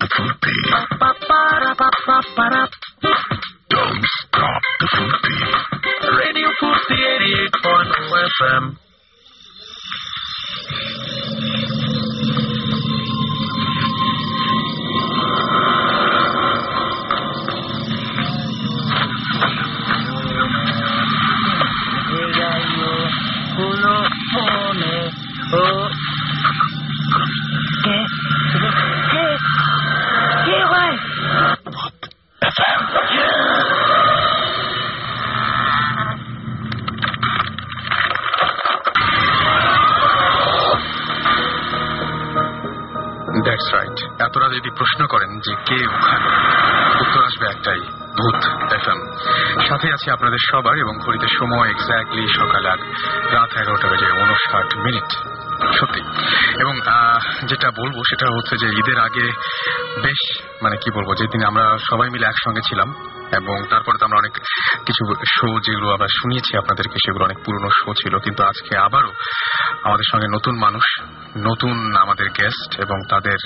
the food. Don't stop the food beat. Radio 48.0 FM. Oh যদি প্রশ্ন করেন যে কে ওখানে, উত্তর আসবে একটাই, ভূত এফএম। সাথে আছে আপনাদের সবার এবং ঘড়িতে সময় এক্স্যাক্টলি সকাল আট, রাত এগারোটা বেজে উনষাট মিনিট। সত্যি। এবং যেটা বলব সেটা হচ্ছে যে ঈদের আগে বেশ মানে কি বলব, যেদিন আমরা সবাই মিলে একসঙ্গে ছিলাম এবং তারপরে তো আমরা অনেক কিছু শো যেগুলো আমরা শুনিয়েছি আপনাদেরকে, সেগুলো অনেক পুরনো শো ছিল। কিন্তু আজকে আবারও আমাদের সঙ্গে নতুন মানুষ, নতুন আমাদের গেস্ট এবং তাদের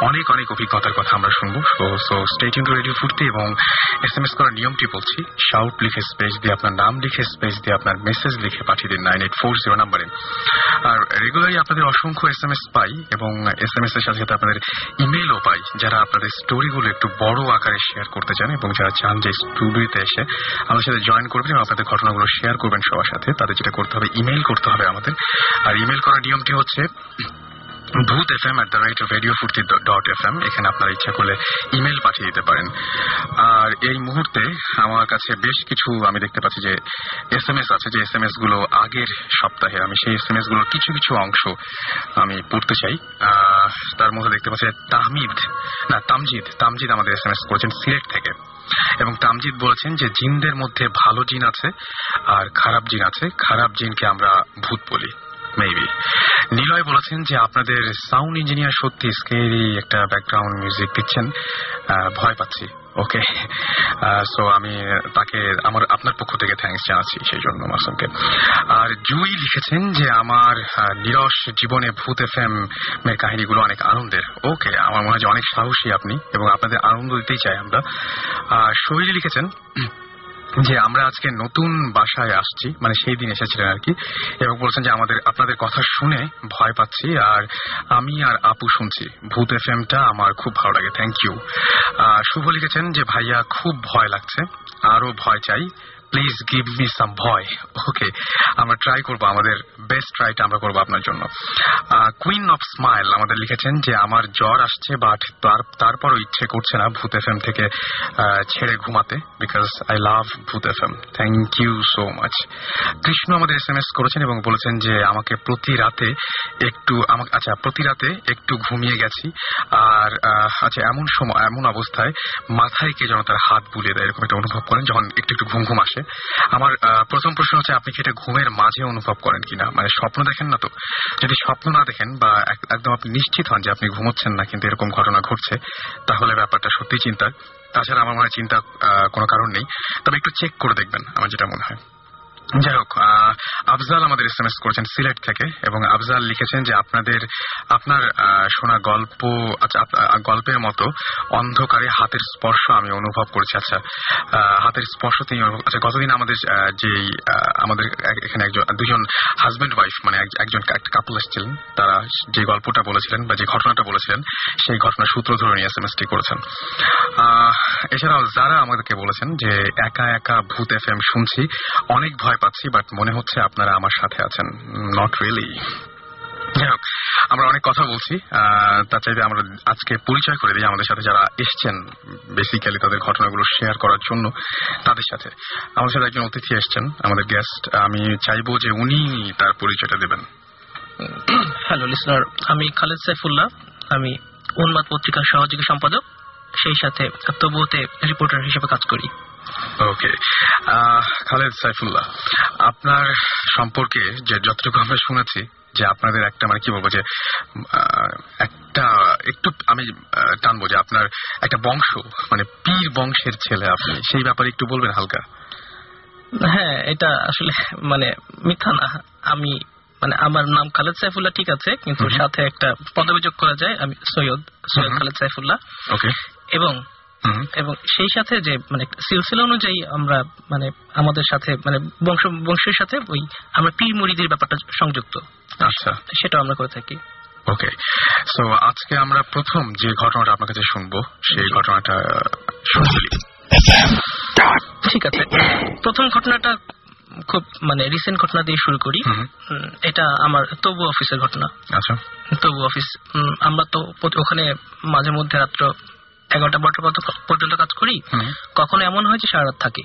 অনেক অনেক অভিজ্ঞতার কথা আমরা শুনব। সো স্টেটিং রেডিও ফুটতে এবং এস এম এস করার নিয়মটি বলছি। শাউট লিখে স্পেস দিয়ে আপনার নাম, লিখে স্পেস দিয়ে আপনার মেসেজ লিখে পাঠিয়ে দিন নাইন এইট ফোর জিরো নাম্বারে। আর রেগুলারই আপনাদের অসংখ্য এস এম এস পাই এবং এস এম এস এর সাথে সাথে আপনাদের ইমেলও পাই। যারা আপনাদের স্টোরিগুলো একটু বড় আকারে শেয়ার করতে চান এবং যারা চান যে স্টুডিওতে এসে আমাদের সাথে জয়েন করবেন এবং আপনাদের ঘটনাগুলো শেয়ার করবেন সবার সাথে, তাদের যেটা করতে হবে ইমেল করতে হবে আমাদের। আর ইমেল করার নিয়মটি হচ্ছে Bhoot F M at the rate radio Foorti dot F M এখানে আপনারা ইচ্ছা করলে ইমেল পাঠিয়ে দিতে পারেন। আর এই মুহূর্তে আমার কাছে বেশ কিছু, আমি দেখতে পাচ্ছি যে এস এম এস আছে, যে এস এম এসগুলো আগের সপ্তাহে, আমি সেই এস এম এসগুলোর কিছু কিছু অংশ আমি পড়তে চাই। তার মধ্যে দেখতে পাচ্ছি তাহমিদ, না, তামজিদ তামজিদ আমাদের এস এম এস করেছেন সিলেট থেকে। এবং তামজিদ বলেছেন যে জিনদের মধ্যে ভালো জিন আছে আর খারাপ জিন আছে। খারাপ জিনকে আমরা ভূত বলি মেবি নিলয় বলেছেন যে আপনাদের সাউন্ড ইঞ্জিনিয়ার সত্যি স্কেরি একটা ব্যাকগ্রাউন্ড মিউজিক দিচ্ছেন। ভয় পাচ্ছি। ওকে সো আমি তাকে, আমার, আপনার পক্ষ থেকে থ্যাংকস জানাচ্ছি সেই জন্য মাসুমকে। আর জুই লিখেছেন যে আমার নিরস জীবনে ভূত এফ এম এর কাহিনীগুলো অনেক আনন্দের। ওকে আমার মনে হয় যে অনেক সাহসী আপনি এবং আপনাদের আনন্দ দিতেই চাই আমরা। আর শৈলী লিখেছেন যে আমরা আজকে নতুন বাসায় আসছি মানে সেই দিন এসেছিলেন আর কি, এবং বলছেন যে আমাদের, আপনাদের কথা শুনে ভয় পাচ্ছি, আর আমি আর আপু শুনছি। ভূত এফ এমটা আমার খুব ভালো লাগে থ্যাংক ইউ শুভ লিখেছেন যে, ভাইয়া, খুব ভয় লাগছে আরও ভয় চাই প্লিজ গিভ মি সাম ভয় ওকে আমরা ট্রাই করব, আমাদের বেস্ট ট্রাইটা আমরা করব আপনার জন্য। কুইন অফ স্মাইল আমাদের লিখেছেন যে, আমার জ্বর আসছে বাট তারপরও ইচ্ছে করছে না ভূত এফ থেকে ছেড়ে ঘুমাতে because I love Bhoot F M thank you so much Krishna আমাদের এস এম এস করেছেন এবং বলেছেন যে, আমাকে প্রতি রাতে একটু, আমাকে আচ্ছা প্রতি রাতে একটু ঘুমিয়ে গেছি। আর আচ্ছা এমন সময়, এমন অবস্থায় মাথায় কে যেন তার হাত বুলিয়ে দেয়, এরকম একটা অনুভব করেন, যখন একটু একটু ঘুম ঘুম আসে। আমার প্রথম প্রশ্ন হচ্ছে, আপনি কি এটা ঘুমের মাঝে অনুভব করেন কিনা? মানে স্বপ্ন দেখেন না তো? যদি স্বপ্ন না দেখেন বা এক- একদম আপনি নিশ্চিত হন যে আপনি ঘুমোচ্ছেন না, কিন্তু এরকম ঘটনা ঘটছে, তাহলে ব্যাপারটা সত্যি চিন্তা তাছাড়া আমার মনে হয় চিন্তা কোনো কারণ নেই। তবে একটু চেক করে দেখবেন, আমার যেটা মনে হয়। যাই হোক আফজাল আমাদের এস এম এস করেছেন সিলেট থেকে এবং আফজাল লিখেছেন যে আপনাদের আপনার শোনা গল্প আচ্ছা গল্পের মতো অন্ধকারে হাতের স্পর্শ আমি অনুভব করেছি। আচ্ছা হাতের স্পর্শ তিনি আচ্ছা গতদিন আমাদের আহ, আমাদের এখানে একজন দুজন হাজবেন্ড ওয়াইফ মানে এক- একজন কাপল এসেছিলেন তারা যে গল্পটা বলেছিলেন বা যে ঘটনাটা বলেছিলেন সেই ঘটনার সূত্র ধরে নিয়ে এস এম এস টি করেছেন। এছাড়াও যারা আমাদেরকে বলেছেন যে একা একা ভূত এফ এম শুনছি অনেক ভয় পাচ্ছি বাট মনে হচ্ছে আপনারা আমার সাথে আছেন। নট রিয়েলি আমরা অনেক কথা বলছি তার চাইতে আমরা আজকে পরিচয় করে দিই আমাদের সাথে যারা এসছেন বেসিক্যালি তাদের ঘটনাগুলো শেয়ার করার জন্য তাদের সাথে। আমাদের সাথে একজন অতিথি এসছেন, আমাদের গেস্ট আমি চাইব যে উনি তার পরিচয়টা দেবেন। হ্যালো লিসনার আমি খালেদ সাইফুল্লাহ। আমি উন্মাদ পত্রিকার সহযোগী সম্পাদক। সেই সাথে তবুতে রিপোর্টার হিসেবে কাজ করি। ওকে খালেদ সাইফুল্লাহ আপনার সম্পর্কে যে যতটুকু আমরা শুনেছি যে আপনাদের একটা মানে কি বলব যে একটা একটু আমি টানবো যে আপনার একটা বংশ মানে পীর বংশের ছেলে আপনি সেই ব্যাপারে একটু বলবেন হালকা। হ্যাঁ এটা আসলে মানে মিথ্যা না। আমি মানে আমার নাম খালেদ সাইফুল্লাহ ঠিক আছে কিন্তু সাথে একটা পদবি যোগ করা যায় আমি সৈয়দ সৈয়দ। খালেদ সাইফুল্লাহ। ওকে এবং এবং সেই সাথে যে মানে সিলসিলা অনুযায়ী আমরা মানে আমাদের সাথে মানে বংশ বংশের সাথে ওই আমরা পীর মুরিদের ব্যাপারটা সংযুক্ত। আচ্ছা। সেটা আমরা করে থাকি। ওকে। সো আজকে আমরা প্রথম যে ঘটনাটা আপনার কাছে শুনব সেই ঘটনাটা শুনলি ঠিক আছে। প্রথম ঘটনাটা খুব মানে রিসেন্ট ঘটনা দিয়ে শুরু করি। এটা আমার তবু অফিসের ঘটনা। আচ্ছা। তবু অফিস আমরা তো ওখানে মাঝে মধ্যে রাত্র এগারোটা বারোটা পর্যন্ত- কাজ করি কখনো এমন হয় যে সারা রাত থাকি।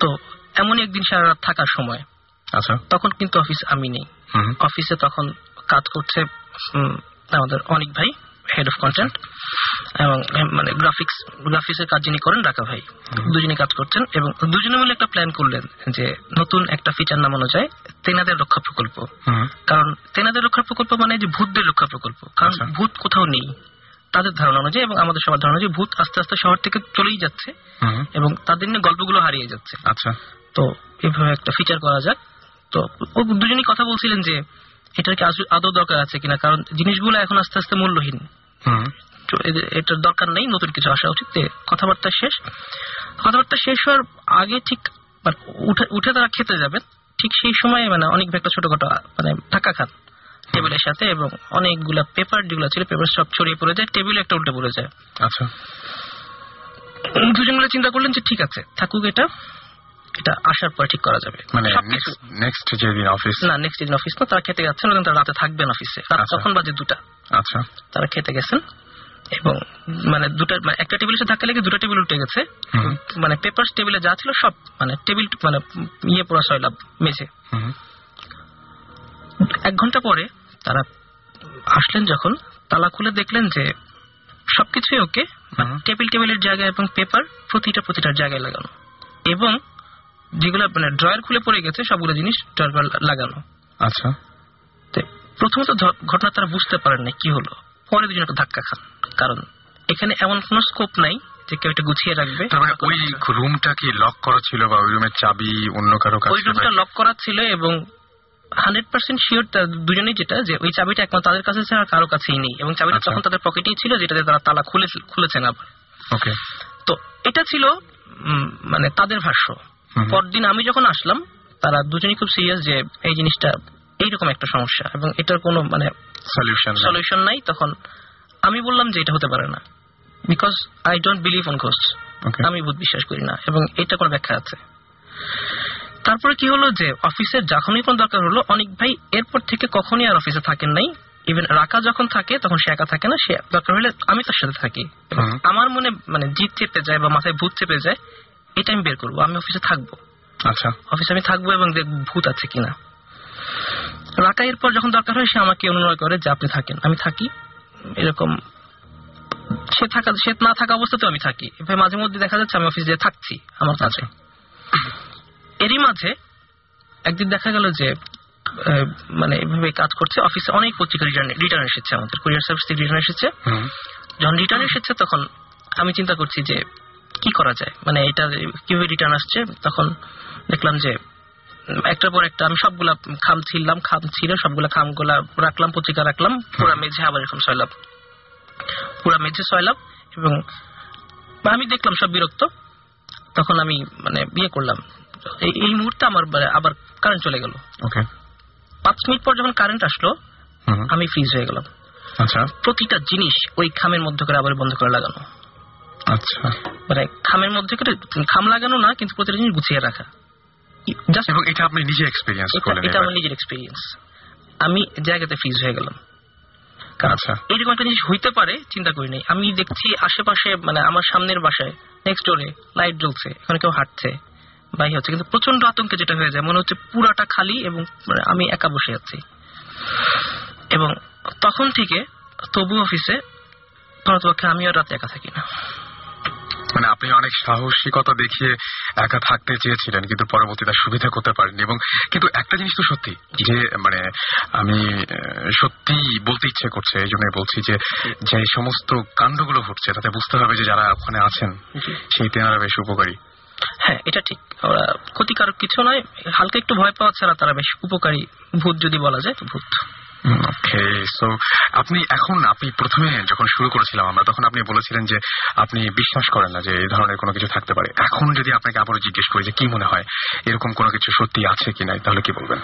তো এমনই একদিন সারা রাত থাকার সময় আচ্ছা। তখন কিন্তু অফিস আমি নেই। অফিসে তখন কাজ করছে আমাদের অনেক ভাই হেড অফ কন্টেন্ট এবং মানে গ্রাফিক্স গ্রাফিক্সের কাজ যিনি করেন ডাকা ভাই দুজনে কাজ করছেন এবং দুজনে মিলে একটা প্ল্যান করলেন যে নতুন একটা ফিচার নামানো যায় তেনাদের রক্ষা প্রকল্প। হুম। কারণ তেনাদের রক্ষা প্রকল্প মানে যে ভূতদের রক্ষা প্রকল্প। কারণ আচ্ছা। ভূত কোথাও নেই। তাদের ধারণা অনুযায়ী এবং আমাদের সবার ধারণা যে ভূত আস্তে আস্তে শহর থেকে চলেই যাচ্ছে এবং তাদের নিয়ে গল্পগুলো হারিয়ে যাচ্ছে। আচ্ছা। তো এভাবে একটা ফিচার করা যাক। তো ও দুজনেই কথা বলছিলেন যে এটার কি আদৌ- দরকার আছে কিনা? কারণ জিনিসগুলো এখন আস্তে আস্তে মূল্যহীন। এটার দরকার নেই নতুন কিছু আসা উচিত কথাবার্তা শেষ। কথাবার্তা শেষ হওয়ার আগে ঠিক মানে উঠে উঠে তারা খেতে যাবেন। ঠিক সেই সময় মানে অনেক একটা ছোটখাটো মানে ধাক্কা খান। টেবিলের সাথে এবং অনেকগুলা পেপার যেগুলো ছিল পেপার সব ছড়িয়ে পড়ে যায় টেবিল একটা উল্টে পড়ে যায়। আচ্ছা। দুজন মিলে চিন্তা করলেন যে ঠিক আছে থাকুক এটা এটা আসার পরে ঠিক করা যাবে। মানে নেক্সট যেদিন অফিস না নেক্সট দিন অফিস না তারা খেতে যাচ্ছেন তারা রাতে থাকবেন অফিসে আচ্ছা। তখন বাজে দুটা। আচ্ছা। তারা খেতে গেছেন এবং মানে দুটা মানে একটা টেবিল এসে ধাক্কা লেগে দুটা টেবিল উঠে গেছে। মানে পেপার টেবিলে যা ছিল সব মানে টেবিল মানে ইয়ে পুরো সয়লাভ মেঝে। এক ঘণ্টা পরে তারা আসলেন যখন তালা খুলে দেখলেন যে সবকিছুই ওকে টেবিল টেবিলের জায়গায় এবং পেপার প্রতিটা প্রতিটার জায়গায় লাগানো। এবং যেগুলো মানে ড্রয়ার খুলে পড়ে গেছে সবগুলো জিনিস ড্রয়ার লাগানো। আচ্ছা। তো প্রথমত ঘটনা তারা বুঝতে পারেন না কি হলো। পরে দুজন একটা ধাক্কা খান কারণ এখানে এমন কোনো স্কোপ নাই যে কেউ এটা গুছিয়ে রাখবে। মানে ওই রুমটা কি লক করা ছিল বা ওই রুমের চাবি অন্য কারও ওই কাছে রুমটা লক করা ছিল এবং হান্ড্রেড পার্সেন্ট শিওর দুজনেই যেটা যে ওই চাবিটা একমাত্র তাদের কাছে ছাড়া কারও কাছেই নেই। এবং চাবিটা আচ্ছা। তখন তাদের পকেটেই ছিল যেটাতে তারা তালা খুলে খুলেছেন আবার। ওকে। তো এটা ছিল মানে তাদের ভাষ্য। পরদিন আমি যখন আসলাম তারা দুজনেই খুব সিরিয়াস যে এই জিনিসটা এইরকম একটা সমস্যা এবং এটার কোনো মানে সলিউশন সলিউশন নাই। তখন আমি বললাম যে এটা হতে পারে না। Because I don't believe on ghost আমি ভূত বিশ্বাস করি না। এবং এটা কোনো ব্যাখ্যা আছে। তারপরে কি হলো যে অফিসের যখনই কোনো দরকার হলো অনেক ভাই এরপর থেকে কখনই আর অফিসে থাকেন নাই। ইভেন রাকা যখন থাকে তখন সে একা থাকে না সে দরকার হলে আমি তার সাথে থাকি। আমার মনে মানে জিত চেপে যায় বা মাথায় ভূত চেপে যায় এটা আমি বের করব আমি অফিসে থাকব। আচ্ছা। অফিসে আমি থাকব এবং দেখব ভূত আছে কিনা। রাকা এরপর যখন দরকার হয় সে আমাকে অনুরোধ করে যে আপনি থাকেন আমি থাকি। এরকম সে থাকা সে না থাকা অবস্থাতে আমি থাকি। এভাবে মাঝে মধ্যে দেখা যাচ্ছে আমি অফিসে থাকছি আমার কাছে। এরই মাঝে একদিন দেখা গেল যে মানে এভাবে কাজ করছে অফিসে অনেক পত্রিকা রিটার্ন রিটার্ন এসেছে আমাদের কুরিয়ার সার্ভিস থেকে রিটার্ন এসেছে। যখন রিটার্ন এসেছে তখন আমি চিন্তা করছি যে কি করা যায়? মানে এটা কীভাবে রিটার্ন আসছে? তখন দেখলাম যে একটার পর একটা আমি সবগুলা খাম ছিললাম খাম ছিল সবগুলা খামগুলা রাখলাম পত্রিকা রাখলাম পুরা মেঝে আবার এরকম সয়লাম পুরা মেঝে সয়লাম এবং আমি দেখলাম সব বিরক্ত। তখন আমি মানে বিয়ে করলাম এই মুহূর্তে আমার মানে আবার কারেন্ট চলে গেল। ওকে পাঁচ মিনিট পর যখন কারেন্ট আসলো আমি ফ্রিজ হয়ে গেলাম। আচ্ছা। প্রতিটা জিনিস ওই খামের মধ্যে করে আবার বন্ধ করে লাগানো। আচ্ছা। মানে খামের মধ্যে করে খাম লাগানো না কিন্তু প্রতিটা জিনিস গুছিয়ে রাখা। এবং এটা আপনি নিজে এক্সপিরিয়েন্স করলেন এটা আমার নিজের এক্সপিরিয়েন্স আমি জায়গাতে ফ্রিজ হয়ে গেলাম। আচ্ছা। এইরকম একটা জিনিস হইতে পারে চিন্তা করি নাই। আমি দেখছি আশেপাশে মানে আমার সামনের বাসায় নেক্সট ডোরে লাইট জ্বলছে। এখানে কেউ হাঁটছে। বাই হচ্ছে। কিন্তু প্রচণ্ড আতঙ্কে যেটা হয়ে যায় মনে হচ্ছে পুরাটা খালি এবং আমি একা বসে আছি। এবং তখন থেকে তবু অফিসে পক্ষে আমি আর রাতে একা থাকি না। মানে আপনি অনেক সাহসিকতা দেখিয়ে একা থাকতে চেয়েছিলেন কিন্তু পরবর্তীতে সুবিধা করতে পারেননি। এবং কিন্তু একটা জিনিস তো সত্যি যে মানে আমি সত্যি বলতে ইচ্ছে করছে এই জন্য বলছি যে যে সমস্ত কাণ্ডগুলো ঘটছে তাতে বুঝতে হবে যে যারা ওখানে আছেন সেই তেনারা বেশ উপকারী। হ্যাঁ এটা ঠিক। ওরা ক্ষতিকারক কিছু নয় হালকা একটু ভয় পাওয়া ছাড়া তারা বেশ উপকারী ভূত যদি বলা যায় তো ভূত। ওকে সো আপনি এখন আপনি প্রথমে যখন শুরু করেছিলাম আমরা তখন আপনি বলেছিলেন যে আপনি বিশ্বাস করেন না যে এই ধরনের কোনো কিছু থাকতে পারে। এখন যদি আপনাকে আবারও জিজ্ঞেস করি যে কি মনে হয় এরকম কোনো কিছু সত্যি আছে কি নাই তাহলে কি বলবেন?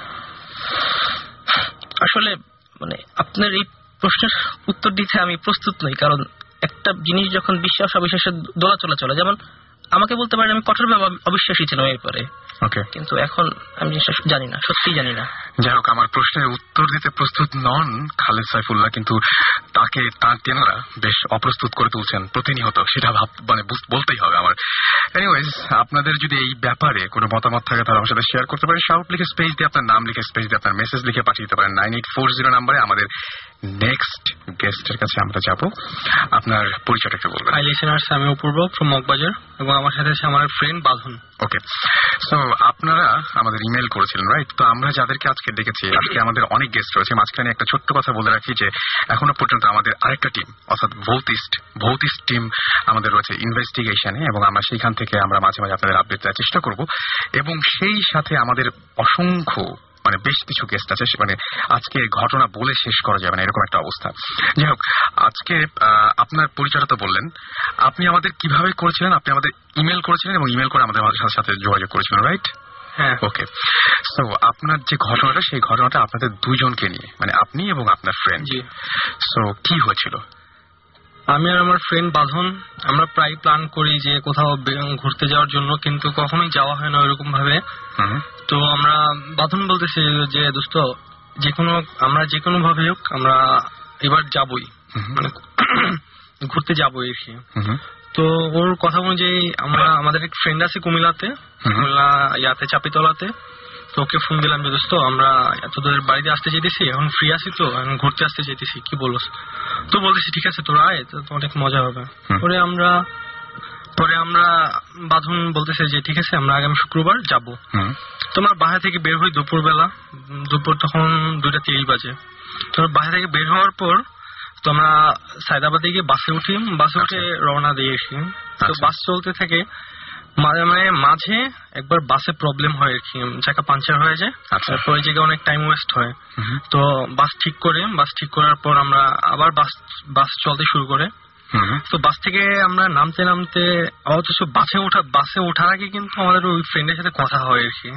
আসলে মানে আপনার এই প্রশ্নের উত্তর দিতে আমি প্রস্তুত নই কারণ একটা জিনিস যখন বিশ্বাস অবিশ্বাসের দোলাচলা চলে যেমন আমাকে বলতে পারেন আমি কঠোরভাবে অবিশ্বাসী ছিলাম এরপরে। ওকে কিন্তু এখন আমি জানি না সত্যি জানি না। যাই হোক আমার প্রশ্নের উত্তর দিতে প্রস্তুত নন খালেদ সাইফুল্লাহ কিন্তু তাকে তার তেনারা বেশ অপ্রস্তুত করে তুলছেন প্রতিনিয়ত। সেটা ভাব মানে বলতেই হবে আমার। এনিওয়েজ আপনাদের যদি এই ব্যাপারে কোনো মতামত থাকে তাহলে আমার সাথে শেয়ার করতে পারেন। শাউট লিখে স্পেস দিয়ে আপনার নাম লিখে স্পেস দিয়ে আপনার মেসেজ লিখে পাঠিয়ে দিতে পারেন। নাইন এইট ফোর জিরো নাম্বারে আমাদের নেক্সট গেস্টের কাছে আমরা যাব। আপনার পরিচয়টা একটু বলবেন। হাই লিসেনার্স আমি অপূর্ব ফ্রম মগবাজার এবং আমার সাথে আছে আমার ফ্রেন্ড বাঁধন। ওকে সো আপনারা আমাদের ইমেল করেছিলেন রাইট তো আমরা যাদেরকে আজকে ডেকেছি আজকে আমাদের অনেক গেস্ট রয়েছে। মাঝখানে একটা ছোট্ট কথা বলে রাখি যে এখনও পর্যন্ত আমাদের আরেকটা টিম অর্থাৎ ভৌতিস্ট ভৌতিস্ট টিম আমাদের রয়েছে ইনভেস্টিগেশনে এবং আমরা সেইখান থেকে আমরা মাঝে মাঝে আপনাদের আপডেট দেওয়ার চেষ্টা করব। এবং সেই সাথে আমাদের অসংখ্য মানে বেশ কিছু গেস্ট আছে মানে আজকে ঘটনা বলে শেষ করা যাবে না এরকম একটা অবস্থা। যাই হোক আজকে আপনার পরিচয়টা তো বললেন। আপনি আমাদের কীভাবে করেছিলেন? আপনি আমাদের ইমেল করেছিলেন এবং ইমেল করে আমাদের সাথে- সাথে যোগাযোগ করেছিলেন রাইট হ্যাঁ। ওকে সো আপনার যে ঘটনাটা সেই ঘটনাটা আপনাদের দুজনকে নিয়ে মানে আপনি এবং আপনার ফ্রেন্ড সো কি হয়েছিল? আমি আর আমার ফ্রেন্ড বাঁধন আমরা প্রায় প্ল্যান করি যে কোথাও ঘুরতে যাওয়ার জন্য কিন্তু কখনোই যাওয়া হয় না ওইরকম ভাবে তো আমরা বাঁধন বলতেছি যে দোস্ত যে কোনো আমরা যে কোনো ভাবে হোক আমরা এবার যাবই। মানে ঘুরতে যাবই আর কি। তো ওর কথা অনুযায়ী আমরা আমাদের এক ফ্রেন্ড আছে কুমিল্লাতে। কুমিল্লা ইয়াতে চাপিতলাতে। তো ওকে ফোন দিলাম যে দোস্ত আমরা তোদের বাড়িতে আসতে চাইতেছি এখন ফ্রি আছি তো এখন ঘুরতে আসতে চাইতেছি কি বলস? তো বলতেছি ঠিক আছে তোরা আয় তো অনেক মজা হবে। পরে আমরা পরে আমরা বাঁধন বলতেছে যে ঠিক আছে আমরা আগামী শুক্রবার যাব। হুম, তো আমরা বাসা থেকে বের হই দুপুরবেলা উম, দুপুর তখন দুইটা তিরিশ বাজে। তো বাসা থেকে বের হওয়ার পর তো আমরা সায়দাবাদে গিয়ে বাসে উঠি বাসে উঠে রওনা দিয়ে এসি তো আচ্ছা। বাস চলতে থাকে মাঝে মানে মাঝে একবার বাসে প্রবলেম হয় চাকা পাঞ্চার হয়ে যায় আচ্ছা। তারপর ওই জায়গায় অনেক টাইম ওয়েস্ট হয়। তো বাস ঠিক করে বাস ঠিক করার পর আমরা আবার বাস বাস চলতে শুরু করে। তো বাস থেকে আমরা নামতে নামতে অথচ বাসে ওঠা বাসে ওঠার আগে কিন্তু আমাদের ওই ফ্রেন্ডের সাথে কথা হয় আর কি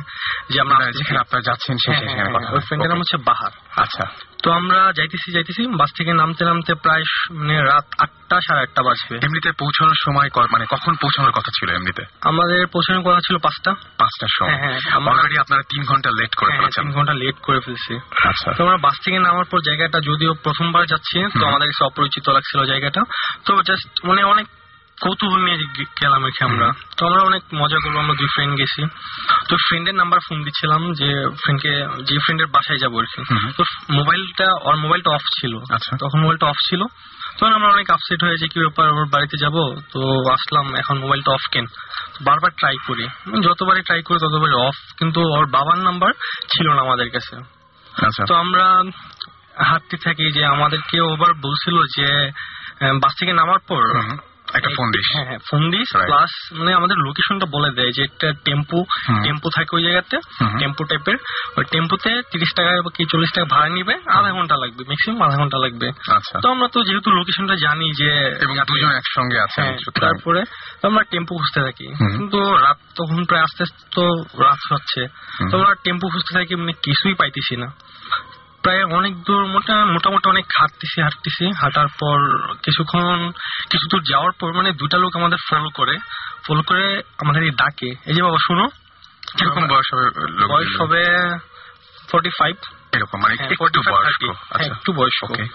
যে আমরা যেখানে আপনারা যাচ্ছেন হ্যাঁ, হ্যাঁ, হ্যাঁ, ওই ফ্রেন্ডের নাম হচ্ছে বাহার। আচ্ছা। তো আমরা যাইতেছি যাইতেছি বাস থেকে নামতে নামতে প্রায় মানে রাত আটটা সাড়ে আটটা বাজবে। এমনিতে পৌঁছানোর সময় মানে কখন পৌঁছানোর কথা ছিল এমনিতে? আমাদের পৌঁছানোর কথা ছিল পাঁচটা। পাঁচটার সময়। আমরা- অলরেডি আপনারা তিন ঘণ্টা লেট করে ফেলেছেন। তিন ঘণ্টা লেট করে ফেলছি। আচ্ছা। তো আমরা বাস থেকে নামার পর জায়গাটা যদিও প্রথমবার যাচ্ছি তো। আমাদের কাছে অপরিচিত লাগছিল জায়গাটা। তো জাস্ট মানে অনেক কৌতূহল নিয়ে গেলাম এখানে আমরা। তো আমরা অনেক মজা করব আমরা দুই ফ্রেন্ড গেছি। তো ফ্রেন্ডের নাম্বার ফোন দিচ্ছিলাম যে ফ্রেন্ডকে যে ফ্রেন্ডের বাসায় যাব আর কি। তো মোবাইলটা ওর মোবাইলটা অফ ছিল। আচ্ছা। তখন মোবাইলটা অফ ছিল। তখন আমরা অনেক আপসেট হয়ে যে কি ব্যাপার ওর বাড়িতে যাব? তো আসলাম এখন মোবাইলটা অফ কেন? বারবার ট্রাই করি। যতবারই ট্রাই করি ততবারই অফ কিন্তু ওর বাবার নাম্বার ছিল না আমাদের কাছে। আচ্ছা। তো আমরা হাঁটতে থাকি যে আমাদেরকে ওবার বলছিল যে বাস থেকে নামার পর একটা ফোন দিস হ্যাঁ হ্যাঁ ফোন দিস. প্লাস মানে আমাদের লোকেশনটা বলে দেয় যে একটা টেম্পু। টেম্পু থাকে ওই জায়গাতে। টেম্পু টাইপের ওই টেম্পুতে তিরিশ টাকা বা কি চল্লিশ টাকা ভাড়া নিবে আধা ঘণ্টা লাগবে ম্যাক্সিমাম আধা ঘণ্টা লাগবে। আচ্ছা। তো আমরা তো যেহেতু লোকেশনটা জানি যে দুজন একসঙ্গে আছেন হ্যাঁ, তারপরে তো আমরা টেম্পু খুঁজতে থাকি। কিন্তু রাত তখন প্রায় আস্তে আস্তে তো রাত হচ্ছে। তো আমরা টেম্পু খুঁজতে থাকি মানে কিছুই পাইতেছি না। প্রায় অনেক দূর মোটা মোটামুটি অনেক হাঁটতেছি হাঁটতেছি। হাঁটার পর কিছুক্ষণ কিছু দূর যাওয়ার পর মানে দুটা লোক আমাদের ফলো করে। ফলো করে আমাদের ডাকে। এই যে বাবা শুনো। কীরকম বয়স হবে? বয়স হবে ফর্টি ফাইভ এরকম মানে হ্যাঁ, একটু 45, বয়স্ক। 30 হ্যাঁ, আচ্ছা। একটু বয়স্ক।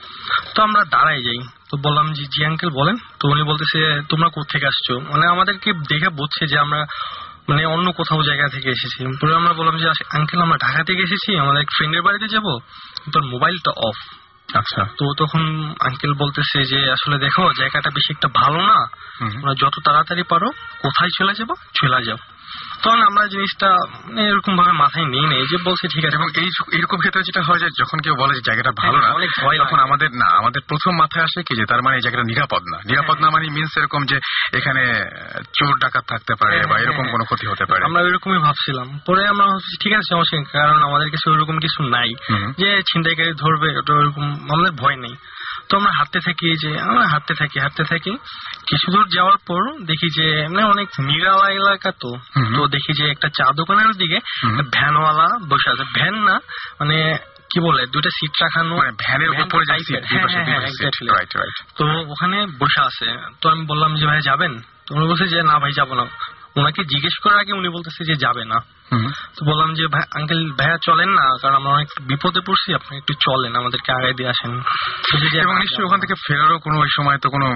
তো আমরা দাঁড়াই যাই। তো বললাম যে জি আঙ্কেল বলেন। তো উনি বলতেছে তোমরা কোথেকে আসছো? মানে আমাদেরকে দেখে বুঝছে যে আমরা মানে অন্য কোথাও জায়গা থেকে এসেছি। পরে আমরা বললাম যে আঙ্কেল আমরা ঢাকা থেকে এসেছি আমাদের এক ফ্রেন্ডের বাড়িতে যাব। তোর মোবাইলটা অফ আচ্ছা তো তখন আঙ্কেল বলতেছে যে আসলে দেখো জায়গাটা বেশি একটা ভালো না। যত তাড়াতাড়ি পারো কোথায় চলে যাব চলে যাও। তখন আমরা জিনিসটা এরকম ভাবে মাথায় নিয়ে নেই যে বলছে ঠিক আছে এবং এই এরকম ক্ষেত্রে যেটা হয় যে যখন কেউ বলে যে জায়গাটা ভালো না হ্যাঁ, অনেক ভয় তখন আমাদের না আমাদের প্রথম মাথায় আসে কি যে তার মানে এই জায়গাটা নিরাপদ না। নিরাপদ না মানে মিনস এরকম যে এখানে চোর ডাকাত থাকতে পারে হ্যাঁ, বা হ্যাঁ, এরকম হ্যাঁ। কোনো ক্ষতি হতে পারে। আমরা এরকমই ভাবছিলাম। পরে আমরা ভাবছি ঠিক আছে সমস্যা কারণ আমাদের কাছে ওইরকম কিছু নাই। যে ছিনতাইকারী ধরবে ওটা ওরকম আমাদের ভয় নেই। তো আমরা হাঁটতে থাকি যে আমরা হাঁটতে থাকি হাঁটতে থাকি। কিছু দূর যাওয়ার পর দেখি যে মানে অনেক নিরালা এলাকা তো। তো দেখি যে একটা চা দোকানের দিকে ভ্যানওয়ালা বসে আছে। ভ্যান না মানে কি বলে দুইটা সিট রাখানো। মানে ভ্যানের ভ্যান উপরে। হ্যাঁ, হ্যাঁ, হ্যাঁ, তো ওখানে বসে আছে। তো আমি বললাম যে ভাই যাবেন? তো উনি বলছে যে না ভাই যাব না। ওনাকে জিজ্ঞেস করার আগে উনি বলতেছে যে যাবে না। তো বললাম যে ভাই আঙ্কেল ভাইয়া চলেন না কারণ আমরা অনেক বিপদে পড়ছি আপনি একটু চলেন আমাদেরকে আগে দিয়ে আসেন। এবং নিশ্চয়ই ওখান থেকে ফেরারও কোনো ওই সময় তো কোনো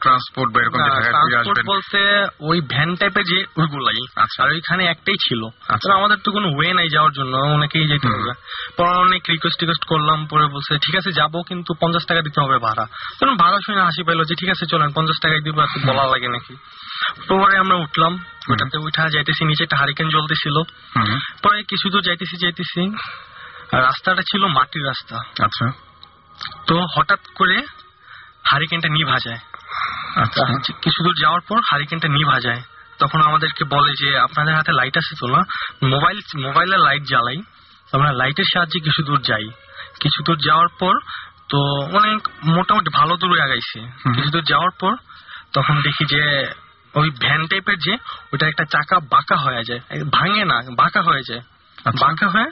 ট্রান্সপোর্ট বা এরকম ট্রান্সপোর্ট বলতে ওই ভ্যান টাইপের যে ওইগুলাই আচ্ছা। আর ওইখানে একটাই ছিল। আচ্ছা। আমাদের তো কোনো ওয়ে নাই যাওয়ার জন্য ওনাকেই যেতে হবে। পরে অনেক রিকোয়েস্ট টিকোয়েস্ট করলাম পরে বলছে ঠিক আছে যাব কিন্তু পঞ্চাশ টাকা দিতে হবে ভাড়া। তখন ভাড়া শুনে হাসি পাইলো যে ঠিক আছে চলেন পঞ্চাশ টাকায় দিব এত বলা লাগে নাকি? পরে আমরা উঠলাম ওটাতে উঠা যাইতেছি নিচে একটা হারিকেন জ্বলতেছিল। পরে কিছু দূর যাইতেছি যাইতেছি রাস্তাটা ছিল মাটির রাস্তা। আচ্ছা। তো হঠাৎ করে হারিকেনটা নিভা যায়। আচ্ছা। কিছু দূর যাওয়ার পর হারিকেনটা নিভা যায়। তখন আমাদেরকে বলে যে আপনাদের হাতে লাইট আছে তো না? মোবাইল মোবাইলের লাইট জ্বালাই। আমরা লাইটের সাহায্যে কিছু দূর যাই। কিছু দূর যাওয়ার পর তো অনেক মোটামুটি ভালো দূরে আগাইছি। কিছু দূর যাওয়ার পর তখন দেখি যে ওই ভ্যান টাইপের যে ওটা একটা চাকা বাঁকা হয়ে যায়। ভাঙে না বাঁকা হয়ে যায়। আচ্ছা। বাঁকা হয়ে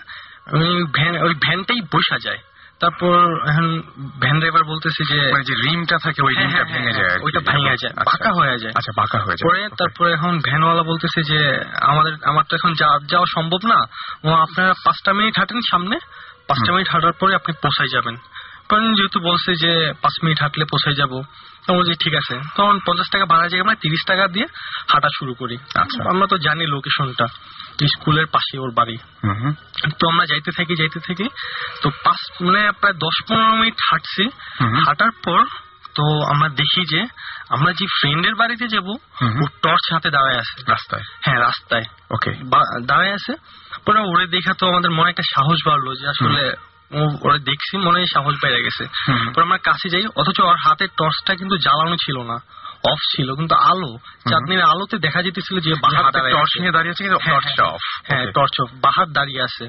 ওই ভ্যান ওই ভ্যানটাই বসা যায়। তারপর এখন ভ্যান ড্রাইভার বলতেছে যে মানে যে রিমটা থাকে ওই হ্যাঁ, রিমটা হ্যাঁ, ভেঙে হ্যাঁ, যায় ওইটা ভেঙে যায়, আচ্ছা। বাঁকা হয়ে যায়। আচ্ছা বাঁকা হয়ে যায়। পরে তারপরে এখন ভ্যানওয়ালা বলতেছে যে আমাদের আমার তো এখন যাওয়া সম্ভব না। ও আপনারা পাঁচটা মিনিট হাঁটেন সামনে। পাঁচটা মিনিট হাঁটার পরে আপনি পোষায় যাবেন। কারণ যেহেতু বলছে যে পাঁচ মিনিট হাঁটলে পোষায় যাব। তো বলছি ঠিক আছে। তখন পঞ্চাশ টাকা ভাড়া জায়গায় আমরা তিরিশ টাকা দিয়ে হাঁটা শুরু করি। আচ্ছা। আমরা তো জানি লোকেশনটা স্কুলের পাশে ওর বাড়ি। তো আমরা যাইতে থাকি যাইতে থাকি তো পাঁচ মানে প্রায় দশ পনেরো মিনিট হাঁটছি। হাঁটার পর তো আমরা দেখি যে আমরা যে ফ্রেন্ডের বাড়িতে যাব। ও টর্চ হাতে দাঁড়ায় আছে। রাস্তায়? হ্যাঁ রাস্তায়। ওকে। দাঁড়ায় আছে। পরে ওরে দেখা তো আমাদের মনে একটা সাহস বাড়লো যে আসলে ওরে দেখছি মনে হয় সাহস বেড়ে গেছে। পরে আমরা কাছে যাই অথচ ওর হাতের টর্চটা কিন্তু জ্বালানো ছিল না। অফ ছিল কিন্তু আলো। চাঁদনির আলোতে দেখা যেতেছিল যে বাহার টর্চ নিয়ে দাঁড়িয়ে আছে হ্যাঁ, টর্চটা হ্যাঁ, অফ হ্যাঁ টর্চ অফ বাহার দাঁড়িয়ে আছে।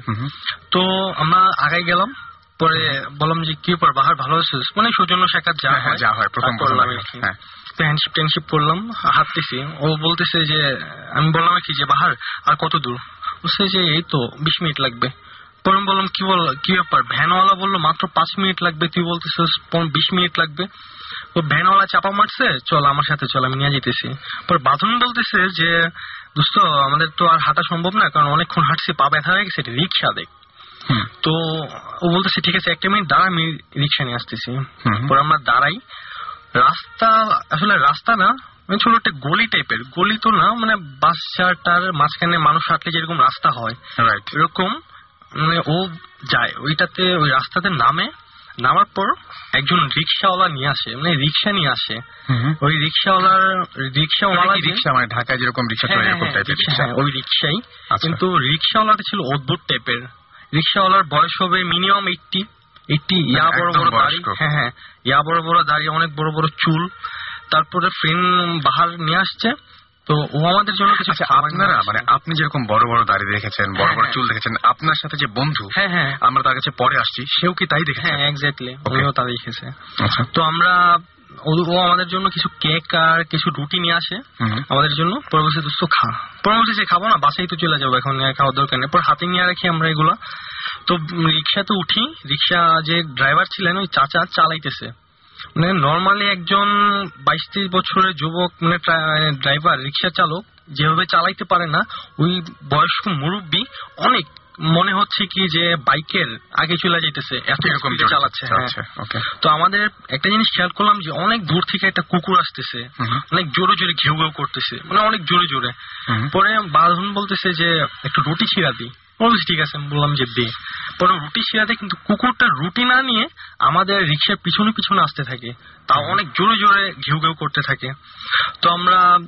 তো আমরা আগাই গেলাম পরে বললাম যে কি পর বাহার ভালো আছিস? মানে সৌজন্য সাক্ষাৎ যা হ্যাঁ, হ্যাঁ, হয় যা হয়, প্রথম করলাম হ্যাঁ। হ্যান্ডশিপ ট্যান্ডশিপ করলাম হাঁটতেছি। ও বলতেছে যে আমি বললাম কি যে বাহার আর কত দূর? বলছে যে এই তো বিশ মিনিট লাগবে। পরে আমি বললাম কি বল কি ব্যাপার? ভ্যানওয়ালা বলল মাত্র পাঁচ মিনিট লাগবে। তুই বলতেছিস বিশ মিনিট লাগবে। ও ভ্যানওয়ালা চাপা মারছে চল আমার সাথে চল আমি নিয়ে যেতেছি। পর বাঁধন বলতেছে যে দোস্ত আমাদের তো আর হাঁটা সম্ভব না কারণ অনেকক্ষণ হাঁটছি পা ব্যথা হয়ে গেছে রিক্সা দেখ। তো ও বলতেছে ঠিক আছে একটা মিনিট দাঁড়া আমি রিক্সা নিয়ে আসতেছি। পরে আমরা দাঁড়াই। রাস্তা আসলে রাস্তা না মানে ছোট একটা গলি টাইপের। গলি তো না মানে বাস চারটার মাঝখানে মানুষ হাঁটলে যেরকম রাস্তা হয় এরকম। মানে ও যায় ওইটাতে ওই রাস্তাতে নামে নামার পর একজন রিক্সাওয়ালা নিয়ে আসে মানে রিক্সা নিয়ে আসে। ওই রিক্সাওয়ালার রিক্সাওয়ালা রিক্সা? মানে ঢাকায় যেরকম রিক্সা চলে হ্যাঁ, এরকম হ্যাঁ, টাইপের রিক্সা, রিক্সা? হ্যাঁ, ওই রিক্সাই। আচ্ছা। কিন্তু রিক্সাওয়ালাটা ছিল অদ্ভুত টাইপের রিক্সাওয়ালার বয়স হবে মিনিমাম এইটটি এইটটি ইয়া বড় একদম বড় দাড়ি। হ্যাঁ হ্যাঁ ইয়া বড় বড় দাড়ি অনেক বড় বড় চুল। তারপরে ফ্রেন্ড বাহার নিয়ে আসছে। তো ও আমাদের জন্য কিছু আচ্ছা আপনারা মানে আপনি যেরকম বড় বড় দাড়ি দেখেছেন বড় হ্যাঁ, বড় হ্যাঁ। চুল দেখেছেন আপনার সাথে যে বন্ধু হ্যাঁ হ্যাঁ। আমরা তার কাছে পরে আসছি সেও কি তাই দেখেছে? হ্যাঁ এক্স্যাক্টলি Okay. তা দেখেছে। আচ্ছা। তো আমরা ও আমাদের জন্য কিছু কেক আর কিছু রুটি নিয়ে আসে আমাদের জন্য। পরবর্তী দোস্ত খা পরে বলছে খাব না বাসায় তো চলে যাব এখন খাওয়ার দরকার নেই। পর হাতে নিয়ে রাখি আমরা এগুলা। তো রিক্সাতে উঠি। রিক্সা যে ড্রাইভার ছিলেন ওই চাচা চালাইতেছে। মানে নর্মালি একজন বাইশ তেইশ বছরের যুবক মানে ড্রাইভার রিক্সা চালক যেভাবে চালাইতে পারে না ওই বয়স্ক মুরব্বী অনেক মনে হচ্ছে কি যে বাইকের আগে চলে যেতেছে এত এরকম চালাচ্ছে হ্যাঁ। তো আমাদের একটা জিনিস খেয়াল করলাম যে অনেক দূর থেকে একটা কুকুর আসতেছে অনেক জোরে জোরে ঘেউ ঘেউ করতেছে মানে অনেক জোরে জোরে। পরে বাঁধন বলতেছে যে একটু রুটি ছিঁড়া দিই বলছি ঠিক আছে বললাম যে দে পরে রুটি দিয়ে কিন্তু কুকুরটা রুটি না নিয়ে আমাদের রিক্সার পিছনে পিছনে আসতে থাকে। তাও অনেক জোরে জোরে ঘেউ ঘেউ করতে থাকে। তো আমরা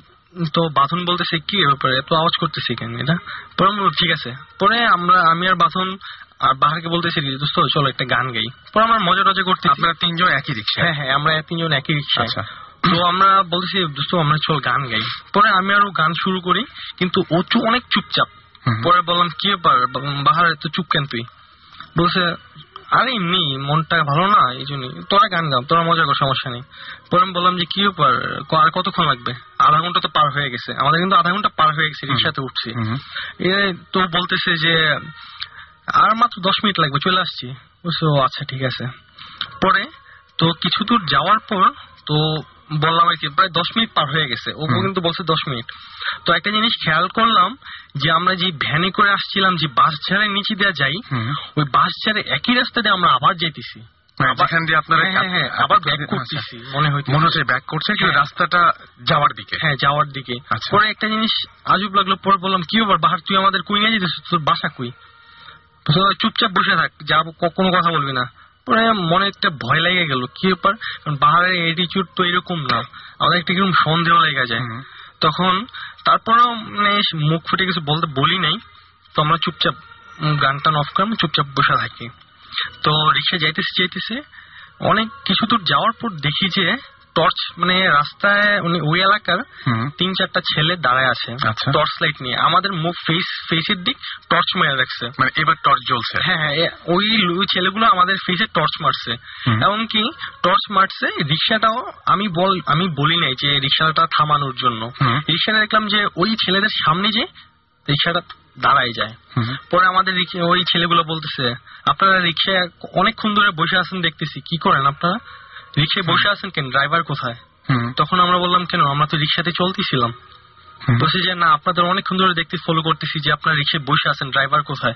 তো বাথন বলতেছে কি ব্যাপারে? এত আওয়াজ করতেছি কেন এটা? পরে আমরা ঠিক আছে। পরে আমরা আমি আর বাথন আর বাহারকে বলতেছি দোস্ত চলো একটা গান গাই। পরে আমরা মজা টজা করতে আপনারা তিনজন একই রিক্সা হ্যাঁ হ্যাঁ আমরা তিনজন একই রিক্সা আচ্ছা। তো আমরা বলতেছি দোস্ত আমরা চল গান গাই। পরে আমি আরও গান শুরু করি কিন্তু ও অনেক চুপচাপ। পরে বললাম কি ব্যাপার? বাহার এত চুপ কেন তুই? বলছে আরে এমনি মনটা ভালো না এই জন্যই। তোরা গান গাও তোরা মজা কর সমস্যা নেই। পরে আমি বললাম যে কি ব্যাপার? আর কতক্ষণ লাগবে? আধা ঘণ্টা তো পার হয়ে গেছে। আমাদের কিন্তু আধা ঘণ্টা পার হয়ে গেছে রিক্সাতে উঠছি। হুম। এ তো বলতেছে যে আর মাত্র দশ মিনিট লাগবে চলে আসছি। বলছে ও আচ্ছা ঠিক আছে। পরে তো কিছু দূর যাওয়ার পর তো বললাম আর কি প্রায় দশ মিনিট পার হয়ে গেছে। ও কিন্তু বলছে দশ মিনিট। তো একটা জিনিস খেয়াল করলাম যে আমরা যে ভ্যানে করে আসছিলাম যে বাস ঝাড়ের নিচে দেওয়া যাই ওই বাস ঝাড়ে একই রাস্তা দিয়ে আমরা আবার যেতেছি যেখান দিয়ে আপনারা হ্যাঁ, হ্যাঁ, আবার ব্যাক আচ্ছা। করতেছি মনে মনে হচ্ছে ব্যাক করছে কিন্তু হ্যাঁ। রাস্তাটা যাওয়ার দিকে। হ্যাঁ যাওয়ার দিকে। আচ্ছা। পরে একটা জিনিস আজব লাগল পরে বললাম কি ব্যাপার বাহার তুই আমাদের কুই নিয়ে যেতেছিস তোর বাসা কুই? চুপচাপ বসে থাক যা কোনো কথা বলবি না। পরে মনে একটা ভয় লেগে গেল। কি ব্যাপার? কারণ পাহাড়ের এটিচিউড তো এরকম না। আমাদের একটা কীরকম সন্দেহ লেগে যায়। তখন তারপরেও মানে মুখ ফুটে কিছু বলতে বলি নাই। তো আমরা চুপচাপ গানটা গান টান অফ করে আমরা চুপচাপ বসে থাকি। তো রিক্সা যাইতেছে যাইতেছে। অনেক কিছু দূর যাওয়ার পর দেখি যে টর্চ মানে রাস্তায় উনি ওই এলাকার তিন চারটা ছেলে দাঁড়ায় আছে আচ্ছা। টর্চ লাইট নিয়ে। আমাদের মুখ ফেস ফেসের দিক টর্চ মেরে রাখছে। মানে এবার টর্চ জ্বলছে। হ্যাঁ হ্যাঁ ওই ছেলেগুলো আমাদের ফেসে টর্চ মারছে। এমনকি টর্চ মারছে রিক্সাটাও আমি বল আমি বলি নাই যে রিক্সাটা থামানোর জন্য। রিক্সাটা দেখলাম যে ওই ছেলেদের সামনে যে রিক্সাটা দাঁড়ায় যায়। পরে আমাদের ওই ছেলেগুলো বলতেছে আপনারা রিক্সায় অনেকক্ষণ ধরে বসে আছেন দেখতেছি। কি করেন আপনারা? রিক্সায় বসে আছেন কেন? ড্রাইভার কোথায়? তখন আমরা বললাম কেন? আমরা তো রিক্সাতে চলতেছিলাম। বলছি যে না আপনাদের অনেকক্ষণ ধরে দেখতে ফলো করতেছি যে আপনারা রিক্সায় বসে আছেন ড্রাইভার কোথায়?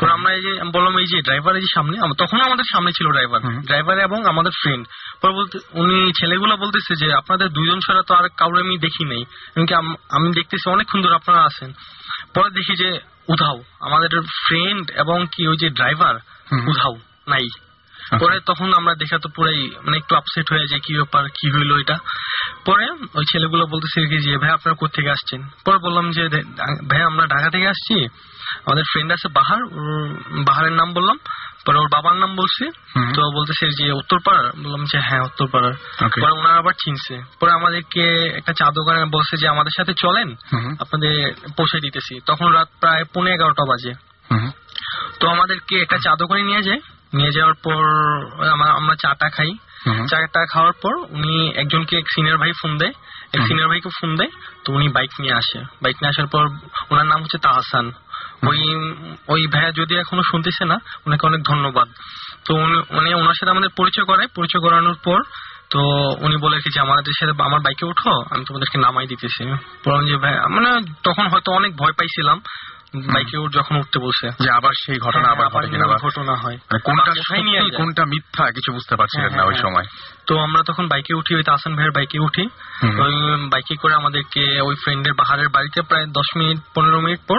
পরে আমরা এই যে বললাম এই যে ড্রাইভার এই যে সামনে তখন আমাদের সামনে ছিল ড্রাইভার ড্রাইভার এবং আমাদের ফ্রেন্ড পরে বলতে উনি ছেলেগুলো বলতেছে যে আপনাদের দুইজন ছাড়া তো আর কাউরে আমি দেখি নাই। এমনকি আমি দেখতেছি অনেকক্ষণ ধরে আপনারা আছেন। পরে দেখি যে উধাও। আমাদের ফ্রেন্ড এবং কি ওই যে ড্রাইভার উধাও নাই। পরে তখন আমরা দেখা তো পুরাই মানে একটু আপসেট হয়ে যায় কি ব্যাপার কি হইল এটা। পরে ওই ছেলেগুলো বলতেছে কি যে ভাই আপনারা কোথেকে আসছেন? পরে বললাম যে ভাই আমরা ঢাকা থেকে আসছি। আমাদের ফ্রেন্ড আছে বাহার বাহারের নাম বললাম। পরে ওর বাবার নাম বলছি। তো বলতেছে যে উত্তরপাড়ার? বললাম যে হ্যাঁ উত্তরপাড়ার. পরে ওনারা আবার চিনছে। পরে আমাদেরকে একটা চা দোকানে বলছে যে আমাদের সাথে চলেন। আপনাদের পৌঁছে দিতেছি। তখন রাত প্রায় পৌনে এগারোটা বাজে। তো আমাদেরকে একটা চা দোকানে নিয়ে যায়। নিয়ে যাওয়ার পর আমরা চাটা খাই। চাটা খাওয়ার পর উনি একজনকে এক সিনিয়র ভাই ফোন দেয়। এক। সিনিয়র ভাইকে ফোন দেয় তো উনি বাইক নিয়ে আসে। বাইক নিয়ে আসার পর ওনার নাম হচ্ছে তাহসান। ওই ওই ভাইয়া যদি এখনও শুনতেছে না ওনাকে অনেক ধন্যবাদ। তো উনি উনি ওনার সাথে আমাদের পরিচয় করায়। পরিচয় করানোর পর তো উনি বলে যে আমাদের সাথে আমার বাইকে উঠো আমি তোমাদেরকে নামাই দিতেছি। বললাম যে ভাই মানে তখন হয়তো অনেক ভয় পাইছিলাম। বাইকে উঠ- যখন উঠতে বলছে যে আবার সেই ঘটনা আবার ঘটে কিনা ঘটনা হয়। মানে কোনটা সত্যি? কোনটা মিথ্যা কিছু বুঝতে পারছিলেন হ্যাঁ, না ওই হ্যাঁ, সময়। তো আমরা তখন বাইকে উঠি ওই তাহসান ভাইয়ের বাইকে উঠি। ওই বাইকে করে আমাদেরকে ওই ফ্রেন্ডের বাহারের বাড়িতে প্রায় দশ মিনিট পনেরো মিনিট পর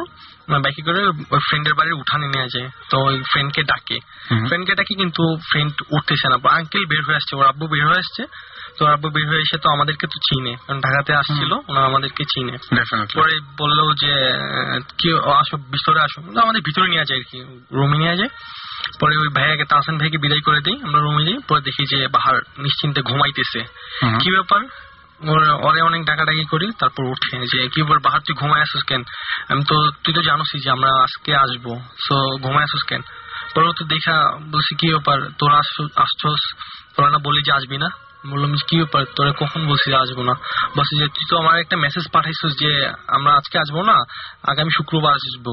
বাইকে করে ওই ফ্রেন্ডের বাড়ির উঠানে নিয়ে যায়। তো ওই ফ্রেন্ডকে ডাকে। ফ্রেন্ডকে ডাকি কিন্তু ফ্রেন্ড উঠতেছে না। আঙ্কেল বের হয়ে আসছে ওর আব্বু বের হয়ে আসছে। তো আব্বু বের হয়ে এসে তো আমাদেরকে তো চিনে। কারণ ঢাকাতে আসছিল ওনারা আমাদেরকে চিনে। পরে বলল যে কি আসো ভিতরে আসো। আমাদের ভিতরে নিয়ে যায় আর কি রুমে নিয়ে যায় পরে ওই ভাইয়াকে তাহসান ভাইকে বিদায় করে দিই আমরা রুমে যাই। পরে দেখি যে বাহার নিশ্চিন্তে ঘুমাইতেছে। কি ব্যাপার? ওরে অনেক ডাকাডাকি করি তারপর উঠে যে কি ব্যাপার বাহার তুই ঘুমায় আসিস কেন? আমি তো তুই তো জানোসই যে আমরা আজকে আসব। সো ঘুমায় আসিস কেন? পরে তো দেখা বলছি কি ব্যাপার? তোরা আসছ- আসছস? তোরা না বলি যে আসবি না। বললাম কি ব্যাপার? তোরা কখন বলছি আসব না? বলছি যে তুই তো আমার একটা মেসেজ পাঠাইছিস যে আমরা আজকে আসব না আগামী শুক্রবার আসব।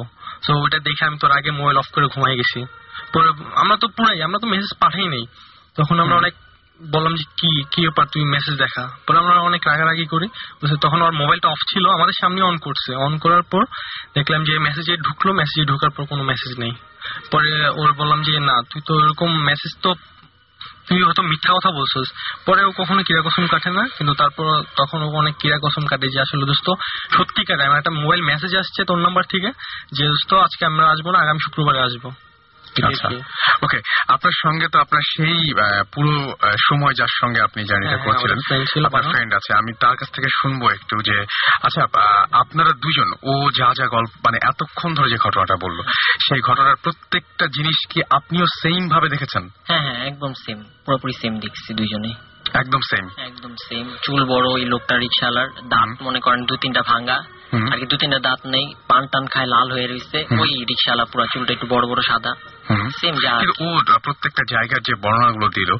তো ওইটা দেখে আমি তোর আগে মোবাইল অফ করে ঘুমাই গেছি। পরে আমরা তো পুরাই আমরা তো মেসেজ পাঠাই নাই। তখন আমরা অনেক বললাম যে কি কি ব্যাপার? তুই মেসেজ দেখা? পরে আমরা অনেক রাগারাগি করি। তখন ওর মোবাইলটা অফ ছিল আমাদের সামনে অন করছে। অন করার পর দেখলাম যে মেসেজে ঢুকলো মেসেজে ঢোকার পর কোনো মেসেজ নেই। পরে ওর বললাম যে না তুই তো এরকম মেসেজ তো তুই হয়তো মিথ্যা কথা বলছো পরে ও কখনো কিরা কসম কাটে না, কিন্তু তারপর তখন ও অনেক কিরা কসম কাটে যে আসলে দোস্ত সত্যি কাটে আমার একটা মোবাইল মেসেজ আসছে তোর নাম্বার থেকে যে, দোস্ত, আজকে আমরা আসব না, আগামী শুক্রবারে আসব। ওকে আপনার সঙ্গে তো আপনার সেই পুরো সময় যার সঙ্গে আপনি জার্নিটা হ্যাঁ, করছিলেন আপনার ফ্রেন্ড আছে আমি তার কাছ থেকে শুনব একটু যে আচ্ছা আপনারা দুজন ও যা যা গল্প মানে এতক্ষণ ধরে যে ঘটনাটা বলল সেই ঘটনার প্রত্যেকটা জিনিস কি আপনিও সেম ভাবে দেখেছেন? হ্যাঁ হ্যাঁ একদম সেম পুরোপুরি সেম দেখছি দুইজনে একদম সেম একদম সেম চুল বড় ওই লোকটা রিক্সাওয়ালার দাঁত মনে করেন দু তিনটা ভাঙ্গা। আর কি দু তিনটা দাঁত নেই পান টান খায় লাল হয়ে রয়েছে। ওই রিক্সাওয়ালা পুরা চুলটা একটু বড় বড় সাদা। সেম যা ও প্রত্যেকটা জায়গার যে বর্ণনাগুলো দিল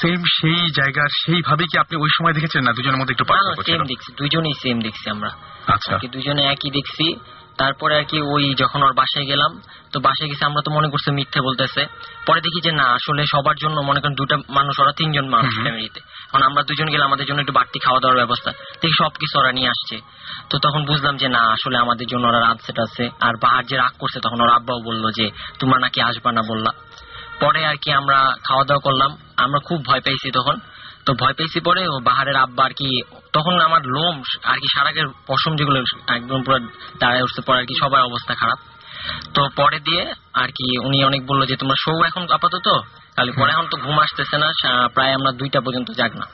সেম সেই জায়গার সেইভাবে কি আপনি ওই সময় দেখেছেন না দুজনের মধ্যে একটু পার্থক্য ছিল? সেম দেখছি। দুজনেই সেম দেখছি আমরা। আচ্ছা। কি দুজনে একই দেখছি। তারপরে আর কি ওই যখন ওর বাসায় গেলাম তো বাসায় গেছে আমরা তো মনে করছি মিথ্যে বলতেছে। পরে দেখি যে না আসলে সবার জন্য মনে করেন দুটা মানুষ ওরা তিনজন মানুষ ফ্যামিলিতে এখন আমরা দুজন গেলে আমাদের জন্য একটু বাড়তি খাওয়া দাওয়ার ব্যবস্থা। দেখি সবকিছু ওরা নিয়ে আসছে। তো তখন বুঝলাম যে না আসলে আমাদের জন্য ওরা রাত সেট আছে আর বাহার যে রাগ করছে তখন ওর আব্বাও বলল যে তোমরা নাকি আসবা না? বললা। পরে আর কি আমরা খাওয়া দাওয়া করলাম। আমরা খুব ভয় পেয়েছি তখন। তো ভয় পেয়েছি পরে ও বাহারের আব্বা আর কি তখন আমার লোম আর কি সারাগের পশম যেগুলো একদম পুরো দাঁড়ায় উঠছে পরে আর কি সবার অবস্থা খারাপ। তো পরে দিয়ে আর কি উনি অনেক বলল যে তোমরা শো এখন আপাতত তাহলে পরে এখন তো ঘুম আসতেছে না প্রায় আমরা দুইটা পর্যন্ত যাক না।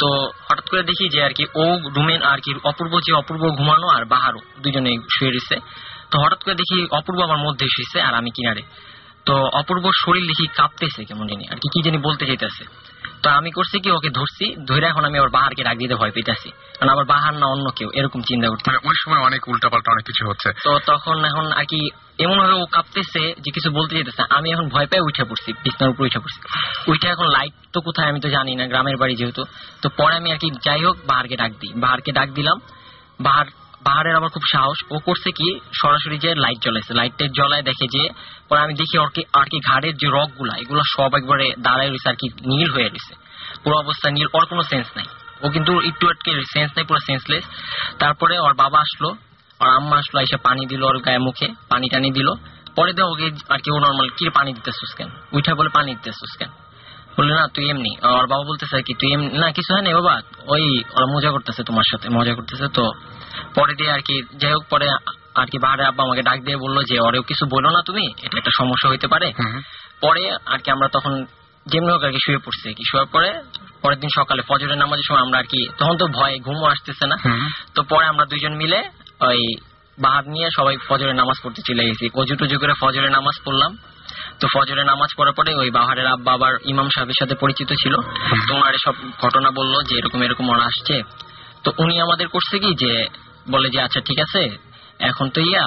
তো হঠাৎ করে দেখি যে আর কি ও রুমেন আর কি অপূর্ব যে অপূর্ব ঘুমানো আর বাহারও দুজনে শুয়ে রয়েছে। তো হঠাৎ করে দেখি অপূর্ব আমার মধ্যে শুয়েছে আর আমি কিনারে। তো অপূর্ব শরীর দেখি কাঁপতেছে কেমন জানি আর কি কি জানি বলতে চাইতেছে। তো আমি করছি কি ওকে ধরছি ধরে এখন আমি আবার বাহারকে ডাক দিতে ভয় পেতেছি কারণ আবার বাহার না অন্য কেউ এরকম চিন্তা করতে মানে ওই সময় অনেক উল্টাপাল্টা অনেক কিছু হচ্ছে। তো তখন এখন আর কি এমন ভাবে ও কাঁপতেছে যে কিছু বলতে যেতেছে আমি এখন ভয় পেয়ে উঠে পড়ছি বিছনার উপর উঠে পড়ছি। উঠে এখন লাইট তো কোথায় আমি তো জানি না গ্রামের বাড়ি যেহেতু। তো পরে আমি আর কি যাই হোক বাহারকে ডাক দিই। বাহারকে ডাক দিলাম। বাহার বাহারের আবার খুব সাহস। ও করছে কি, সরাসরি যে লাইট জ্বলাইছে। লাইটের জ্বলায় দেখে যে, পরে আমি দেখি ওর আর কি ঘাড়ের যে রকগুলা এগুলো সব একবারে দাঁড়ায় রয়েছে আর কি, নীল হয়ে রয়েছে পুরো অবস্থা নীল, ওর কোনো সেন্স নাই। ও কিন্তু একটু আটকে সেন্স নাই, পুরো সেন্সলেস তারপরে ওর বাবা আসলো আর আম্মা আসলো, এসে পানি দিল ওর গায়ে মুখে, পানি টানি দিল। পরে দিয়ে ওকে আর কি ও নর্মাল কি পানি দিতেছিস কেন? উঠা বলে পানি দিতেছিস কেন? বলল, না, তুই এমনি। ওর বাবা বলতেছে আর কি, তুই এমনি না, কিছু হয় না বাবা, ওই ওরা মজা করতেছে তোমার সাথে, মজা করতেছে তো। পরে দিয়ে আর কি যাই হোক পরে আর কি বাহারে আব্বা আমাকে ডাক দিয়ে বলল যে ওরেও কিছু বলো না তুমি এটা একটা সমস্যা হইতে পারে। পরে আর কি আমরা তখন যেমনি হোক আর কি শুয়ে পড়ছি। কি শুয়ে পরে পরের দিন সকালে ফজরের নামাজের সময় আমরা আর কি তখন তো ভয় ঘুমও আসতেছে না। তো পরে আমরা দুজন মিলে ওই বাহার নিয়ে সবাই ফজরের নামাজ পড়তে চলে গেছি। অজু টুজু করে ফজরের নামাজ পড়লাম। তো ফজরের নামাজ পড়ার পরে ওই বাহারের আব্বা আবার ইমাম সাহেবের সাথে পরিচিত ছিল। তো ওনারে সব ঘটনা বলল যে এরকম এরকম ওরা আসছে। তো উনি আমাদের করছে কি যে বলে যে আচ্ছা ঠিক আছে এখন তো ইয়া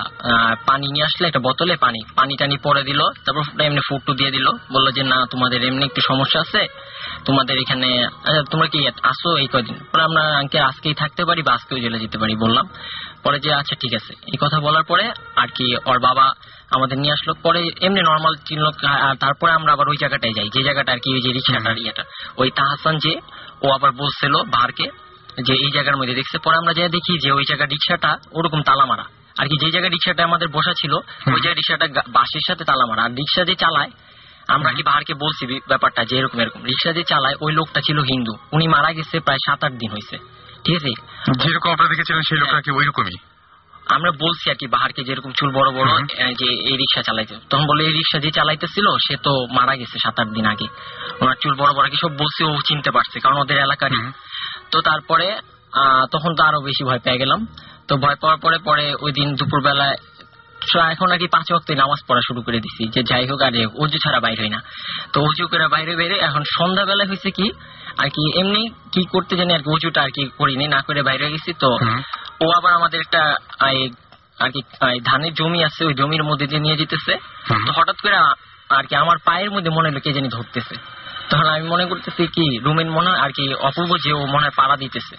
পানি নিয়ে আসলে একটা বোতলে পানি। পানি টানি পরে দিল তারপর এমনি ফুটু দিয়ে দিল। বলল যে না তোমাদের এমনি একটু সমস্যা আছে। তোমাদের এখানে আচ্ছা, তোমরা কি আসো এই কদিন? পরে আমরা আঙ্কে আজকেই থাকতে পারি বা আজকেও জেলে যেতে পারি বললাম। পরে যে আচ্ছা ঠিক আছে। এই কথা বলার পরে আর কি ওর বাবা আমাদের নিয়ে আসলো। পরে এমনি নর্মাল চিনলো তারপরে আমরা আবার ওই জায়গাটায় যাই। যে জায়গাটা আর কি ওই যে রিক্সাটার ইয়েটা। ওই তাহাসান যে ও আবার বলছিল বাহারকে যে এই জায়গার মধ্যে দেখছে পরে আমরা যা দেখি যে ওই জায়গার রিক্সাটা ওরকম তালা মারা। আর কি যে জায়গায় রিক্সাটা আমাদের বসা ছিল ওই জায়গায় রিক্সাটা বাসের সাথে তালা মারা। আর রিক্সা যে চালায় আমরা কি বাহারকে বলছি ব্যাপারটা যে এরকম এরকম। রিক্সা যে চালায় ওই লোকটা ছিল হিন্দু। উনি মারা গেছে প্রায় সাত আট দিন হয়েছে। ঠিক আছে? যেরকম আপনারা দেখেছিলেন সেই লোকটা কি ওইরকমই? আমরা বলছি আর কি বাহারকে যেরকম চুল বড় বড় যে এই রিক্সা চালাইতে। তখন বলে এই রিক্সা যে চালাইতেছিল সে তো মারা গেছে সাত আট দিন আগে। ওনার চুল বড় বড় কি সব বলছে ও চিনতে পারছে কারণ ওদের এলাকারই। হুম। তো তারপরে আহ, তখন তো আরও বেশি ভয় পেয়ে গেলাম। তো ভয় পাওয়ার পরে পরে ওই দিন দুপুর বেলায় এখন আর কি পাঁচ ওয়াক্তে নামাজ পড়া শুরু করে দিছি যে যাই হোক আর অজু ছাড়া বাইর হই না। তো অজু করে বাইরে বাইরে এখন সন্ধ্যাবেলায় হয়েছে কি আর কি এমনি কি করতে জানি আর কি অজুটা আর কি করিনি না করে বাইরে গেছি। তো ও আবার আমাদের একটা আর কি ধানের জমি আছে ওই জমির মধ্যে দিয়ে নিয়ে যেতেছে। তো হঠাৎ করে আর কি আমার পায়ের মধ্যে মনে হলো কে জানি ধরতেছে। তখন আমি মনে করতেছি কি, রুমের মনে আর কি অপূর্ব যে ও মনে হয় পাড়া দিতেছে।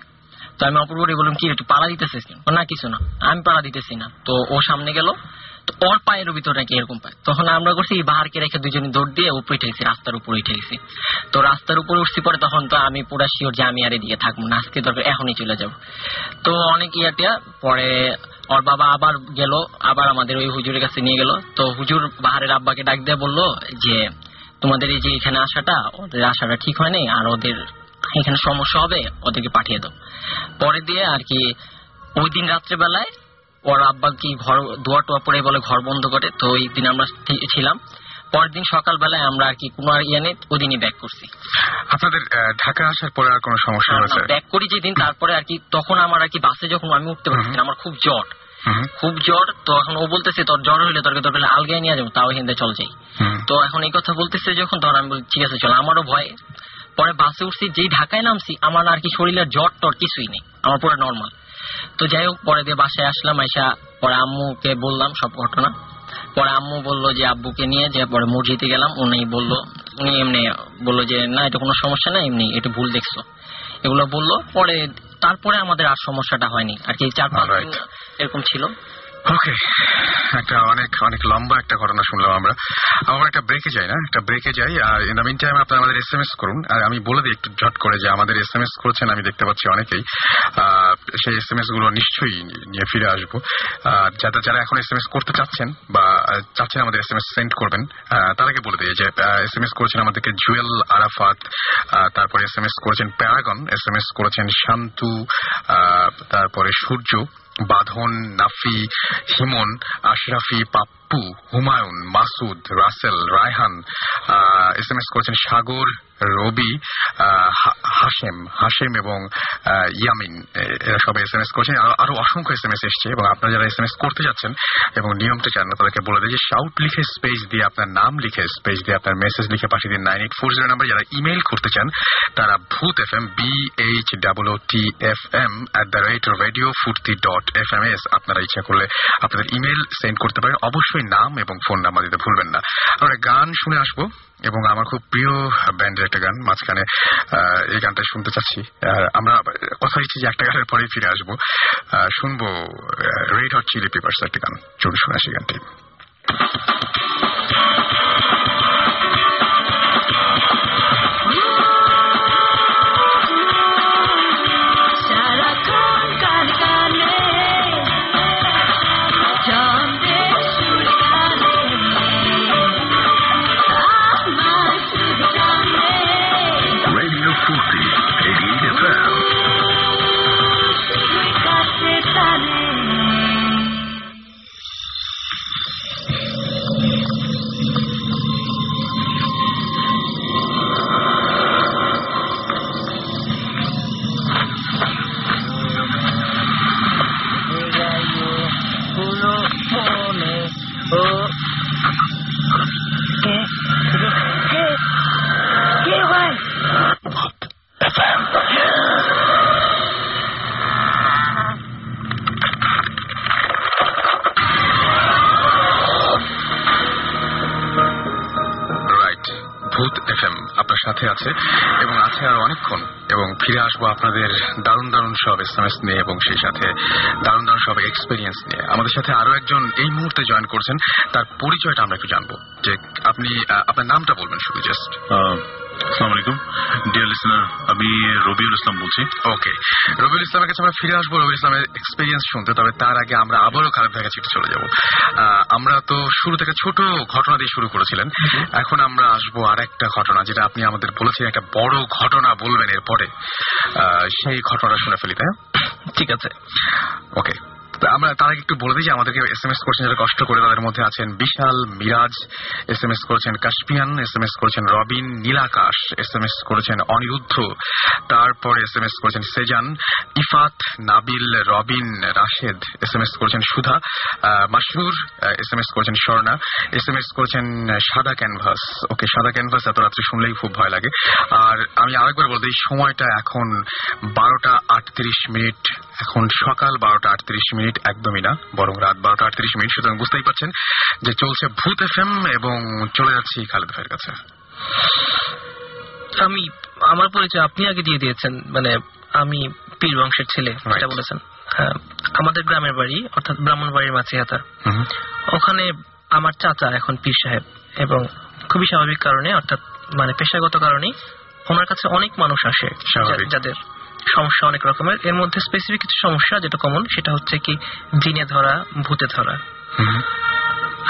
তো আমি অপূর্বরে বললাম, কি তুই পাড়া দিতেছিস না, কিছু না, আমি পাড়া দিতেছি না। তো ও সামনে গেল, তো ওর পায়ের ভিতর নাকি এরকম পায়। তখন আমরা করছি বাহারকে রেখে দুজনে দৌড় দিয়ে উপরে উঠে গেছি, রাস্তার উপরে উঠে গেছি। তো রাস্তার উপরে উঠছি পরে তখন তো আমি পুরা শিওর যে আমি আর এদিকে থাকব না, আজকে দরকার এখনই চলে যাব। তো অনেক ইয়াটিয়া, পরে ওর বাবা আবার গেল, আবার আমাদের ওই হুজুরের কাছে নিয়ে গেল। তো হুজুর বাহারের আব্বাকে ডাক দিয়ে বলল যে তোমাদের এই যে এখানে আসাটা ওদের আসাটা ঠিক হয়নি আর ওদের এখানে সমস্যা হবে ওদেরকে পাঠিয়ে দাও। পরে দিয়ে আর কি ওই দিন রাত্রেবেলায় ওর আব্বা কি ঘর দোয়া টোয়া পরে বলে ঘর বন্ধ করে তো ওই দিন আমরা ছিলাম। পরের দিন সকালবেলায় আমরা আর কি কোনো ইয়ে নেই ওদিনই ব্যাক করছি। আপনাদের ঢাকা আসার পরে আর কোনো সমস্যা হয়েছে? ব্যাক করি যেদিন তারপরে আর কি তখন আমার আর কি বাসে যখন আমি উঠতে পারছি না, আমার খুব জ্বর। হুম, খুব জ্বর তো এখন ও বলতেছে তোর জ্বর হইলে তোর তোর পেলে আলগায় নিয়ে যাব তাও হিন্দে চল যাই। তো এখন এই কথা বলতেছে যখন তখন আমি বলি ঠিক আছে চল। আমারও ভয়। পরে বাসে উঠছি যেই ঢাকায় নামছি আমার আর কি শরীরের জ্বর টর কিছুই নেই আমার পুরো নর্মাল তো যাই হোক পরে দিয়ে বাসায় আসলাম আইসা পরে আম্মুকে বললাম সব ঘটনা। পরে আম্মু বলল যে আব্বুকে নিয়ে যে পরে মসজিদে গেলাম। উনি বলল উনি এমনি বলল যে না এটা কোনো সমস্যা না এমনি এটা ভুল দেখছ। এগুলো বলল পরে তারপরে আমাদের আর সমস্যাটা হয়নি। আর কি চার পাঁচ এরকম ছিল। ওকে একটা অনেক অনেক লম্বা একটা ঘটনা শুনলাম আমরা। আমরা একটা ব্রেকে যাই না? একটা ব্রেকে যাই আর ইন দ্য টাইম আপনারা আমাদের এস এম এস করুন। আর আমি বলে দিই একটু ঝট করে যে আমাদের এস এম এস করছেন আমি দেখতে পাচ্ছি অনেকেই। সেই এস এম এসগুলো নিশ্চয়ই নিয়ে ফিরে আসব। যারা যারা এখন এস এম এস করতে চাচ্ছেন বা চাচ্ছেন আমাদের এস এম এস সেন্ড করবেন আহ, তার আগে বলে দিই যে এস এম এস করেছেন আমাদেরকে জুয়েল আরাফাত তারপরে এস এম এস করেছেন প্যারাগন এস এম এস করেছেন শান্তু তারপরে Surya Badhon Nafi Himon Ashrafi Pappu. Humayun, Masud, Rasel, Raihan S M S করেছেন সাগর, রবি হাশেম হাশেম এবং ইয়ামিন। এরা সবাই এস এম এস করেছেন। আরো- অসংখ্য এস এম এস এসছে এবং আপনারা যারা এস এম এস করতে যাচ্ছেন এবং নিয়মটা জানেন না তাদেরকে বলে দেয় যে শাউট লিখে স্পেস দিয়ে আপনার নাম লিখে স্পেস দিয়ে আপনার মেসেজ লিখে পাঠিয়ে দিন। Nine eight four zero number যারা ইমেল করতে চান, তারা Bhoot F M B H double T F M at the rate radio Foorti dot F M S আপনারা ইচ্ছা করলে আপনাদের ইমেল সেন্ড করতে পারেন। অবশ্যই নাম এবং ফোন নাম্বার দিতে ভুলবেন না। আমরা গান শুনে আসব এবং আমার খুব প্রিয় ব্যান্ডের একটা গান, মাঝখানে এই গানটা শুনতে চাচ্ছি। আর আমরা কথা দিচ্ছি যে একটা গানের পরেই ফিরে আসব। শুনব রেড হট চিলি পেপার্স একটা গান। চলুন শুনে আসি গানটি। আছে এবং আছে আর অনেকক্ষণ। এবং ফিরে আসব আপনাদের দারুণ দারুণ সব এস এম এস নিয়ে এবং সেই সাথে দারুণ দারুণ সব এক্সপিরিয়েন্স নিয়ে। আমাদের সাথে আরও একজন এই মুহূর্তে জয়েন করছেন। তার পরিচয়টা আমরা একটু জানব। যে আপনি আপনার নামটা বলবেন শুধু জাস্ট আলাইকুম। ডিয়ার লিসনার আমি রবিউল ইসলাম বলছি। ওকে রবিউল ইসলামের কাছে আমরা ফিরে আসব। রবিউল ইসলামের এক্সপিরিয়েন্স শুনতে। তবে তার আগে আমরা আবারও খালেদ ভাইয়ের কাছে চলে যাব। আমরা তো শুরু থেকে ছোট ঘটনা দিয়ে শুরু করেছিলেন। এখন আমরা আসব আর একটা ঘটনা যেটা আপনি আমাদের বলেছিলেন একটা বড় ঘটনা বলবেন এরপরে। আহ, সেই ঘটনাটা শুনে ফেলি তাই ঠিক আছে। ওকে আমরা তার আগে একটু বলে দিই যে আমাদেরকে এস এম এস করেছেন, যারা কষ্ট করে তাদের মধ্যে আছেন Bishal Miraj. S M S করেছেন কাশপিয়ান এস এম এস করেছেন Robin, Nilakash S M S করেছেন অনিরুদ্ধ, তারপরে এস এম এস করেছেন Sejan, Ifat, Nabil, Robin, Rashed S M S করেছেন Sudha Masrur S M S করেছেন স্বর্ণা এস এম এস করেছেন সাদা canvas. ওকে, সাদা ক্যানভাস এত রাত্রে শুনলেই খুব ভয় লাগে। আর আমি আরেকবার বলতে সময়টা এখন বারোটা আটত্রিশ মিনিট। এখন সকাল বারোটা আটত্রিশ মিনিট একদমই না বরং রাত বারোটা আটত্রিশ মিনিট। সুতরাং বুঝতেই পারছেন যে চলছে ভূত এফ এবং চলে যাচ্ছি খালেদ ভাইয়ের কাছে। আমি আমার পরিচয় আপনি আগে দিয়ে দিয়েছেন মানে আমি পীর বংশের ছেলে. এটা বলেছেন। হ্যাঁ, আমাদের গ্রামের বাড়ি অর্থাৎ ব্রাহ্মণ বাড়ির মাছিহাতা। ওখানে আমার চাচা এখন পীর সাহেব এবং খুবই স্বাভাবিক কারণে অর্থাৎ মানে পেশাগত কারণে ওনার কাছে অনেক মানুষ আসে যাদের। সমস্যা অনেক রকমের। এর মধ্যে স্পেসিফিক কিছু সমস্যা যেটা কমন সেটা হচ্ছে কি জিনে ধরা ভূতে ধরা।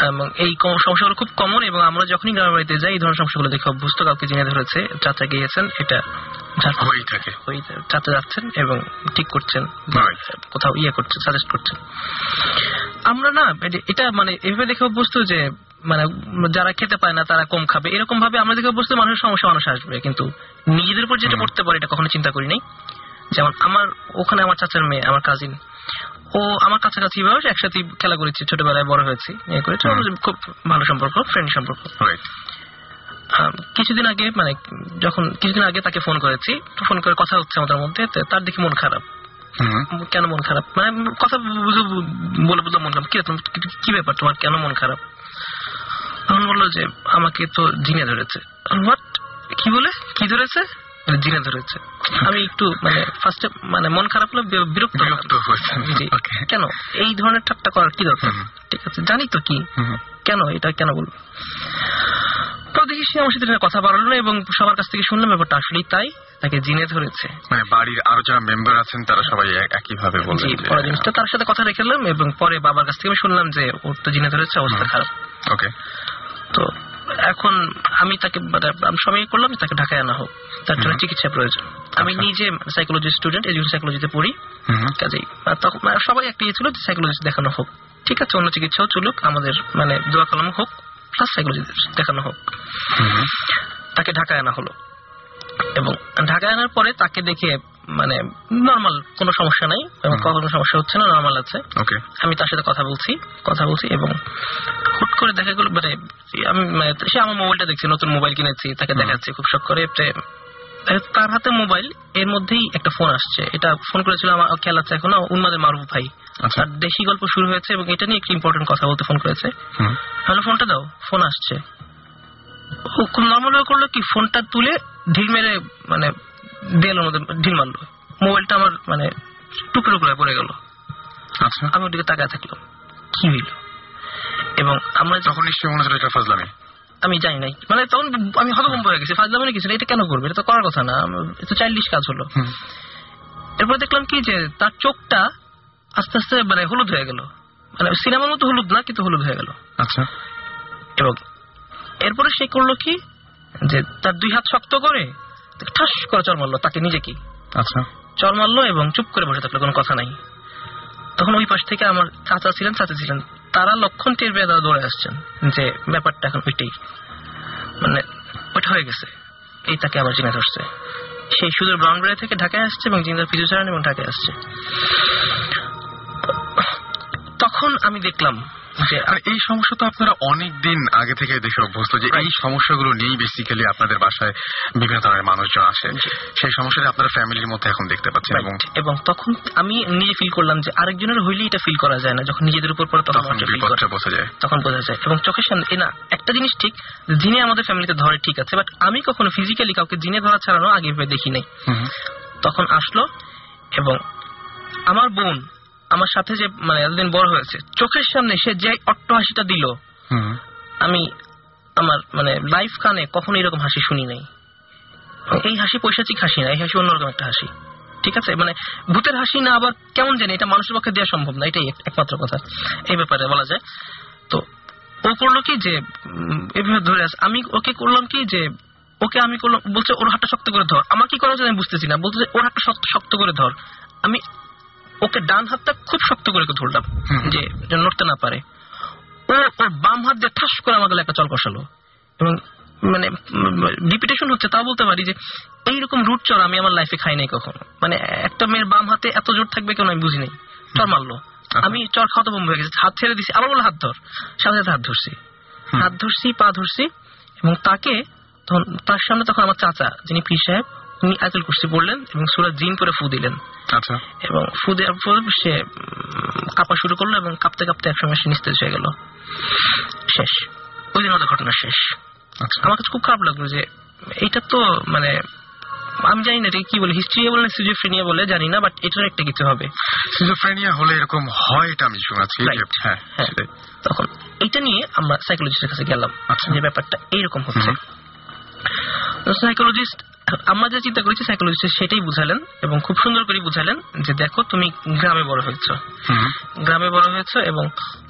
এবং এই সমস্যাগুলো খুব কমন এবং আমরা যখনই গ্রামের বাড়িতে যাই এই ধরনের সমস্যাগুলো দেখে অভ্যস্ত। কাউকে জিনে ধরেছে চাচা গিয়েছেন এটা হয়েই থাকে। চাচা যাচ্ছেন এবং ঠিক করছেন কোথাও ইয়ে করছেন সাজেস্ট করছেন। আমরা না এটি- এটা মানে এভাবে দেখে অভ্যস্ত যে মানে যারা খেতে পায় না তারা কম খাবে। এরকম ভাবে আমরা দেখে বুঝতে মানুষের সমস্যা মানুষ আসবে। কিন্তু নিজেদের উপর যেটা পড়তে পারে এটা কখনো চিন্তা করি নাই। যেমন আমার ওখানে আমার চাচার মেয়ে আমার কাজিন ও আমার কাছাকাছি বয়স একসাথে খেলা করেছি ছোটবেলায় বড় হয়েছি ইয়ে করেছি খুব ভালো সম্পর্ক ফ্রেন্ড সম্পর্ক। কিছুদিন আগে মানে যখন কিছুদিন আগে তাকে ফোন করেছি ফোন করে কথা হচ্ছে আমাদের মধ্যে তার দেখি মন খারাপ। কেন মন খারাপ? মানে কথা বুঝে বলে বুঝলাম মন খারাপ। কি ব্যাপার তোমার? কেন মন খারাপ? তখন বলল যে আমাকে তো জিনে ধরেছে। হোয়াট কি বলে? কি ধরেছে? জিনে ধরেছে আমি একটু মানে ফার্স্টে মানে মন খারাপ হলো বিরক্ত কেন? এই ধরনের ঠাট্টা করার কি দরকার? ঠিক আছে জানি তো কি। কেন? এটা কেন বলব? তো দেখি সে আমার সাথে কথা বাড়ালো না এবং সবার কাছ থেকে শুনলাম ব্যাপারটা আসলেই তাই। তাকে জিনে ধরেছে। মানে বাড়ির আরও যারা মেম্বার আছেন তারা সবাই এক- একইভাবে জি বললেন পরে জিনিসটা তার সাথে কথা রেখেলাম এবং পরে বাবার কাছ থেকে শুনলাম যে ওর তো জিনে ধরেছে অবস্থা খারাপ। ওকে তো এখন আমি তাকে মানে আমি সময় করলাম তাকে ঢাকায় আনা হোক। তার জন্য চিকিৎসা প্রয়োজন। আমি আচ্ছা। নিজে সাইকোলজি স্টুডেন্ট এজুকেশন সাইকোলজিতে পড়ি। কাজেই। তখন মানে সবাই একটা ইয়ে ছিল যে সাইকোলজিস্ট দেখানো হোক। ঠিক আছে অন্য চিকিৎসাও চলুক আমাদের মানে দোয়া কলম হোক প্লাস সাইকোলজি দেখানো হোক। তাকে ঢাকায় আনা হলো। এবং ঢাকায় আনার পরে তাকে দেখে মানে নর্মাল কোনো সমস্যা নাই কোনো সমস্যা হচ্ছে না নর্মাল আছে। আমি তার সাথে কথা বলছি কথা বলছি এবং হুট করে দেখা গেল মানে আমি মানে সে আমার মোবাইলটা দেখছি নতুন মোবাইল কিনেছি তাকে দেখাচ্ছি খুব শখ করে তার হাতে মোবাইল এর মধ্যেই একটা ফোন আসছে। এটা ফোন করেছিল আমার খেয়াল আছে এখনও উন্মাদের মারুফ ভাই। আচ্ছা। তার দেশি গল্প শুরু হয়েছে এবং এটা নিয়ে একটি ইম্পর্টেন্ট কথা বলতে ফোন করেছে। হ্যালো ফোনটা দাও ফোন আসছে। খুব নর্মাল করল কি ফোনটা তুলে ঢিল মেরে মানে দেয়ালের মধ্যে ঢিল মারলো। মোবাইলটা আমার মানে টুকরো হয়ে পড়ে গেল। আচ্ছা। আমি ওদিকে তাকায় থাকলাম। কি হইল? এবং আমরা যখন নিশ্চয়ই মনে হচ্ছিল এটা ফাজলামি। আমি জানি নাই। মানে তখন আমি হতভম্ব হয়ে গেছি। ফাজলামি মানে কিছু না, এটা কেন করবে? এটা তো করার কথা না। এটা চাইল্ডিশ কাজ হলো। এরপর দেখলাম কি যে তার চোখটা আস্তে আস্তে মানে হলুদ হয়ে গেল। মানে সিনেমার মতো হলুদ না কিন্তু হলুদ হয়ে গেল। আচ্ছা। এবং এরপরে সে করল কি? যে তার দুই হাত শক্ত করে ঠাস করে চল মারলো তাকে নিজে কি? আচ্ছা। চল মারলো এবং চুপ করে বসে থাকল কোনো কথা নাই। তখন ওই পাশ থেকে আমার চাচা ছিলেন চাচা ছিলেন। তারা লক্ষণ টের পেয়ে তারা দৌড়ে আসছেন যে ব্যাপারটা এখন ওইটাই। মানে ওইটা হয়ে গেছে। এই তাকে আবার চিনে ধরছে। সেই সুদূর ব্রাউনবাড়ি থেকে ঢাকায় আসছে এবং জিন্দার পিছু চালান এবং ঢাকায় আসছে। তখন আমি দেখলাম আর এই সমস্যা তো আপনারা অনেক দিন আগে থেকে দেখে অভ্যস্ত যে এই সমস্যাগুলো নিয়েই বেসিক্যালি আপনাদের বাসায় বিভিন্ন ধরনের মানুষজন আসে। সেই সমস্যাটা আপনারা ফ্যামিলির মধ্যে এখন দেখতে পাচ্ছেন এবং এবং তখন আমি নিজে ফিল করলাম যে আরেকজনের হইলেই এটা ফিল করা যায় না। যখন নিজেদের উপর পড়ে তখন বিপদটা বোঝা যায়। তখন বোঝা যায়। এবং চোখের সামনে না একটা জিনিস ঠিক জিনে আমাদের ফ্যামিলিতে ধরে ঠিক আছে বাট আমি কখনো ফিজিক্যালি কাউকে জিনে ধরা ছাড়ানো আগে ভেবে দেখি নাই। তখন আসলো এবং আমার বোন আমার সাথে যে মানে এতদিন বড় হয়েছে চোখের সামনে সে যে অট্ট হাসিটা দিল আমি আমার মানে লাইফ কানে কখনো এরকম হাসি শুনি নাই। এই হাসি পৈশাচিক হাসি না এই হাসি অন্যরকম একটা হাসি। ঠিক আছে? মানে ভূতের হাসি না আবার কেমন জানি এটা মানুষের পক্ষে দেওয়া সম্ভব না এটাই একমাত্র কথা। এই ব্যাপারে বলা যায়। তো ও করল কি যে এভাবে ধরে আছে আমি ওকে করলাম কি যে ওকে আমি করলাম বলছে ওর হাতটা শক্ত করে ধর। আমার কি করা উচিত আমি বুঝতেছি না বলছে ওর হাতটা শক্ত শক্ত করে ধর। আমি ওকে ডান হাতটা খুব শক্ত করে ধরলাম। যে নড়তে না পারে। ও ওর বাম হাত দিয়ে ঠাস করে গালে একটা চল কষালো। এবং মানে রিপিটেশন হচ্ছে তাও বলতে পারি যে এইরকম রুট চর আমি আমার লাইফে খাই নাই কখনো। মানে একটা মেয়ের বাম হাতে এত জোর থাকবে কেন আমি বুঝি নাই। চর মারলো। আমি চর খাওয়াতে বন্ধ হয়ে গেছে। হাত ছেড়ে দিছি। আবার বলে হাত ধর। সাথে সাথে হাত ধরছি। হাত ধরছি পা ধরছি এবং তাকে তখন তার সামনে তখন আমার চাচা যিনি পীর সাহেব উনি আয়তুল কুর্সি পড়লেন এবং সুরা জিন করে ফু দিলেন। আচ্ছা। এবং ফু দেওয়ার পর সে কাঁপা শুরু করল এবং কাঁপতে কাঁপতে একসময় সে নিস্তেজ হয়ে গেল। শেষ। ওই দিন ওদের ঘটনা শেষ। আচ্ছা। আমার কাছে খুব খারাপ লাগল যে এটা তো মানে আমি জানি না কি বলে হিস্ট্রি বলে সিজোফ্রেনিয়া বলে জানি না বাট এটার একটা কিছু হবে। সিজোফ্রেনিয়া হলে এরকম হয় এটা আমি শুনেছি। হ্যাঁ হ্যাঁ তখন এটা নিয়ে আমরা সাইকোলজিস্টের কাছে গেলাম আচ্ছা। যে ব্যাপারটা এইরকম হচ্ছে। সাইকোলজিস্ট আমরা যে চিন্তা করেছি সাইকোলজিস্ট সেটাই বুঝালেন এবং খুব সুন্দর করে বুঝালেন যে দেখো তুমি গ্রামে বড় হয়েছো। গ্রামে বড় হয়েছো এবং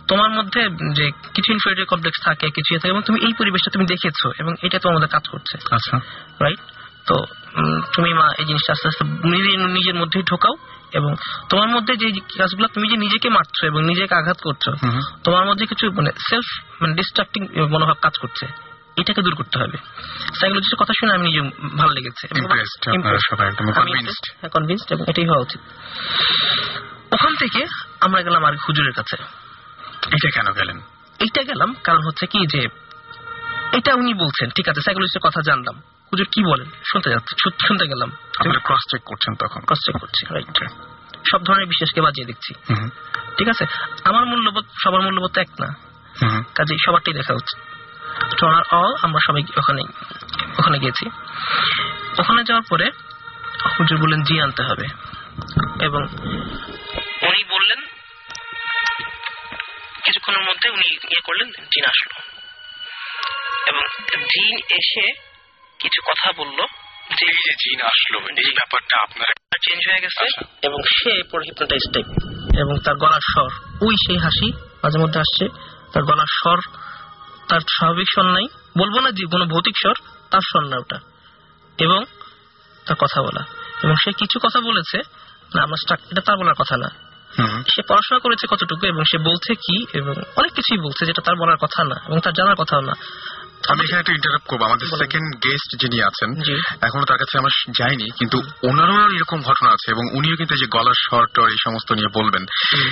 তোমার মধ্যে যে কিছু ইনফেরিয়র কমপ্লেক্স থাকে কিছু ইয়ে থাকে এবং তুমি এই পরিবেশটা তুমি দেখেছ এবং এটা তোমার মধ্যে কাজ করছে। আচ্ছা। রাইট তো তুমি মা এই জিনিসটা আস্তে আস্তে নিজে নিজের মধ্যেই ঢোকাও এবং তোমার মধ্যে যে কাজগুলো তুমি যে নিজেকে মারছো এবং নিজেকে আঘাত করছ তোমার মধ্যে কিছু মানে সেলফ মানে ডিস্ট্রাক্টিং মনোভাব কাজ করছে। এটাকে দূর করতে হবে। সাইকোলজিস্টের কথা শুনে আমি নিজে ভালো লেগেছে হ্যাঁ কনভিন্সড এবং এটাই হওয়া উচিত। ওখান থেকে আমরা গেলাম আর হুজুরের কাছে। এটা কেন গেলেন? এইটা গেলাম কারণ হচ্ছে কি যে এটা উনি বলছেন ঠিক আছে সাইকোলজিস্টের কথা জানলাম। হুজুর কি বলেন? শুনতে যাচ্ছে শুনতে গেলাম। আপনারা ক্রস চেক করছেন তখন? ক্রস চেক করছি রাইট সব ধরনের বিশ্বাসকে বাজিয়ে দেখছি। ঠিক আছে? আমার মূল্যবোধ সবার মূল্যবোধ তো এক না। কাজে সবারটাই দেখা উচিত। টোনার অল আমরা সবাই ওখানে ওখানে গেছি ওখানে যাওয়ার পরে হুজুর বললেন জি আনতে হবে। এবং উনি বললেন কিছুক্ষণের মধ্যে উনি ইয়ে করলেন জিন আসলো। এবং জিন এসে কিছু কথা বলল। যে এই যে জিন আসলো। এই ব্যাপারটা আপনারা চেঞ্জ হয়ে গেছে। এবং সে পরে হিপনোটাইজ টাইপ এবং তার গলার স্বর ওই সেই হাসি মাঝে মধ্যে আসছে। তার গলার স্বর তার স্বাভাবিক স্বর নাই। বলব না যে কোনো ভৌতিক স্বর তার স্বর না ওটা। এবং তার কথা বলা। এবং সে কিছু কথা বলেছে না আমার এটা তার বলার কথা না। সে পড়াশোনা করেছে কতটুকু এবং সে বলছে কি এবং অনেক কিছুই বলছে যেটা তার বলার কথা না এবং তার জানার কথা না। আমি এখানে একটা ইন্টারাপ্ট করব। আমাদের সেকেন্ড গেস্ট যিনি আছেন এখনও তার কাছে আমার যায়নি কিন্তু ওনারও এরকম ঘটনা আছে এবং উনিও কিন্তু যে গলার টর এই সমস্ত নিয়ে বলবেন।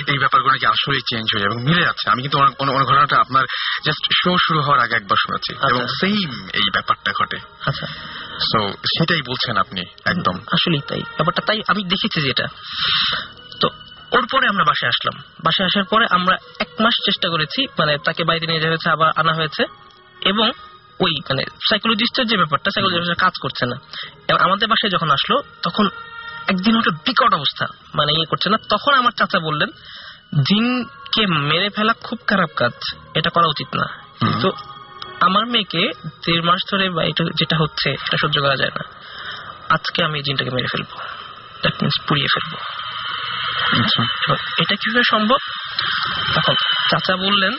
এই ব্যাপারগুলো নাকি আসলেই চেঞ্জ হয়ে এবং মিলে যাচ্ছে। আমি কিন্তু ঘটনাটা আপনার জাস্ট শো শুরু হওয়ার আগে একবার শুনেছি এবং সেম এই ব্যাপারটা ঘটে। আচ্ছা। সো সেটাই বলছেন আপনি একদম। আসলেই তাই। ব্যাপারটা তাই আমি দেখেছি যেটা তো ওর পরে আমরা বাসায় আসলাম। বাসায় আসার পরে আমরা এক মাস চেষ্টা করেছি মানে তাকে বাইরে নিয়ে যাওয়া হয়েছে আবার আনা হয়েছে। এবং ওই মানে সাইকোলজিস্টের যে ব্যাপারটা সাইকোলজিস্টের কাজ করছে না। এবং আমাদের বাসায় যখন আসলো তখন একদিন ওটা বিকট অবস্থা। মানে ইয়ে করছে না। তখন আমার চাচা বললেন জিনকে মেরে ফেলা খুব খারাপ কাজ। এটা করা উচিত না। তো আমার মেয়েকে দেড় মাস ধরে বা এটা যেটা হচ্ছে এটা সহ্য করা যায় না। আজকে আমি জিনটাকে মেরে ফেলব। দ্যাট মিনস পুড়িয়ে ফেলব। আচ্ছা। এটা কীভাবে সম্ভব? তখন চাচা বললেন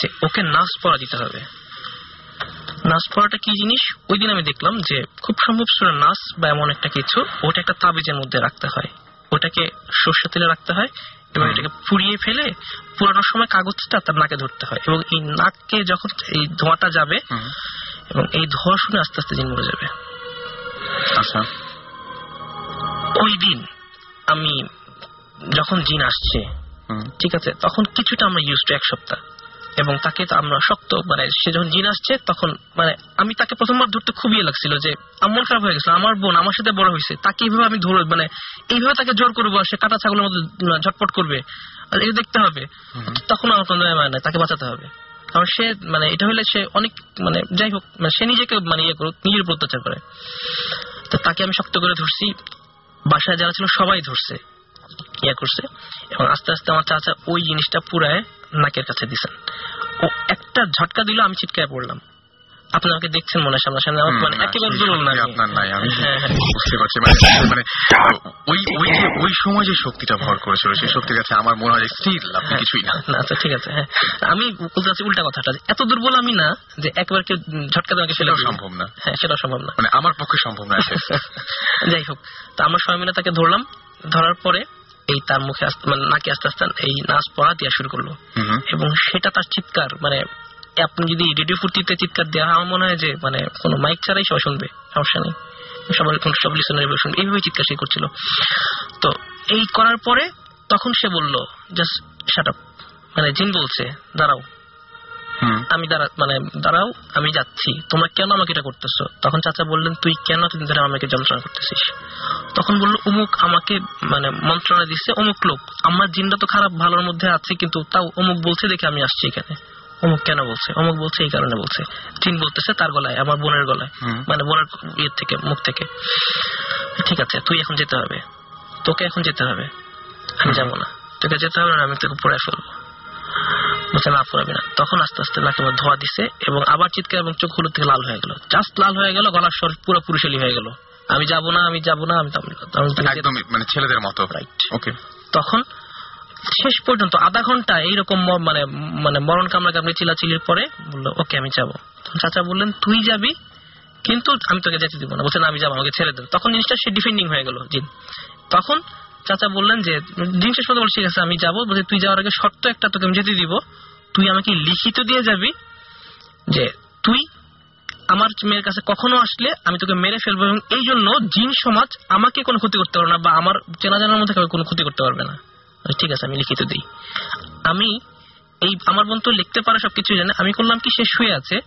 যে ওকে নাচ পড়া দিতে হবে। নাচ পড়াটা কি জিনিস? ওই দিন আমি দেখলাম যে খুব সম্ভব সুরা নাচ বা এমন একটা কিছু ওটা একটা তাবিজের মধ্যে রাখতে হয়। ওটাকে সর্ষে তেলে রাখতে হয় এবং এটাকে পুড়িয়ে ফেলে পুরানোর সময় কাগজটা তার নাকে ধরতে হয় এবং এই নাককে যখন এই ধোঁয়াটা যাবে এবং এই ধোঁয়া শুনে আস্তে আস্তে জিন মরে যাবে। আচ্ছা। ওই দিন আমি যখন জিন আসছে ঠিক আছে তখন কিছুটা আমরা ইউজ টু এক সপ্তাহ। এবং তাকে তো আমরা শক্ত মানে সে যখন জিন আসছে তখন মানে আমি তাকে প্রথমবার ধরতে খুবই ইয়ে লাগছিল যে আমার খারাপ হয়ে গেছিল আমার বোন আমার সাথে বড় হয়েছে তাকে এইভাবে আমি ধরো মানে এইভাবে তাকে জোর করব সে কাটা ছাগলের মতো ঝটপট করবে। আর এটা দেখতে হবে। তখন আমার কোনো মানে তাকে বাঁচাতে হবে। কারণ সে মানে এটা হলে সে অনেক মানে যাই হোক মানে সে নিজেকে মানে ইয়ে করুক নিজের উপর অত্যাচার করে। তো তাকে আমি শক্ত করে ধরছি। বাসায় যারা ছিল সবাই ধরছে। ইয়ে করছে। এবং আস্তে আস্তে আমার চাচা ওই জিনিসটা পুরায় নাকের কাছে দিছেন। ও একটা ঝটকা দিল আমি চিৎকায় পড়লাম। আপনি আমাকে দেখছেন মনে হয় সামনাসামনি আমার মানে একেবারে না আপনার নাই আমি হ্যাঁ, হ্যাঁ। বুঝতে পারছি মানে মানে ওই ওই যে ওই সময় যে শক্তিটা ভর করেছিল সেই শক্তির কাছে আমার মনে হয় স্টিল আপনি কিছুই না। আচ্ছা ঠিক আছে হ্যাঁ। আমি বলতে চাচ্ছি উল্টা কথাটা এত দুর্বল আমি না যে একবার কেউ ঝটকা ফেলে সেটাও সম্ভব না। হ্যাঁ সেটাও সম্ভব না। মানে আমার পক্ষে সম্ভব না যাই হোক তা আমরা সবাই মিলে তাকে ধরলাম। ধরার পরে এই তার মুখে মানে নাকি আস্তে আস্তে এই নাচ পড়া দেওয়া শুরু করল। এবং সেটা তার চিৎকার মানে আপনি যদি রেডিও ফুর্তিতে চিৎকার দেওয়া আমার মনে হয় যে মানে কোনো মাইক ছাড়াই সবাই শুনবে সমস্যা নেই। সবাই সব লিসনার শুনবে। এইভাবে চিৎকার সে করছিল। তো এই করার পরে তখন সে বলল জাস্ট শাট আপ মানে জিন বলছে দাঁড়াও। আমি দাঁড়া মানে দাঁড়াও আমি যাচ্ছি। তোমরা কেন আমাকে এটা করতেছো? তখন চাচা বললেন তুই কেন এতদিন ধরে আমাকে যন্ত্রণা করতেছিস? তখন বলল অমুক আমাকে মানে মন্ত্রণা দিচ্ছে অমুক লোক। আমার জিনটা তো খারাপ ভালোর মধ্যে আছে কিন্তু তাও অমুক বলছে দেখে আমি আসছি এখানে। অমুক কেন বলছে? অমুক বলছে এই কারণে বলছে। জিন বলতেছে তার গলায় আমার বোনের গলায় মানে বোনের ইয়ের থেকে মুখ থেকে। ঠিক আছে তুই এখন যেতে হবে। তোকে এখন যেতে হবে। আমি যাব না। তোকে যেতে হবে না আমি তোকে পড়ে ফেলব। বলছে না পড়াবি না। তখন আস্তে আস্তে নাকে আমার ধোয়া দিছে এবং আবার চিৎকার এবং চোখ হলুদ থেকে লাল হয়ে গেল। জাস্ট লাল হয়ে গেল গলার স্বর পুরো পুরুষালী হয়ে গেল। আমি যাব না আমি যাব না আমি মানে ছেলেদের মতো। Right. ওকে তখন শেষ পর্যন্ত আধা ঘণ্টা এইরকম মানে মানে মরণ কামড়া কামড়ে চিলাচিলির পরে বলল ওকে আমি যাব। চাচা বললেন তুই যাবি কিন্তু আমি তোকে যেতে দিব না। বলছে না আমি যাব আমাকে ছেড়ে দেবো তখন জিনিসটা সে ডিফেন্ডিং হয়ে গেল জিন। তখন চাচা বললেন যে, দিন শেষ পর্যন্ত ঠিক আছে, আমি যাব। তুই যাওয়ার আগে শর্ত একটা তোকে আমি যেতে দিব। তুই আমাকে লিখিত দিয়ে যাবি যে, তুই আমার মেয়ের কাছে কখনো আসলে আমি তোকে মেরে ফেলব এবং এই জন্য জিন সমাজ আমাকে কোনো ক্ষতি করতে পারবে না বা আমার চেনা জানার মধ্যে কোনো ক্ষতি করতে পারবে না। ঠিক আছে, আমি লিখিত দিই। আমি এই, আমার বোন তো লিখতে পারে সবকিছু জানে। আমি করলাম কি, সে শুয়ে আছে।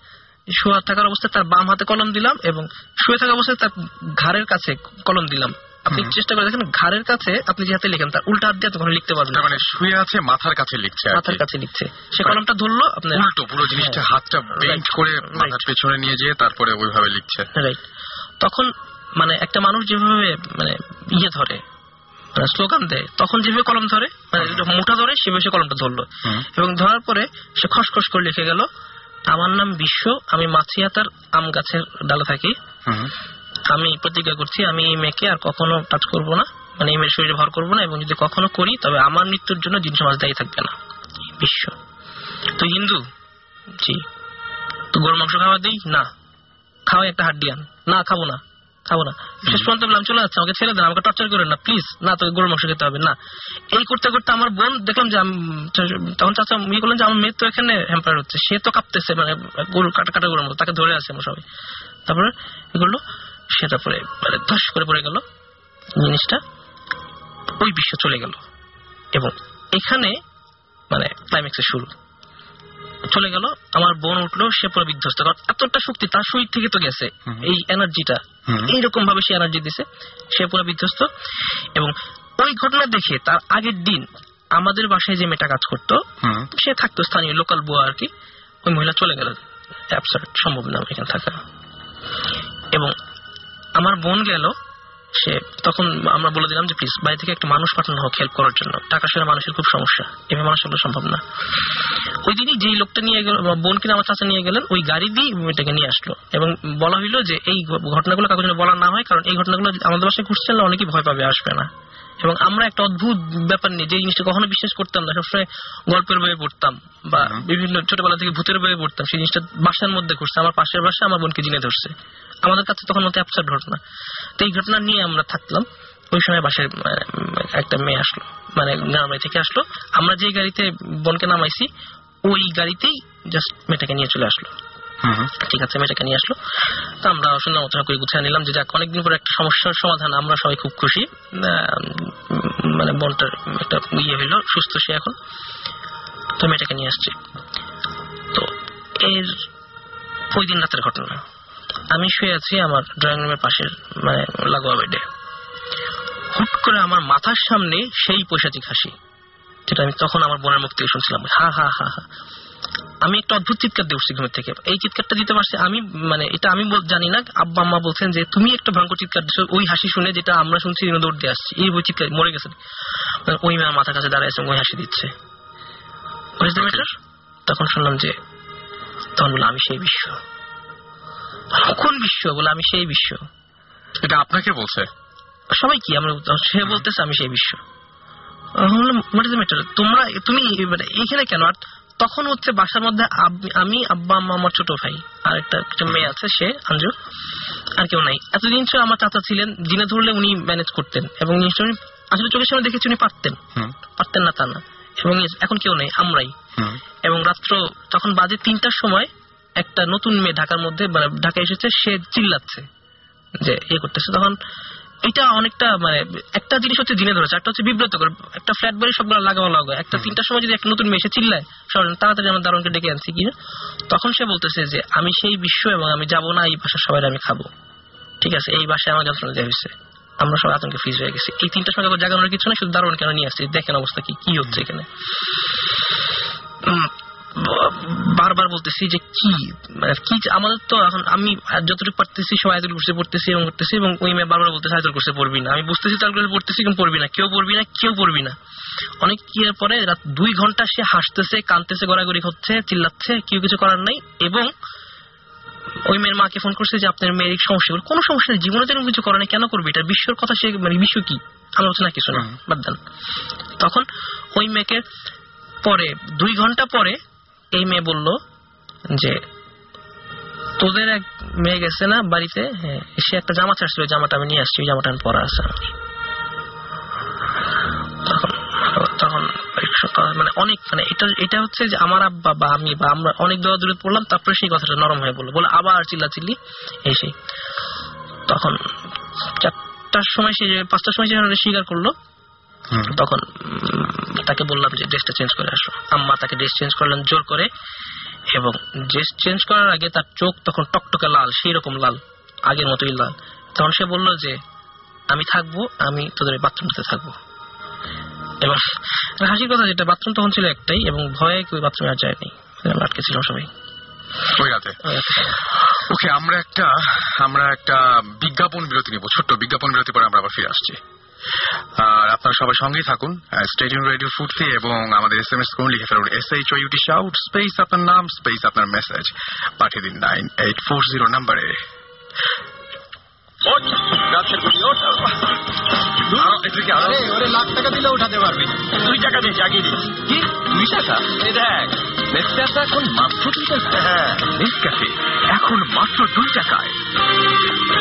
শুয়ে থাকার অবস্থায় তার বাম হাতে কলম দিলাম এবং শুয়ে থাকা অবস্থায় তার ঘাড়ের কাছে কলম দিলাম। আপনি চেষ্টা করে দেখেন ঘাড়ের কাছে আপনি যে হাতে লিখেন তার উল্টা হাত দিয়ে কখনো লিখতে পারবেন মানে শুয়ে আছে মাথার কাছে লিখছে মাথার কাছে লিখছে। সে কলমটা ধরলো আপনার উল্টো পুরো জিনিসটা হ্যাঁ। হাতটা বেন্ড করে মাথার পেছনে নিয়ে যেয়ে তারপরে ওইভাবে লিখছে। রাইট তখন মানে একটা মানুষ যেভাবে মানে ইয়ে ধরে মানে স্লোগান দেয় তখন যেভাবে কলম ধরে মানে মোটা ধরে সেভাবে সে কলমটা ধরলো। এবং ধরার পরে সে খসখস করে লিখে গেল আমার নাম বিশ্ব আমি মাছিয়াতার আম গাছের ডালে থাকি। আমি প্রতিজ্ঞা করছি, আমি এই মেয়েকে আর কখনো টাচ করব না। মানে এই মেয়ের শরীরে ভর করব না, এবং যদি কখনো করি, তবে আমার মৃত্যুর জন্য জিন সমাজ দায়ী থাকবে না। বিশ্ব। তুই হিন্দু? জি। তো গরুর মাংস খাওয়া দিই? না। খাওয়াই একটা হাড্ডি আন। না, খাব না। খাব না। শেষ পর্যন্ত বললাম, চলে যাচ্ছে, আমাকে ছেড়ে দেন, আমাকে টর্চার করেন না প্লিজ না, তোকে গরুর মাংস খেতে হবে, না। এই করতে করতে আমার বোন, দেখলাম যে তখন চাচা ইয়ে করলেন যে, আমার মেয়ে তো এখানে হ্যাম্পার হচ্ছে, সে তো কাঁপতেছে মানে গরু কাটা কাটা গরুর তাকে ধরে আছে আমরা সবাই। তারপরে করল সেটা পরে মানে ধস করে পড়ে গেল জিনিসটা ওই বিশ্ব চলে গেল। এবং এখানে মানে ক্লাইম্যাক্সের শুরু। চলে গেল আমার বোন উঠল সে পুরো বিধ্বস্ত। কারণ এতটা শক্তি তার শরীর থেকে তো গেছে এই এনার্জিটা এইরকম ভাবে সে এনার্জি দিছে সে পুরো বিধ্বস্ত। এবং ওই ঘটনা দেখে তার আগের দিন আমাদের বাসায় যে মেয়েটা কাজ করতো সে থাকতো স্থানীয় লোকাল বুয়া আর কি ওই মহিলা চলে গেল। সম্ভব না এখানে থাকা। এবং আমার বোন গেল, সে তখন আমরা বলে দিলাম যে, প্লিজ, বাড়ি থেকে একটা মানুষ পাঠানো হোক হেল্প করার জন্য। টাকা সেরা মানুষের খুব সমস্যা। এভাবে মানুষ সম্ভব না। ওই দিনই যেই লোকটা নিয়ে গেল বোন কিনা আমার চাচা নিয়ে গেলেন, ওই গাড়ি দিয়ে মেয়েটাকে নিয়ে আসলো। এবং বলা হইল যে, এই ঘটনাগুলো কাগজে বলা না হয়, কারণ এই ঘটনাগুলো আমাদের বাসায় ঘুরছে না, অনেকেই ভয় পাবে, আসবে না। এবং আমরা একটা অদ্ভুত ব্যাপার নিয়ে যে জিনিসটা কখনো বিশ্বাস করতাম না সবসময় গল্পের বইয়ে পড়তাম বা বিভিন্ন ছোটবেলা থেকে ভূতের বইয়ে পড়তাম সেই জিনিসটা বাসার মধ্যে ঘটছে আমার পাশের বাসা আমার বোনকে জিনে ধরছে। আমাদের কাছে তখন মতো অ্যাপসার ঘটনা। তো এই ঘটনা নিয়ে আমরা থাকলাম। ওই সময় বাসের একটা মেয়ে আসলো মানে গ্রামে থেকে আসলো। আমরা যে গাড়িতে বোনকে নামাইছি ওই গাড়িতেই জাস্ট মেয়েটাকে নিয়ে চলে আসলো। ঠিক আছে, মেয়েটাকে নিয়ে আসলো। তো আমরা সুন্দর আলোচনা করে গুছিয়ে নিলাম। যে যাক, অনেকদিন পরে একটা সমস্যার সমাধান। আমরা সবাই খুব খুশি। মানে বোনটার একটা ইয়ে হইল, সুস্থ সে এখন। তো মেয়েটাকে নিয়ে আসছি। তো এর ওই দিন রাতের ঘটনা। আমি শুয়ে আছি আমার ড্রয়িং রুমের পাশের মানে লাগোয়া বেডে হুট করে আমার মাথার সামনে সেই পৈশাচিক হাসি। যেটা আমি তখন আমার বোনের মুখ থেকে শুনছিলাম। হা হা হা হা। আমি একটা অদ্ভুত চিৎকার দিয়ে উঠছি ঘুমের থেকে। এই চিৎকারটা দিতে পারছি আমি মানে এটা আমি জানি না আব্বা আম্মা বলছেন যে তুমি একটা ভয়ঙ্কর চিৎকার দিচ্ছ ওই হাসি শুনে যেটা আমরা শুনছি দৌড় দিয়ে আসছি। এই ওই চিৎকার মরে গেছে। মানে ওই মেয়ের মাথার কাছে দাঁড়ায় ওই হাসি দিচ্ছে। তখন শুনলাম যে তখন বললাম আমি সেই বিশ্ব। কোন বিশ্ব? বলে আমি সেই বিশ্ব। এটা আপনাকে বলছে? সবাই কি? আমরা সে বলতেছে আমি সেই বিশ্ব। হোয়াট ইজ ম্যাটার তোমরা তুমি মানে এইখানে কেন? আর তখন হচ্ছে বাসার মধ্যে আমি আব্বা আম্মা আমার ছোট ভাই আর একটা মেয়ে আছে সে আঞ্জু আর কেউ নাই। এতদিন আমার চাচা ছিলেন দিনে ধরলে উনি ম্যানেজ করতেন এবং জিনিসটা উনি আসলে চোখের সামনে দেখেছি উনি পারতেন। পারতেন না তা না। এবং এখন কেউ নেই আমরাই। এবং রাত্র তখন বাজে তিনটার সময় একটা নতুন মেয়ে ঢাকার মধ্যে মানে ঢাকায় এসেছে সে চিল্লাচ্ছে যে ইয়ে করতেছে। তখন এটা অনেকটা মানে একটা জিনিস হচ্ছে জিনে ধরেছে একটা হচ্ছে বিব্রতকর। একটা ফ্ল্যাট বাড়ি সবগুলো লাগাবো লাগবে একটা তিনটার সময় যদি একটা নতুন মেয়ে এসে চিল্লায় তাড়াতাড়ি আমার দারুণকে ডেকে আনছি কিনা তখন সে বলতেছে যে আমি সেই বিশ্ব এবং আমি যাব না এই বাসার সবাই আমি খাব। ঠিক আছে এই বাসায় আমার যন্ত্রণা দেওয়া হয়েছে। আমরা সবাই আতঙ্কে ফ্রিজ হয়ে গেছি। এই তিনটার সময় জাগানোর কিছু না শুধু দারুণ কেন নিয়ে আসছি। দেখেন অবস্থা কি কি হচ্ছে এখানে। বারবার বলতেছি যে কি? মানে কি আমাদের তো এখন আমি যতটুকু পারতেছি সবাই আয়তুল কুরসি পড়তেছি এবং করতেছি এবং ওই মেয়ে বারবার বলতেছে আয়তুল কুরসি পড়বি না। আমি বুঝতেছি তার কুরসি পড়তেছি কিন্তু পড়বি না। কেউ পড়বি না কেউ পড়বি না। অনেক কি এর পরে রাত দুই ঘণ্টা সে হাসতেছে কানতেছে গড়াগড়ি হচ্ছে চিল্লাচ্ছে কেউ কিছু করার নাই এবং ওই মেয়ের মাকে ফোন করছে যে আপনার মেয়ের সমস্যা। কোনো সমস্যা নেই জীবনে যেন কিছু করে না কেন করবে এটা? বিশ্বর কথা সে মানে বিশ্ব কি? আলোচনা কিছু না বাদ দেন। তখন ওই মেয়েকে পরে দুই ঘণ্টা পরে এই মেয়ে বলল যে, তোদের এক মেয়ে গেছে না বাড়িতে হ্যাঁ সে একটা জামা ছাড়ছিল, জামাটা আমি নিয়ে আসছি, ওই জামাটা আমি পরা আছে তখন মানে অনেক মানে এটা এটা হচ্ছে যে আমার আব্বা বা আমি বা আমরা অনেক পড়লাম, তারপরে সেই কথাটা নরম হয়ে বলল চিল্লা চিল্লি সেই তখন চারটার সময় পাঁচটার সময় সে স্বীকার করল। তখন তাকে বললাম যে ড্রেসটা চেঞ্জ করে আসো। আম্মা তাকে ড্রেস চেঞ্জ করলেন জোর করে। এবং ড্রেস চেঞ্জ করার আগে তার চোখ তখন টকটকে লাল সেই রকম লাল আগের মতোই লাল। তখন সে বলল যে আমি থাকব আমি তোদের বাথরুমটাতে থাকব। এবার হাসির কথা যেটা বাথরুম তখন ছিল একটাই এবং ভয়ে কেউ বাথরুমে আর যায়নি। আমরা আটকে ছিলাম সবাই। ওই রাতে। ওকে আমরা একটা আমরা একটা বিজ্ঞাপন বিরতি নিব ছোট্ট বিজ্ঞাপন বিরতি পরে আমরা আবার ফিরে আসছি। আর আপনারা সবাই সঙ্গেই থাকুন স্টেডিয়াম রেডিও ফুর্তি এবং আমাদের এস এম এস করুন লিখে ফেলুন S H U T shout space আপনার নাম স্পেস আপনার মেসেজ পাঠিয়ে দিন নাইন এইট ফোর জিরো নাম্বারে ওরে লাখ টাকা দিলে উঠাতে পারবি। দুই টাকা দিয়ে জাগিয়ে দিস কি? দুই টাকা? এই দেখ। নেক্সট এখন মাত্র দুই টাকা হ্যাঁ এখন মাত্র দুই টাকায়। Don't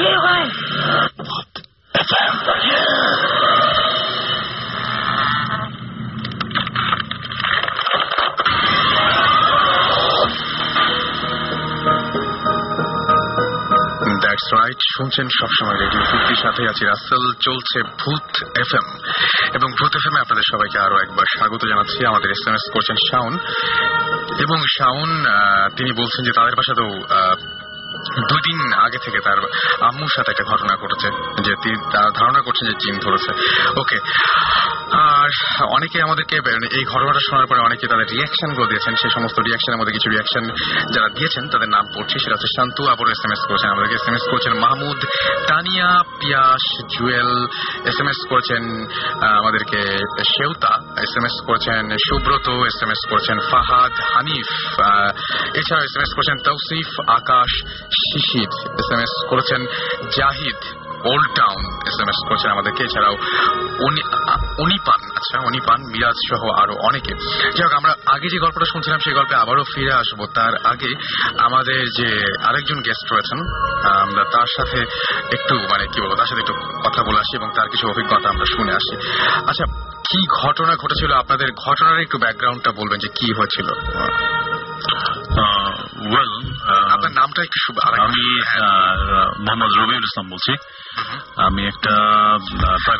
Leroy! রাইট শুনছেন সবসময় রেডিও ফিফটির সাথে আছি রাসেল, চলছে ভূত এফ এম এবং ভূত এফ এম আপনাদের সবাইকে আরও একবার স্বাগত জানাচ্ছি। আমাদের এস এম এস করছেন শাওন। এবং শাওন তিনি বলছেন যে তাদের বাসাতেও আহ, দুই দিন আগে থেকে তার আম্মুর সাথে একটা ঘটনা ঘটেছে যে তিনি ধারণা করছেন যে জিন ধরেছে। ওকে আর অনেকে আমাদেরকে মানে এই ঘটনাটা শোনার পরে অনেকে তাদের রিয়াকশনগুলো দিয়েছেন সেই সমস্ত রিয়াকশনের মধ্যে কিছু রিয়াকশন যারা দিয়েছেন তাদের নাম পড়ছি সেটা হচ্ছে শান্তু আবার এস এম এস করেছেন। আমাদেরকে এস এম এস করেছেন Mahmud Tania Piyas Jewel S M S করেছেন আমাদেরকে শেউতা এস এম এস করেছেন সুব্রত এস এম এস করেছেন ফাহাদ হানিফ এছাড়াও এস এম এস করেছেন Tausif Akash Shishir S M S করেছেন Zahid old town S M S করেছেন আমাদেরকে। এছাড়াও উনিপান আচ্ছা উনিপান মিরাজ সহ আরও অনেকে। যাই হোক, আমরা আগে যে গল্পটা শুনছিলাম সেই গল্পে আবারও ফিরে আসব। তার আগে আমাদের যে আরেকজন গেস্ট রয়েছেন, আমরা তার সাথে একটু মানে কি বলব, তার সাথে একটু কথা বলে আসি এবং তার কিছু অভিজ্ঞতা আমরা শুনে আসি। আচ্ছা কি ঘটনা ঘটেছিল? আপনাদের ঘটনার একটু ব্যাকগ্রাউন্ডটা বলবেন যে কি হয়েছিল? ওয়েল আপনার নামটা একটু আমি মোহাম্মদ রবিউল ইসলাম বলছি। আমি একটা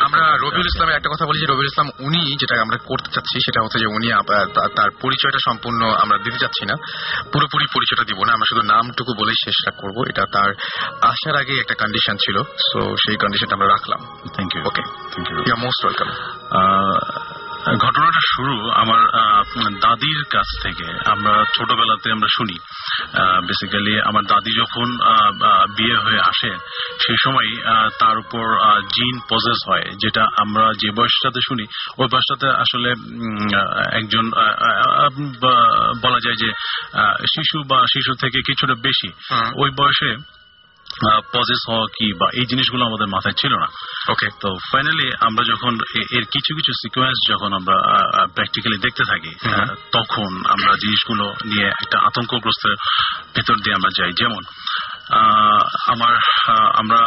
আমরা রবিউল ইসলামের একটা কথা বলি যে রবিউল ইসলাম উনি যেটা আমরা করতে চাচ্ছি সেটা হচ্ছে যে উনি তার পরিচয়টা সম্পূর্ণ আমরা দিতে চাচ্ছি না। পুরোপুরি পরিচয়টা দিব না। আমরা শুধু নামটুকু বলেই শেষটা করব। এটা তার আসার আগে একটা কন্ডিশন ছিল। সো সেই কন্ডিশনটা আমরা রাখলাম। Thank you okay thank you you most welcome ঘটনাটা শুরু আমার দাদির কাছ থেকে। আমরা ছোটবেলাতে আমরা শুনি বেসিক্যালি আমার দাদি যখন বিয়ে হয়ে আসে সেই সময় তার উপর জিন পজেস হয় যেটা আমরা যে বয়সটাতে শুনি ওই বয়সটাতে আসলে একজন বলা যায় যে শিশু বা শিশু থেকে কিছুটা বেশি ওই বয়সে পজেস হওয়া কি বা এই জিনিসগুলো আমাদের মাথায় ছিল না। ওকে তো ফাইনালি আমরা যখন এর কিছু কিছু সিকোয়েন্স যখন আমরা প্র্যাকটিক্যালি দেখতে থাকি। তখন আমরা জিনিসগুলো নিয়ে একটা আতঙ্কগ্রস্তের ভেতর দিয়ে আমরা যাই। যেমন আমার আমরা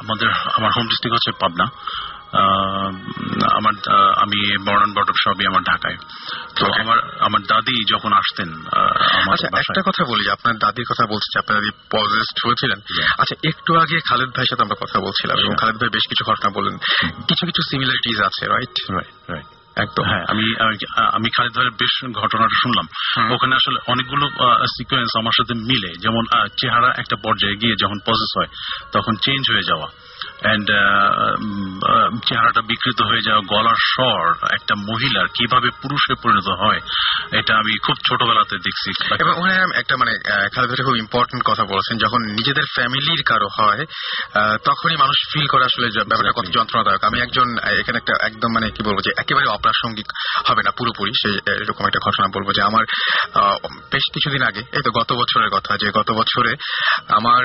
আমাদের আমার হোম ডিস্ট্রিক্ট হচ্ছে পাবনা। আমার আমি বর্ণন বটক সবই আমার ঢাকায়। তো আমার আমার দাদি যখন আসতেন আচ্ছা একটা কথা বলি আপনার দাদির কথা বলছি আপনার দাদি পজেস্ট হয়েছিলেন। আচ্ছা একটু আগে খালেদ ভাইয়ের সাথে আমরা কথা বলছিলাম এবং খালেদ ভাই বেশ কিছু ঘটনা বললেন। কিছু কিছু সিমিলারিটিজ আছে রাইট Right, right. একদম। হ্যাঁ আমি আমি- খালিদ ভাইয়ের বেশ ঘটনাটা শুনলাম। ওখানে আসলে অনেকগুলো সিকোয়েন্স আমার সাথে মিলে। যেমন চেহারা একটা পর্যায়ে গিয়ে যখন প্রসেস হয় তখন চেঞ্জ হয়ে যাওয়া। অ্যান্ড চেহারাটা বিকৃত হয়ে যাওয়া গলার স্বর একটা মহিলার কীভাবে পুরুষে পরিণত হয় এটা আমি খুব ছোটবেলাতে দেখছি। এবং একটা মানে খেলাধুলা খুব ইম্পর্টেন্ট কথা বলেছেন। যখন নিজেদের ফ্যামিলির কারও হয় তখনই মানুষ ফিল করে আসলে ব্যাপারটা কত যন্ত্রণাদায়ক। আমি একজন এখানে একটা একদম মানে কি বলব যে একেবারে অপ্রাসঙ্গিক হবে না পুরোপুরি। সেই এরকম একটা ঘটনা বলব যে আমার বেশ কিছুদিন আগে এই তো গত বছরের কথা যে গত বছরে আমার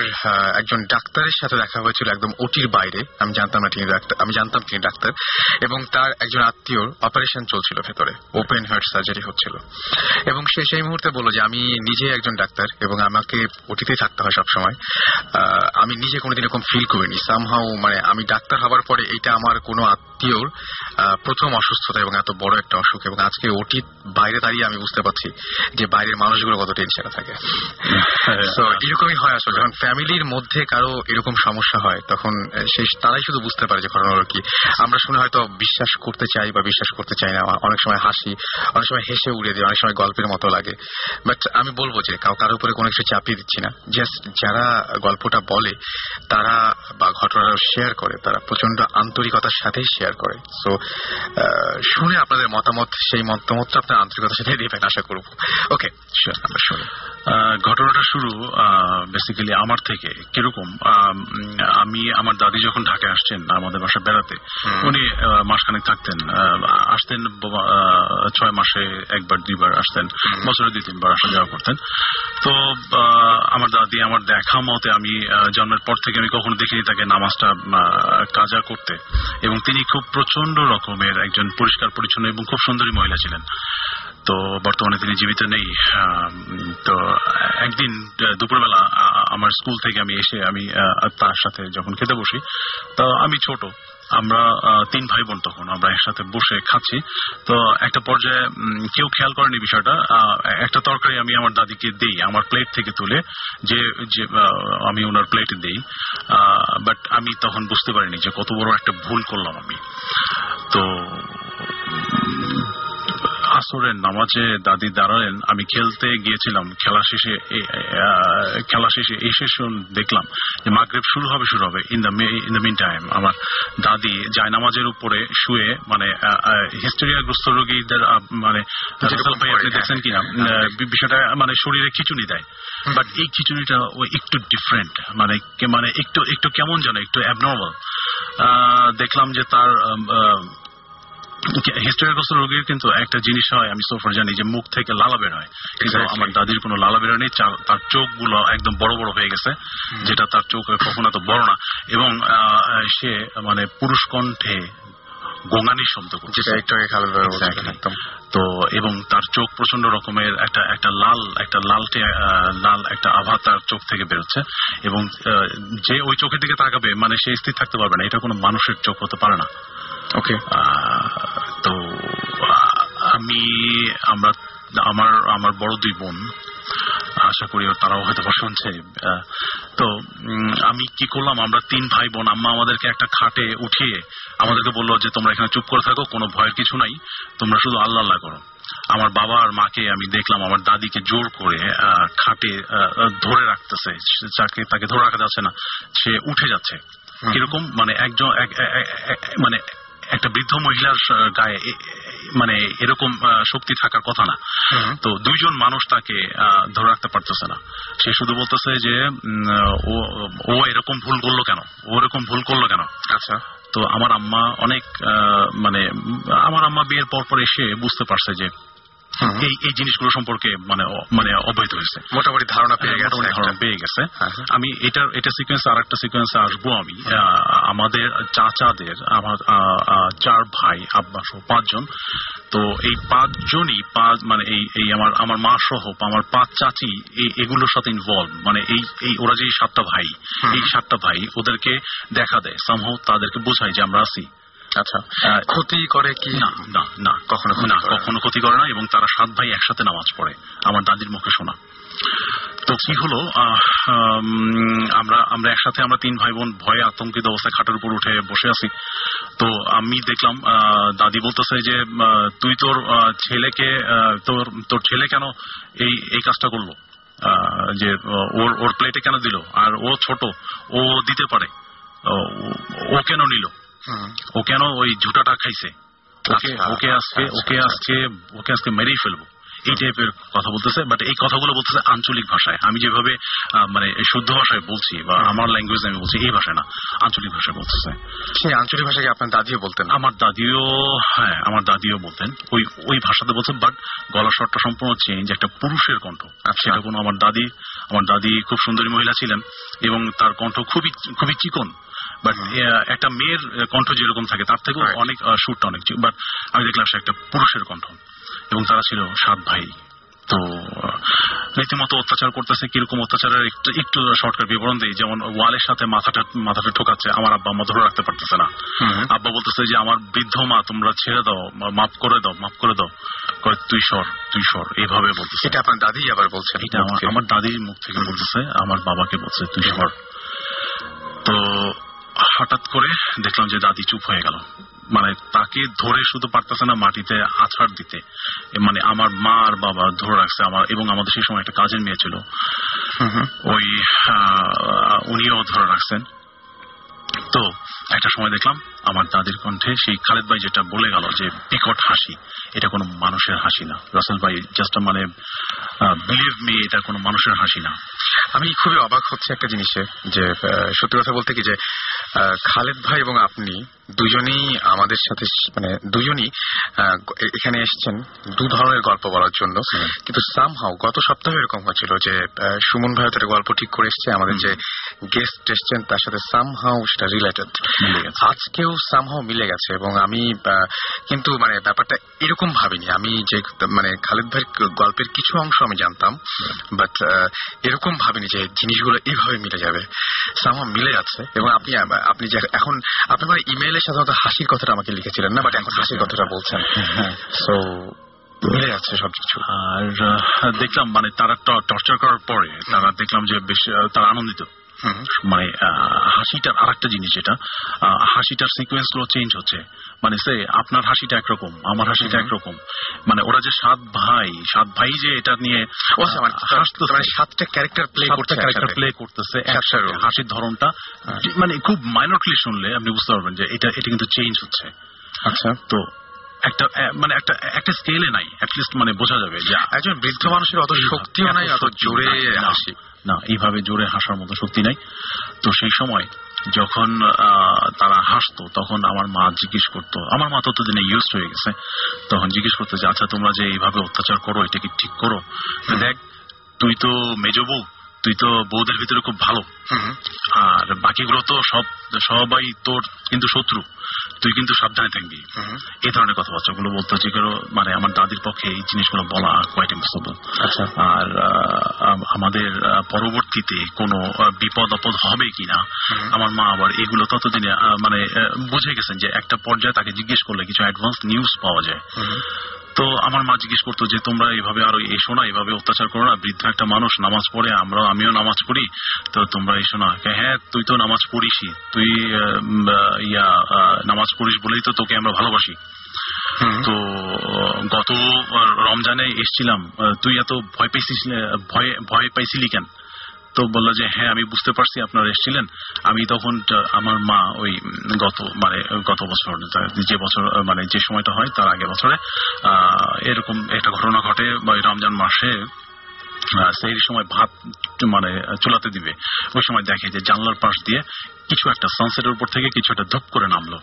একজন ডাক্তারের সাথে দেখা হয়েছিল একদম ওটির বাইরে আমি জানতাম না তিনি ডাক্তার আমি জানতাম তিনি ডাক্তার এবং তার একজন আত্মীয়র অপারেশন চলছিল ভেতরে ওপেন হার্ট সার্জারি হচ্ছিল। এবং সে সেই মুহূর্তে বলল যে আমি নিজে একজন ডাক্তার এবং আমাকে ওটিতে থাকতে হয় সবসময়। আমি নিজে কোনোদিন এরকম ফিল করিনি। সামহাও মানে আমি ডাক্তার হওয়ার পরে এটা আমার কোনো আত্মীয়র প্রথম অসুস্থতা এবং এত বড় একটা অসুখ এবং আজকে ওটি বাইরে দাঁড়িয়ে আমি বুঝতে পারছি যে বাইরের মানুষগুলো কত টেনশনে থাকে। তো এরকমই হয় আসলে। যখন ফ্যামিলির মধ্যে কারও এরকম সমস্যা হয় তখন সেই তারাই শুধু বুঝতে পারে যে ঘটনাগুলো কি। আমরা শুনে হয়তো বিশ্বাস করতে চাই বা বিশ্বাস করতে চাই না, অনেক সময় হাসি, অনেক সময় হেসে উড়ে দিই অনেক সময় গল্পের মতো লাগে। বাট আমি বলব যে কাউ, কারোর উপরে কোনো কিছু চাপিয়ে দিচ্ছি না। জাস্ট যারা গল্পটা বলে, তারা বা ঘটনাটা শেয়ার করে, তারা প্রচণ্ড আন্তরিকতার সাথেই শেয়ার করে। সো শুনে আপনাদের মতামত, সেই মতামতটা আপনার আন্তরিকতার সাথে দিবেন, আশা করব। ওকে আমরা শুনি। ঘটনাটা শুরু বেসিক্যালি আমার থেকে কীরকম? আমি আমার দাদি যখন ঢাকায় আসছেন আমাদের বাসায় বেড়াতে উনি মাসখানেক থাকতেন। আসতেন ছয় মাসে একবার দুইবার আসতেন বছরে দুই তিনবার আসা যাওয়া করতেন। তো আমার দাদি আমার দেখা মতে আমি জন্মের পর থেকে আমি কখনো দেখিনি তাকে নামাজটা কাজা করতে। এবং তিনি খুব প্রচণ্ড রকমের একজন পরিষ্কার পরিচ্ছন্ন এবং খুব সুন্দরী মহিলা ছিলেন। তো বর্তমানে তিনি জীবিত নেই তো একদিন দুপুরবেলা আমার স্কুল থেকে আমি এসে আমি তার সাথে যখন খেতে বসি, তো আমি ছোট, আমরা তিন ভাই বোন তখন, আমরা একসাথে বসে খাচ্ছি, তো একটা পর্যায়ে কেউ খেয়াল করেনি বিষয়টা একটা তরকারি আমি আমার দাদিকে দেই, আমার প্লেট থেকে তুলে, যে আমি ওনার প্লেটে দেই বাট আমি তখন বুঝতে পারিনি যে কত বড় একটা ভুল করলাম আমি। তো আসরের নামাজে দাদি দাঁড়ালেন আমি খেলতে গিয়েছিলাম খেলা শেষে খেলা শেষে এসে দেখলাম যে মাগরেব শুরু হবে শুরু হবে। In the in the mean time আমার দাদি জায়নামাজের উপরে শুয়ে মানে হিস্টেরিয়াগ্রস্ত রোগীদের মানে ভাই আপনি দেখছেন কিনা? হ্যাঁ। বিষয়টা মানে শরীরে খিচুনি দেয়। বাট এই খিচুনিটা ও একটু ডিফারেন্ট মানে মানে একটু একটু কেমন যেন একটু অ্যাবনর্মাল দেখলাম যে তার রোগীর কিন্তু একটা জিনিস হয় আমি সোফার জানি যে মুখ থেকে লালা বের হয়। কিন্তু আমার দাদির কোনো লালা বের তার চোখগুলো একদম বড় বড় হয়ে গেছে যেটা তার চোখ কখনো তো বড় না। এবং সে মানে পুরুষ কণ্ঠে শব্দ তো এবং তার চোখ প্রচণ্ড রকমের একটা একটা লাল একটা লালটে লাল একটা আভা তার চোখ থেকে বেরোচ্ছে এবং যে ওই চোখের দিকে তাকাবে মানে সে স্থির থাকতে পারবে না। এটা কোনো মানুষের চোখ হতে পারে না। ওকে তো আমি আমরা আমার আমার বড় দুই বোন আশা করি তারাও হয়তো শুনছে তো আমি কি করলাম আমরা তিন ভাই বোন আম্মা আমাদেরকে একটা খাটে উঠিয়ে আমাদেরকে বলল যে তোমরা এখানে চুপ করে থাকো কোনো ভয়ের কিছু নাই তোমরা শুধু আল্লাহ আল্লাহ করো। আমার বাবা আর মাকে আমি দেখলাম আমার দাদিকে জোর করে আহ, খাটে ধরে রাখতেছে যাকে তাকে ধরে রাখা যাচ্ছে না সে উঠে যাচ্ছে। কীরকম? মানে একজন মানে একটা বৃদ্ধ মহিলার গায়ে মানে এরকম শক্তি থাকার কথা না। তো দুইজন মানুষ তাকে আহ, ধরে রাখতে পারতেছে না। সে শুধু বলতেছে যে ও এরকম ভুল করল কেন? ও এরকম ভুল করল কেন? আচ্ছা। তো আমার আম্মা অনেক আহ, মানে আমার আম্মা বিয়ের পর পর এসে বুঝতে পারছে যে। এই এই জিনিসগুলো সম্পর্কে মানে মানে অবহিত হয়েছে। মোটামুটি ধারণা পেয়ে গেছে ধারণা পেয়ে গেছে। হ্যাঁ, হ্যাঁ। আমি এটা এটা সিকোয়েন্সে আর একটা সিকোয়েন্সে আসব আমি। আমাদের চাচাদের আমার চার ভাই আব্বা সহ পাঁচজন। তো এই পাঁচজনই পাঁচ মানে এই এই আমার আমার মা সহ আমার পাঁচ চাচি এই এগুলোর সাথে ইনভলভ মানে এই এই ওরা যে সাতটা ভাই এই সাতটা ভাই ওদেরকে দেখা দেয়। সামহাও তাদেরকে বোঝায় যে আমরা আছি। আচ্ছা ক্ষতি করে কি? না না না কখনো না কখনো ক্ষতি করে না এবং তারা সাত ভাই একসাথে নামাজ পড়ে আমার দাদির মুখে শোনা। তো কি হলো? আমরা আমরা একসাথে আমরা তিন ভাই বোন ভয়ে আতঙ্কিত অবস্থায় খাটের উপর উঠে বসে আছি। তো আমি দেখলাম আহ, দাদি বলতেছে যে তুই তোর ছেলেকে তোর তোর ছেলে কেন এই এই কাজটা করল? আহ, যে ওর ওর প্লেটে কেন দিল? আর ও ছোট ও দিতে পারে। ও- কেন নিল। ও কেন ওই ঝুটাটা খাইছে? ওকে আচ্ছা, ওকে আজকে আচ্ছা, ওকে আচ্ছা। আজকে ওকে আজকে মেরেই ফেলব। এই টাইপের কথা বলতেছে বাট এই কথাগুলো বলতেছে আঞ্চলিক ভাষায়। আমি যেভাবে মানে শুদ্ধ ভাষায় বলছি বা আমার ল্যাঙ্গুয়েজ আমি বলছি এই ভাষায় না আঞ্চলিক ভাষায় বলতেছে। সেই আঞ্চলিক ভাষাকে আপনার দাদিও বলতেন? আমার দাদিও হ্যাঁ আমার দাদিও বলতেন। ওই ওই ভাষাতে বলছেন বাট গলা স্বরটা সম্পূর্ণ চেঞ্জ একটা পুরুষের কণ্ঠ। আচ্ছা। সেটা কোনো আমার দাদি আমার দাদি খুব সুন্দরী মহিলা ছিলেন এবং তার কণ্ঠ খুবই খুবই চিকন। বাট একটা মেয়ের কণ্ঠ যেরকম থাকে তার থেকেও অনেক সুরটা অনেক বাট আমি দেখলাম সে একটা পুরুষের কণ্ঠ। এবং তারা ছিল সাত ভাই। তো রীতিমতো অত্যাচার করতেছে কীরকম অত্যাচারের একটু একটু শর্টকাট বিবরণ দিই। যেমন ওয়ালের সাথে মাথাটা মাথাটা ঠোকাচ্ছে আমার আব্বা আম্মা ধরে রাখতে পারতেছে না। হুম। আব্বা বলতেছে যে আমার বৃদ্ধ মা তোমরা ছেড়ে দাও মাফ করে দাও মাফ করে দাও। কয় তুই সর তুই সর। এইভাবে বলতেছে। এটা আপনার দাদি আবার বলছেন এটা আমার আমার দাদির মুখ থেকে বলতেছে আমার বাবাকে বলছে তুই সর। তো হঠাৎ করে দেখলাম যে দাদি চুপ হয়ে গেল। মানে তাকে ধরে শুধু পারতেছে না মাটিতে আছাড় দিতে। মানে আমার মা আর বাবা ধরে রাখছে আমার এবং আমাদের সেই সময় একটা কাজের মেয়ে ছিল। ওই উনিও ধরে রাখছেন। তো একটা সময় দেখলাম আমার দাদির কণ্ঠে সেই খালেদ ভাই যেটা বলে গেল যে বিকট হাসি। এটা কোনো মানুষের হাসি না। রাসেল ভাই জাস্ট মানে বিলিভ মি এটা কোনো মানুষের হাসি না। আমি খুবই অবাক হচ্ছে একটা জিনিসে যে সত্যি কথা বলতে কি যে খালেদ ভাই এবং আপনি দুজনেই আমাদের সাথে মানে দুজনই আহ, এখানে এসছেন দু ধরনের গল্প বলার জন্য। কিন্তু সামহাও গত সপ্তাহে এরকম হয়েছিল যে সুমন ভাই তার গল্প ঠিক করে এসছে আমাদের যে গেস্ট এসছেন তার সাথে সামহাও সেটা রিলেটেড আজকেও সামহাও মিলে গেছে এবং আমি কিন্তু মানে ব্যাপারটা এরকম ভাবিনি। আমি যে মানে খালেদ ভাইয়ের গল্পের কিছু অংশ আমি জানতাম বাট এরকম ভাবিনি যে জিনিসগুলো এইভাবে মিলে যাবে। সামহাও মিলে যাচ্ছে এবং আপনি আপনি যে এখন আপনি মানে ইমেইলে সাধারণত হাসির কথাটা আমাকে লিখেছিলেন না বাট এখন হাসির কথাটা বলছেন। সো মিলে যাচ্ছে সবকিছু। আর দেখলাম মানে তারা টর্চার করার পরে তারা দেখলাম যে বেশ তারা আনন্দিত। মানে হাসিটার আর একটা জিনিস এটা হাসিটার সিকোয়েন্সগুলো চেঞ্জ হচ্ছে। মানে সে আপনার হাসিটা একরকম আমার হাসিটা একরকম। মানে ওরা যে সাত ভাই সাত ভাই যে এটা নিয়ে আচ্ছা, মানে মানে সাতটা ক্যারেক্টার প্লে করছে ক্যারেক্টার প্লে করতেছে। হাসির ধরনটা। যে- মানে খুব মাইনরলি শুনলে আপনি বুঝতে পারবেন যে এটা এটা কিন্তু চেঞ্জ হচ্ছে। আচ্ছা। তো একটা মানে একটা একটা স্কেলে নাই অ্যাটলিস্ট মানে বোঝা যাবে যে একজন বৃদ্ধ মানুষের অত শক্তিও নাই অত জোরে হাসি। না এইভাবে জোরে হাসার মতো শক্তি নাই। তো সেই সময় যখন তারা হাসতো তখন আমার মা জিজ্ঞেস করতো আমার মা ততদিনে ইউজ হয়ে গেছে। তখন জিজ্ঞেস করতো যে আচ্ছা তোমরা যে এইভাবে অত্যাচার করো এটা কি ঠিক করো? দেখ তুই তো মেজ বউ তুই তো বউদের ভিতরে খুব ভালো। আর বাকিগুলো তো সব সবাই তোর কিন্তু শত্রু। তুই কিন্তু সাবধানে থাকবি। এই ধরনের কথাবার্তাগুলো বলতো যেগুলো মানে আমার দাদির পক্ষে এই জিনিসগুলো বলা কোয়াইট ইম্পসিবল আচ্ছা। আর আমাদের পরবর্তীতে কোনো বিপদ আপদ হবে কিনা আমার মা আবার এগুলো ততদিনে মানে বুঝে গেছেন যে একটা পর্যায়ে তাকে জিজ্ঞেস করলে কিছু অ্যাডভান্স নিউজ পাওয়া যায়। তো আমার মা জিজ্ঞেস করতো যে তোমরা এইভাবে আরও এসো না এভাবে অত্যাচার করো না। বৃদ্ধ একটা মানুষ নামাজ পড়ে আমরা আমিও নামাজ পড়ি। তো তোমরা এসো না। হ্যাঁ তুই তো নামাজ পড়িসই। তুই ইয়া নামাজ পড়িস বলেই তো তোকে আমরা ভালোবাসি। তো গত রমজানে এসছিলাম। তুই এত ভয় পেয়েছিস ভয় ভয় পাইছিলি কেন? তো বলল যে হ্যাঁ আমি বুঝতে পারছি আপনারা এসেছিলেন। আমি তখন আমার মা ওই গত মানে গত বছর, যে বছর মানে যে সময়টা হয় তার আগে বছরে এরকম একটা ঘটনা ঘটে বা রমজান মাসে সেই সময় ভাত মানে চুলাতে দিবে। ওই সময় দেখে যে জানলার পাশ দিয়ে কিছু একটা সানসেটের উপর থেকে কিছু একটা ধূপ করে নামলো।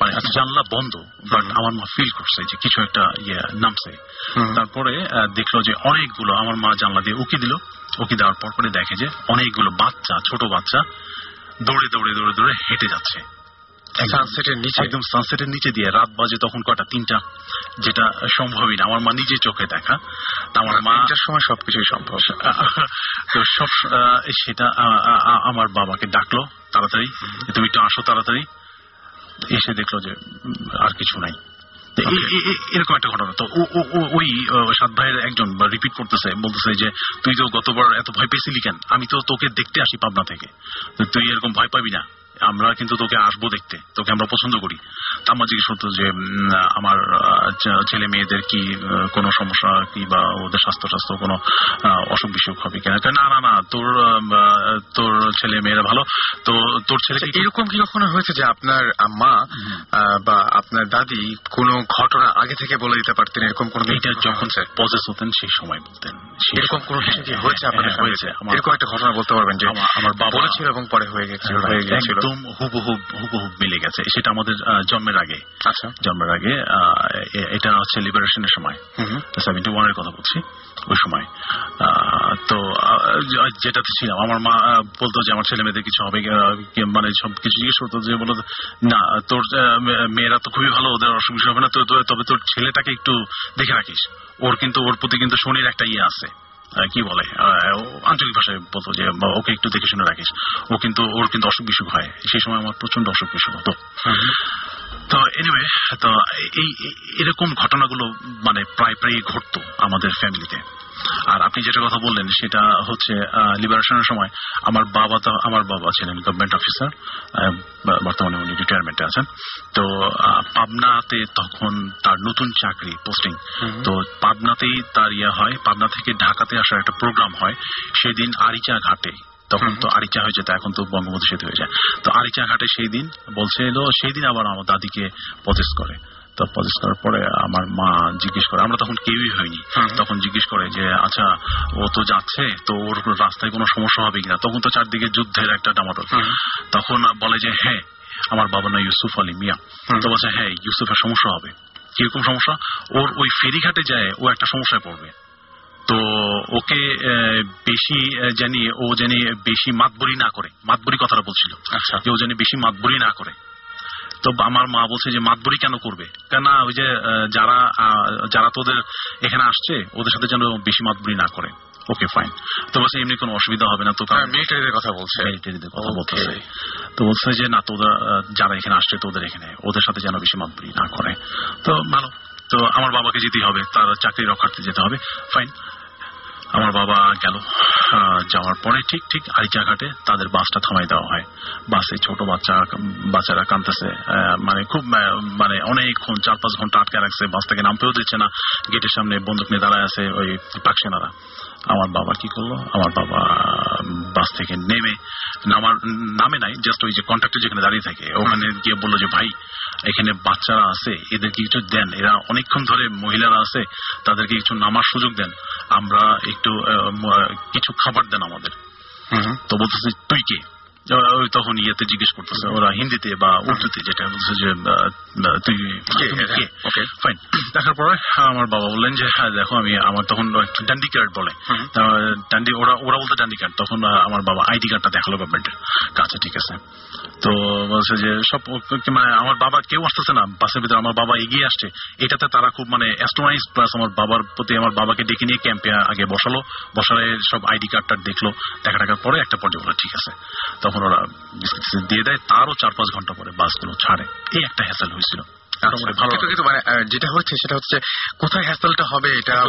মানে জানলা বন্ধ বাট আমার মা ফিল করছে যে কিছু একটা ইয়ে নামছে। তারপরে দেখল যে অনেকগুলো আমার মা জানলা দিয়ে উকি দিল। উকি দেওয়ার পর পরে দেখে যে অনেকগুলো বাচ্চা ছোট বাচ্চা দৌড়ে দৌড়ে দৌড়ে দৌড়ে হেঁটে যাচ্ছে। সানসেটের নিচে? একদম সানসেটের নিচে দিয়ে রাত বাজে তখন কটা তিনটা যেটা সম্ভবই না। আমার মা নিজে চোখে দেখা। আমার মা সময় সবকিছুই সম্ভব। তো সব সেটা আমার বাবাকে ডাকলো তাড়াতাড়ি তুমি একটু আসো তাড়াতাড়ি। এসে দেখল যে আর কিছু নাই। এরকম একটা ঘটনা। তো ওই সাত ভাইয়ের একজন রিপিট করতেছে বলতেছে যে তুই তো গতবার এত ভয় পেয়েছিলি কেন? আমি তো তোকে দেখতে আসি পাবনা থেকে। তুই এরকম ভয় পাবি না। আমরা কিন্তু তোকে আসব দেখতে তোকে আমরা পছন্দ করি। তা আমার জিজ্ঞেস করতো যে আমার ছেলে মেয়েদের কি কোনো সমস্যা কি বা ওদের স্বাস্থ্য স্বাস্থ্য কোনো অসুখ বিসুখ হবে কিনা? না না না তোর তোর ছেলে মেয়েরা ভালো। তো তোর ছেলে আচ্ছা, এরকম কি কখনো হয়েছে যে আপনার মা আহ, বা আপনার দাদি কোনো ঘটনা আগে থেকে বলে দিতে পারতেন এরকম কোনো এটা যখন হয়েছে? পজেস হতেন সেই সময় বলতেন। এরকম কোন কিছু কি হয়েছে আপনাদের হ্যাঁ, হয়েছে। এরকম একটা ঘটনা বলতে পারবেন যে আমার- বাবা- বলেছিল এবং পরে হয়ে গেছিল হয়ে গিয়েছিল। একদম হুবহুব হুবহুব মিলে গেছে। সেটা আমাদের জন্মের আগে। আচ্ছা। জন্মের আগে এটা হচ্ছে লিবারেশনের সময়। সেভেন্টি ওয়ানের কথা বলছি ওই সময়। তো যেটাতে ছিলাম আমার মা বলতো যে আমার ছেলে মেয়েদের কিছু হবে কি, মানে সব কিছু জিজ্ঞেস করতো যে বলতো না তোর মেয়েরা তো খুবই ভালো ওদের অসুবিধা হবে না তো তবে তোর ছেলেটাকে একটু দেখে রাখিস। ওর কিন্তু ওর প্রতি কিন্তু শনির একটা ইয়ে আছে। কি বলে? আঞ্চলিক ভাষায় বলতো যে ওকে একটু দেখে শুনে রাখিস। ও কিন্তু, ওর কিন্তু অসুখ বিসুখ হয়। সেই সময় আমার প্রচণ্ড অসুখ বিসুখ হতো। তো এনিওয়ে তো, এই- এরকম ঘটনাগুলো মানে প্রায় প্রায় ঘটতো আমাদের ফ্যামিলিতে আর আপনি যেটা কথা বললেন সেটা হচ্ছে লিবারেশনের সময় আমার বাবা তো আমার বাবা ছিলেন গভর্নমেন্ট অফিসার বর্তমানে উনি রিটায়ারমেন্টে আছেন। তো পাবনাতে তখন তার নতুন চাকরি পোস্টিং তো পাবনাতেই তার ইয়ে হয় পাবনা থেকে ঢাকাতে আসার একটা প্রোগ্রাম হয় সেদিন আরিচা ঘাটে। তখন তো আরিচা হয়ে যেত এখন তো বঙ্গবন্ধু সেতু হয়ে যায়। তো আরিচা ঘাটে সেই দিন বলছে এলো সেই দিন আবার আমার দাদিকে পজেস করে। তো করার পরে আমার মা জিজ্ঞেস করে আমরা তখন কেউই হয়নি তখন জিজ্ঞেস করে যে আচ্ছা ও তো যাচ্ছে তো ওর রাস্তায় কোনো সমস্যা হবে কিনা? তখন তো চারদিকে যুদ্ধের একটা ডামাডোল তখন বলে যে হ্যাঁ আমার বাবা না ইউসুফ আলী মিয়া। তো বলছে হ্যাঁ ইউসুফের সমস্যা হবে। কীরকম সমস্যা? ওর ওই ফেরিঘাটে যায় ও একটা সমস্যায় পড়বে। তো ওকে বেশি জানি ও জানি বেশি মাতবরি না করে। মাতবরি কথাটা বলছিল। আচ্ছা। যে ও জানি বেশি মাতবরি না করে। তো আমার মা বলছে যে মাতবরি কেন করবে? কেন ওই যে যারা যারা তোদের এখানে আসছে ওদের সাথে যেন বেশি মাতবরি না করে। ওকে ফাইন তো বলছে এমনি কোনো অসুবিধা হবে না তো মিলিটারিদের কথা বলছে। মিলিটারিদের কথা Okay. বলতেছে। তো বলছে যে না তোদের যারা এখানে আসছে তোদের এখানে। ওদের সাথে যেন বেশি মাতবরি না করে। তো ভালো। তো আমার বাবাকে যেতেই হবে তার চাকরি রক্ষার্থে যেতে হবে। ফাইন আমার বাবা গেল। যাওয়ার পরে ঠিক ঠিক আরিচা ঘাটে তাদের বাসটা থামাই দেওয়া হয়। বাসে ছোট বাচ্চা, বাচ্চারা কাঁদতেছে। মানে খুব মানে অনেকক্ষণ চার পাঁচ ঘণ্টা আটকে রাখছে। বাস থেকে নামতেও দিচ্ছে না। গেটের সামনে বন্দুক নিয়ে দাঁড়ায় আছে ওই পাকসেনারা। আমার বাবা কি করল? আমার বাবা বাস থেকে নেমে, নামার, নামে নাই জাস্ট ওই যে কন্ট্রাক্টর যেখানে দাঁড়িয়ে থাকে, ওখানে গিয়ে বলল যে, ভাই এখানে বাচ্চারা আছে এদেরকে কিছু দেন। এরা অনেকক্ষণ ধরে মহিলারা আছে তাদেরকে কিছু নামার সুযোগ দেন। আমরা একটু কিছু খাবার দেন আমাদের। তো বলতেছে তুই কে? তখন ইয়েতে জিজ্ঞেস করতেছে ওরা হিন্দিতে বা উর্দুতে যেটা বলছে যে তুই কে? তুমি কে? ওকে ফাইন দেখার পরে আমার বাবা বললেন যে হ্যাঁ দেখো আমি আমার তখন ডান্ডি কার্ড বলে। ডান্ডি ওরা ওরা বলতে ডান্ডি কার্ড তখন আমার বাবা আইডি কার্ডটা দেখাল গভর্নমেন্টের কাছে ঠিক আছে। তো বলছে যে সব মানে আমার বাবা কেউ আসতেছে না বাসের ভিতরে আমার বাবা এগিয়ে আসছে। এটাতে তারা খুব মানে অ্যাস্ট্রোনাইজ প্লাস আমার বাবার প্রতি আমার বাবাকে ডেকে নিয়ে ক্যাম্পে আগে বসালো বসালে সব আইডি কার্ডটা দেখল দেখা টাকার পরে একটা পর্যায়ে ঠিক আছে। তখন ওরা দিয়ে দেয় তারও চার পাঁচ ঘণ্টা পরে বাসগুলো ছাড়ে। এই একটা হ্যাসেল হয়েছিল। কিন্তু মানে যেটা হচ্ছে সেটা হচ্ছে কোথায় হ্যাসেলটা হবে এটা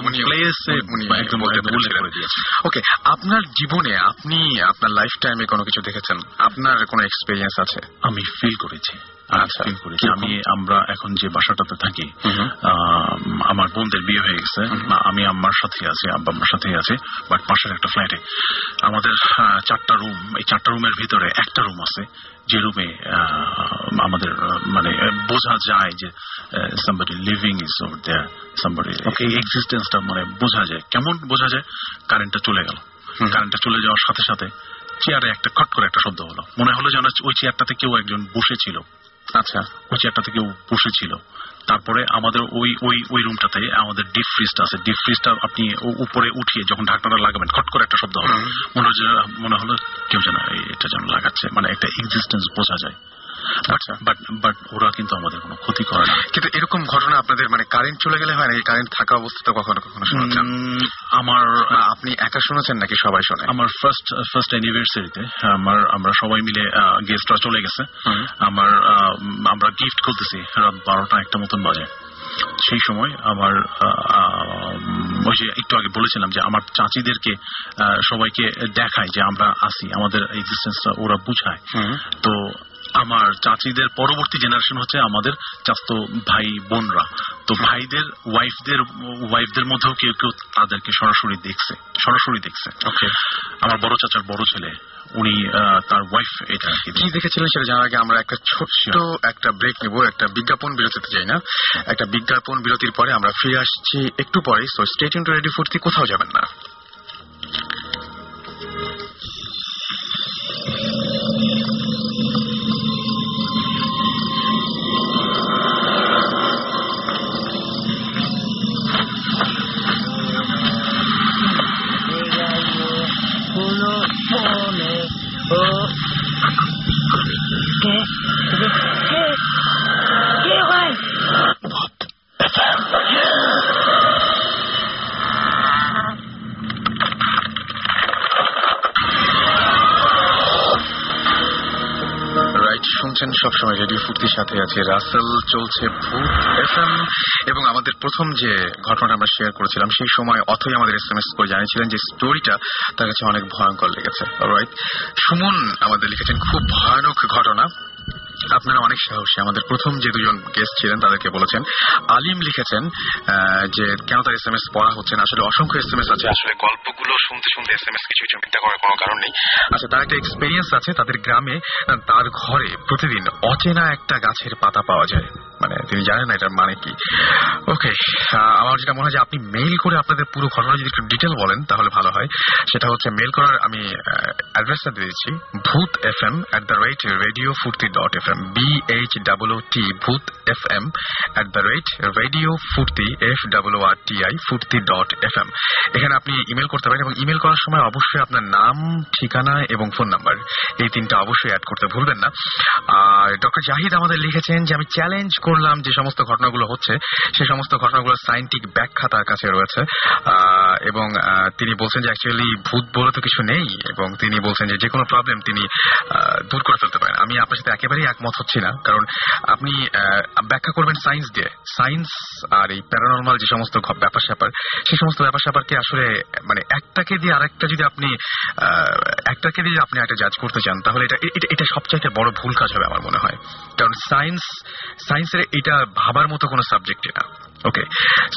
ওকে আপনার জীবনে আপনি আপনার লাইফ টাইমে কোনো কিছু দেখেছেন? আপনার কোনো এক্সপিরিয়েন্স আছে? আমি ফিল করেছি। আচ্ছা। ফিল করেছি আমি আমরা এখন যে বাসাটাতে থাকি আমার বোনদের বিয়ে হয়ে গেছে। আমি আম্মার সাথে আছি আব্বা আম্মার সাথেই আছি বাট পাশের একটা ফ্ল্যাটে আমাদের চারটা রুম এই চারটা রুমের ভিতরে একটা রুম আছে যে রুমে আমাদের মানে বোঝা যায় যে somebody living is over there somebody এক্সিস্টেন্সটা মানে বোঝা যায়। কেমন বোঝা যায়? কারেন্টটা চলে গেল। কারেন্টটা চলে যাওয়ার সাথে সাথে চেয়ারে একটা খট করে একটা শব্দ হলো। মনে হলো যেন ওই চেয়ারটাতে কেউ একজন বসেছিল। আচ্ছা ওই চেয়ারটাতে কেউ বসেছিল। তারপরে আমাদের ওই ওই ওই রুমটাতে আমাদের ডিপ ফ্রিজটা আছে। ডিপ ফ্রিজটা আপনি উপরে উঠিয়ে যখন ঢাকনাটা লাগাবেন খট করে একটা শব্দ হবে। মনে হচ্ছে মনে হলো কেউ যেন এটা যেন লাগাচ্ছে। মানে একটা এক্সিস্টেন্স বোঝা যায়। বাট বাট ওরা কিন্তু আমাদের কোনো ক্ষতি করে না। কিন্তু এরকম ঘটনা আপনাদের মানে কারেন্ট চলে গেলে হয় নাকি কারেন্ট থাকা অবস্থাতে কখনো কখনো শুনেছেন আমার আপনি একা শুনেছেন নাকি সবাই শোনে? আমার ফার্স্ট ফার্স্ট অ্যানিভার্সারিতে আমার আমরা সবাই মিলে গেস্টরা চলে গেছে। আমার আহ, আমরা গিফট খুলতেছি রাত বারোটা একটা মতন বাজে। সেই সময় আমার ওই যে একটু আগে বলেছিলাম যে আমার চাচিদেরকে সবাইকে দেখায় যে আমরা আসি আমাদের এক্সিস্টেন্সটা ওরা বুঝায়। তো আমার চাচিদের পরবর্তী জেনারেশন হচ্ছে আমাদের চাস্ত ভাই বোনরা। তো ভাইদের ওয়াইফদের ওয়াইফদের মধ্যেও কেউ কেউ তাদেরকে সরাসরি দেখছে সরাসরি দেখছে। ওকে আমার বড় চাচার বড় ছেলে উনি তার ওয়াইফ এটা কি দেখেছিলেন সেটা জানার আগে আমরা একটা ছোট্ট একটা ব্রেক নেব একটা বিজ্ঞাপন বিরতিতে যাই না? একটা বিজ্ঞাপন বিরতির পরে আমরা ফিরে আসছি একটু পরে সো স্টেট ইন্টু রেডি ফুর্তি কোথাও যাবেন না। কে শুনছেন সবসময় রেডিও ফুর্তির সাথে আছে রাসেল, চলছে ভূত এফএম, এবং আমাদের প্রথম যে ঘটনাটা আমরা শেয়ার করেছিলাম, সেই সময় অথই আমাদের এস এম এস করে জানিয়েছিলেন যে স্টোরিটা তার কাছে অনেক ভয়ঙ্কর লেগেছে রাইট সুমন আমাদের লিখেছেন, খুব ভয়ানক ঘটনা। আপনারা অনেক সাহসী। আমাদের প্রথম যে দুজন গেস্ট ছিলেন তাদেরকে বলেছেন আলিম লিখেছেন আহ, যে কেন তার এস এম এস পড়া হচ্ছে না আসলে অসংখ্য এস এম এস আছে। আসলে গল্পগুলো শুনতে শুনতে এস এম এস কিছু কিছু চিন্তা করার কোনো কারণ নেই। আচ্ছা তার একটা এক্সপিরিয়েন্স আছে তাদের গ্রামে তার ঘরে প্রতিদিন অচেনা একটা গাছের পাতা পাওয়া যায়। মানে তিনি জানেন এটার মানে কি। ওকে আমার যেটা মনে হয় যে আপনি মেইল করে আপনাদের পুরো ঘটনা যদি একটু ডিটেল বলেন, তাহলে ভালো হয়। সেটা হচ্ছে মেইল করার আমি অ্যাড্রেসটা দিয়ে দিচ্ছি। Bhoot F M at the rate radio Foorti dot F M B H double T Bhoot F M at the rate radio Foorti F double R T I Foorti dot F M এখানে আপনি email করতে পারেন এবং email করার সময় অবশ্যই আপনার নাম, ঠিকানা এবং ফোন নাম্বার এই তিনটা অবশ্যই অ্যাড করতে ভুলবেন না। আর ডক্টর জাহিদ আমাদের লিখেছেন যে আমি চ্যালেঞ্জ করলাম যে সমস্ত ঘটনাগুলো হচ্ছে সেই সমস্ত ঘটনাগুলোর সাইন্টিফিক ব্যাখ্যা তার কাছে রয়েছে। এবং তিনি বলছেন যে অ্যাকচুয়ালি ভূত বলে তো কিছু নেই, এবং তিনি বলছেন যে কোনো প্রবলেম তিনি দূর করে ফেলতে পারেন। আমি আপনার সাথে একেবারেই একমত হচ্ছি না, কারণ আপনি ব্যাখ্যা করবেন সায়েন্স দিয়ে। সায়েন্স আর এই প্যারানর্মাল যে সমস্ত ব্যাপার স্যাপার সেই সমস্ত ব্যাপার স্যাপারকে আসলে মানে একটাকে দিয়ে আরেকটা যদি আপনি একটাকে দিয়ে আপনি একটা জাজ করতে চান, তাহলে এটা, এটা- সবচাইতে বড় ভুল কাজ হবে আমার মনে হয়। কারণ সায়েন্স সায়েন্সের এটা ভাবার মতো কোনো সাবজেক্ট না। ওকে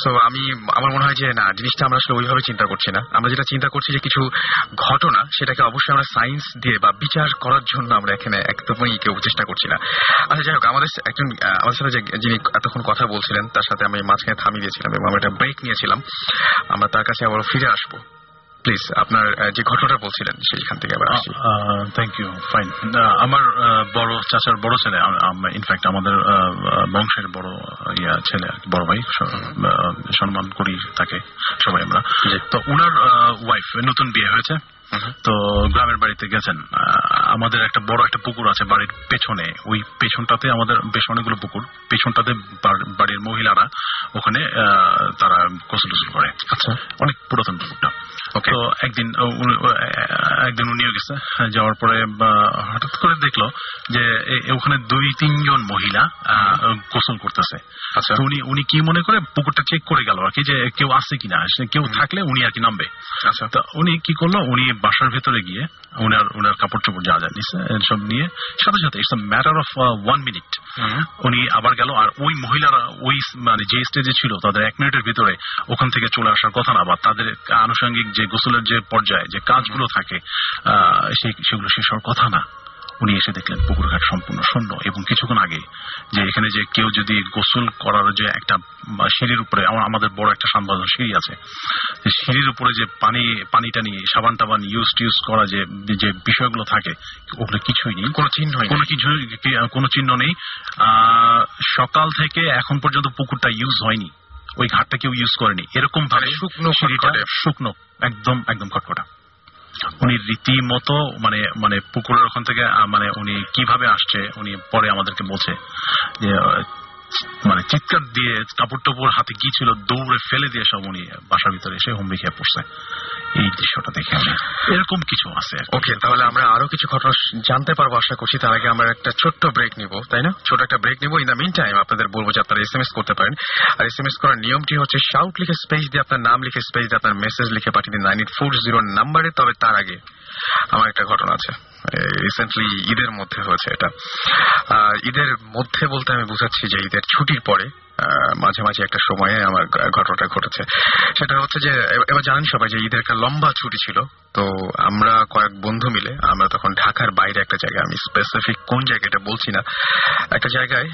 সো আমি, আমার মনে হয় যে, না, জিনিসটা আমরা আসলে ওইভাবে চিন্তা করছি না। আমরা যেটা চিন্তা করছি যে, কিছু ঘটনা, সেটাকে অবশ্যই আমরা সায়েন্স দিয়ে বা বিচার করার জন্য আমরা এখানে একদমই কেউ চেষ্টা করছি না। আচ্ছা যাই হোক, আমাদের একজন আমাদের সাথে যিনি এতক্ষণ কথা বলছিলেন, তার সাথে আমি মাঝখানে থামিয়ে দিয়েছিলাম এবং আমরা একটা ব্রেক নিয়েছিলাম। আমরা তার কাছে আবার ফিরে আসব। প্লিজ আপনার যে ঘটনাটা বলছিলেন সেইখান থেকে আবার আসছি থ্যাংক ইউ ফাইন আমার বড় চাচার বড় ছেলে ইনফ্যাক্ট আমাদের বংশের বড় ইয়া ছেলে বড় ভাই সম্মান করি তাকে সবাই আমরা। তো উনার ওয়াইফ নতুন বিয়ে হয়েছে। তো গ্রামের বাড়িতে গেছেন। আমাদের একটা বড় একটা পুকুর আছে বাড়ির পেছনে। ওই পেছনটাতে আমাদের বেশ অনেকগুলো পুকুর। পেছনটাতে বাড়ির মহিলারা ওখানে আহ, তারা গোসল করে। আচ্ছা। অনেক পুরাতন পুকুরটা. তো একদিন একদিন উনিও গেছে যাওয়ার পরে হঠাৎ করে দেখল যে ওখানে দুই তিনজন মহিলা গোসল করতেছে। আচ্ছা। উনি উনি কি মনে করে পুকুরটা চেক করে গেল আর কি যে কেউ আছে কিনা কেউ থাকলে উনি আর কি নামবে। আচ্ছা। তো উনি কি করল উনি বাসার ভেতরে গিয়ে উনার উনার কাপড় চোপড় যা যা নিছে সব নিয়ে সাথে সাথে it's matter of one minute. উনি আবার গেল আর ওই মহিলারা ওই মানে যে স্টেজে ছিল তাদের এক মিনিটের ভিতরে ওখান থেকে চলে আসার কথা না বা তাদের আনুষঙ্গিক যে গোসলের যে পর্যায়ে যে কাজগুলো থাকে সেই সেগুলো শেষ হওয়ার কথা না। উনি এসে দেখলেন পুকুর ঘাট সম্পূর্ণ শূন্য এবং কিছুক্ষণ আগে যে এখানে যে কেউ যদি গোসল করার যে একটা সিঁড়ির উপরে আমাদের বড় একটা সানবাজার সিঁড়ি আছে যে সিঁড়ির উপরে যে পানি পানি টানি সাবান টাবান ইউজ টিউজ করা যে যে বিষয়গুলো থাকে ওগুলো কিছুই নেই। কোনো চিহ্ন নেই। কোনো কিছু কোনো চিহ্ন নেই। আহ, সকাল থেকে এখন পর্যন্ত পুকুরটা ইউজ হয়নি। ওই ঘাটটা কেউ ইউজ করেনি। এরকম ভাবে মানে শুকনো শুকনো একদম একদম খটখটা উনি রীতিমতো মানে মানে পুকুরের ওখান থেকে মানে উনি কীভাবে আসছে উনি পরে আমাদেরকে বলছে যে মানে চিৎকার দিয়ে কাপড় টাপড় হাতে কি ছিল দৌড়ে ফেলে দিয়ে সব উনি বাসার ভিতরে এসে হুমড়ি খেয়ে পড়ছে। এই দৃশ্যটা দেখে এরকম কিছু আছে ওকে তাহলে আমরা আরও কিছু ঘটনা জানতে পারব আশা করছি। তার আগে আমরা একটা ছোট্ট ব্রেক নিব, তাই না? ছোট একটা ব্রেক নিব। ইন দ্য মিন টাইম আপনাদের বলব যে আপনারা এস এম এস করতে পারেন। আর এস এম এস করার নিয়মটি হচ্ছে শাউট লিখে স্পেস দিয়ে আপনার নাম লিখে স্পেস দিয়ে আপনার মেসেজ লিখে পাঠিয়ে দিন। নাইন এইট ফোর জিরো নাম্বারে তবে তার আগে আমার একটা ঘটনা আছে। রিসেন্টলি ঈদের মধ্যে হয়েছে এটা। ঈদের মধ্যে বলতে আমি বুঝাচ্ছি যে ঈদের ছুটির পরে মাঝে মাঝে একটা সময়ে আমার ঘটনাটা ঘটেছে। সেটা হচ্ছে যে এবার জানেন সবাই যে ঈদের একটা লম্বা ছুটি ছিল। তো আমরা কয়েক বন্ধু মিলে, আমরা তখন ঢাকার বাইরে একটা জায়গায়, আমি স্পেসিফিক কোন জায়গাটা বলছি না, একটা জায়গায়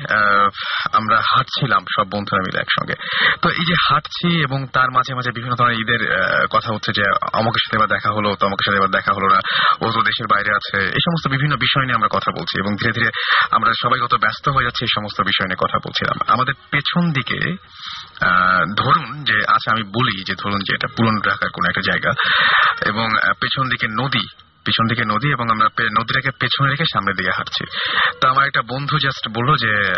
আমরা হাঁটছিলাম সব বন্ধুরা মিলে একসঙ্গে। তো এই যে হাঁটছি এবং তার মাঝে মাঝে বিভিন্ন ধরনের ঈদের কথা হচ্ছে যে, আমাকে সাথে এবার দেখা হলো তমকের সাথে এবার দেখা হলো না, ও তো দেশের বাইরে আছে, এই সমস্ত বিভিন্ন বিষয় নিয়ে আমরা কথা বলছি এবং ধীরে ধীরে আমরা সবাই কত ব্যস্ত হয়ে যাচ্ছি এই সমস্ত বিষয় নিয়ে কথা বলছিলাম। আমাদের পেছন দিকে ধরুন যে আচ্ছা আমি বলি যে, ধরুন যে, এটা পুরনো ঢাকার কোন একটা জায়গা এবং পেছন দিকে নদী, পিছন দিকে নদী এবং আমরা নদীটাকে পেছনে রেখে সামনের দিকে হাঁটছি। তো আমার একটা বন্ধু জাস্ট বলল যে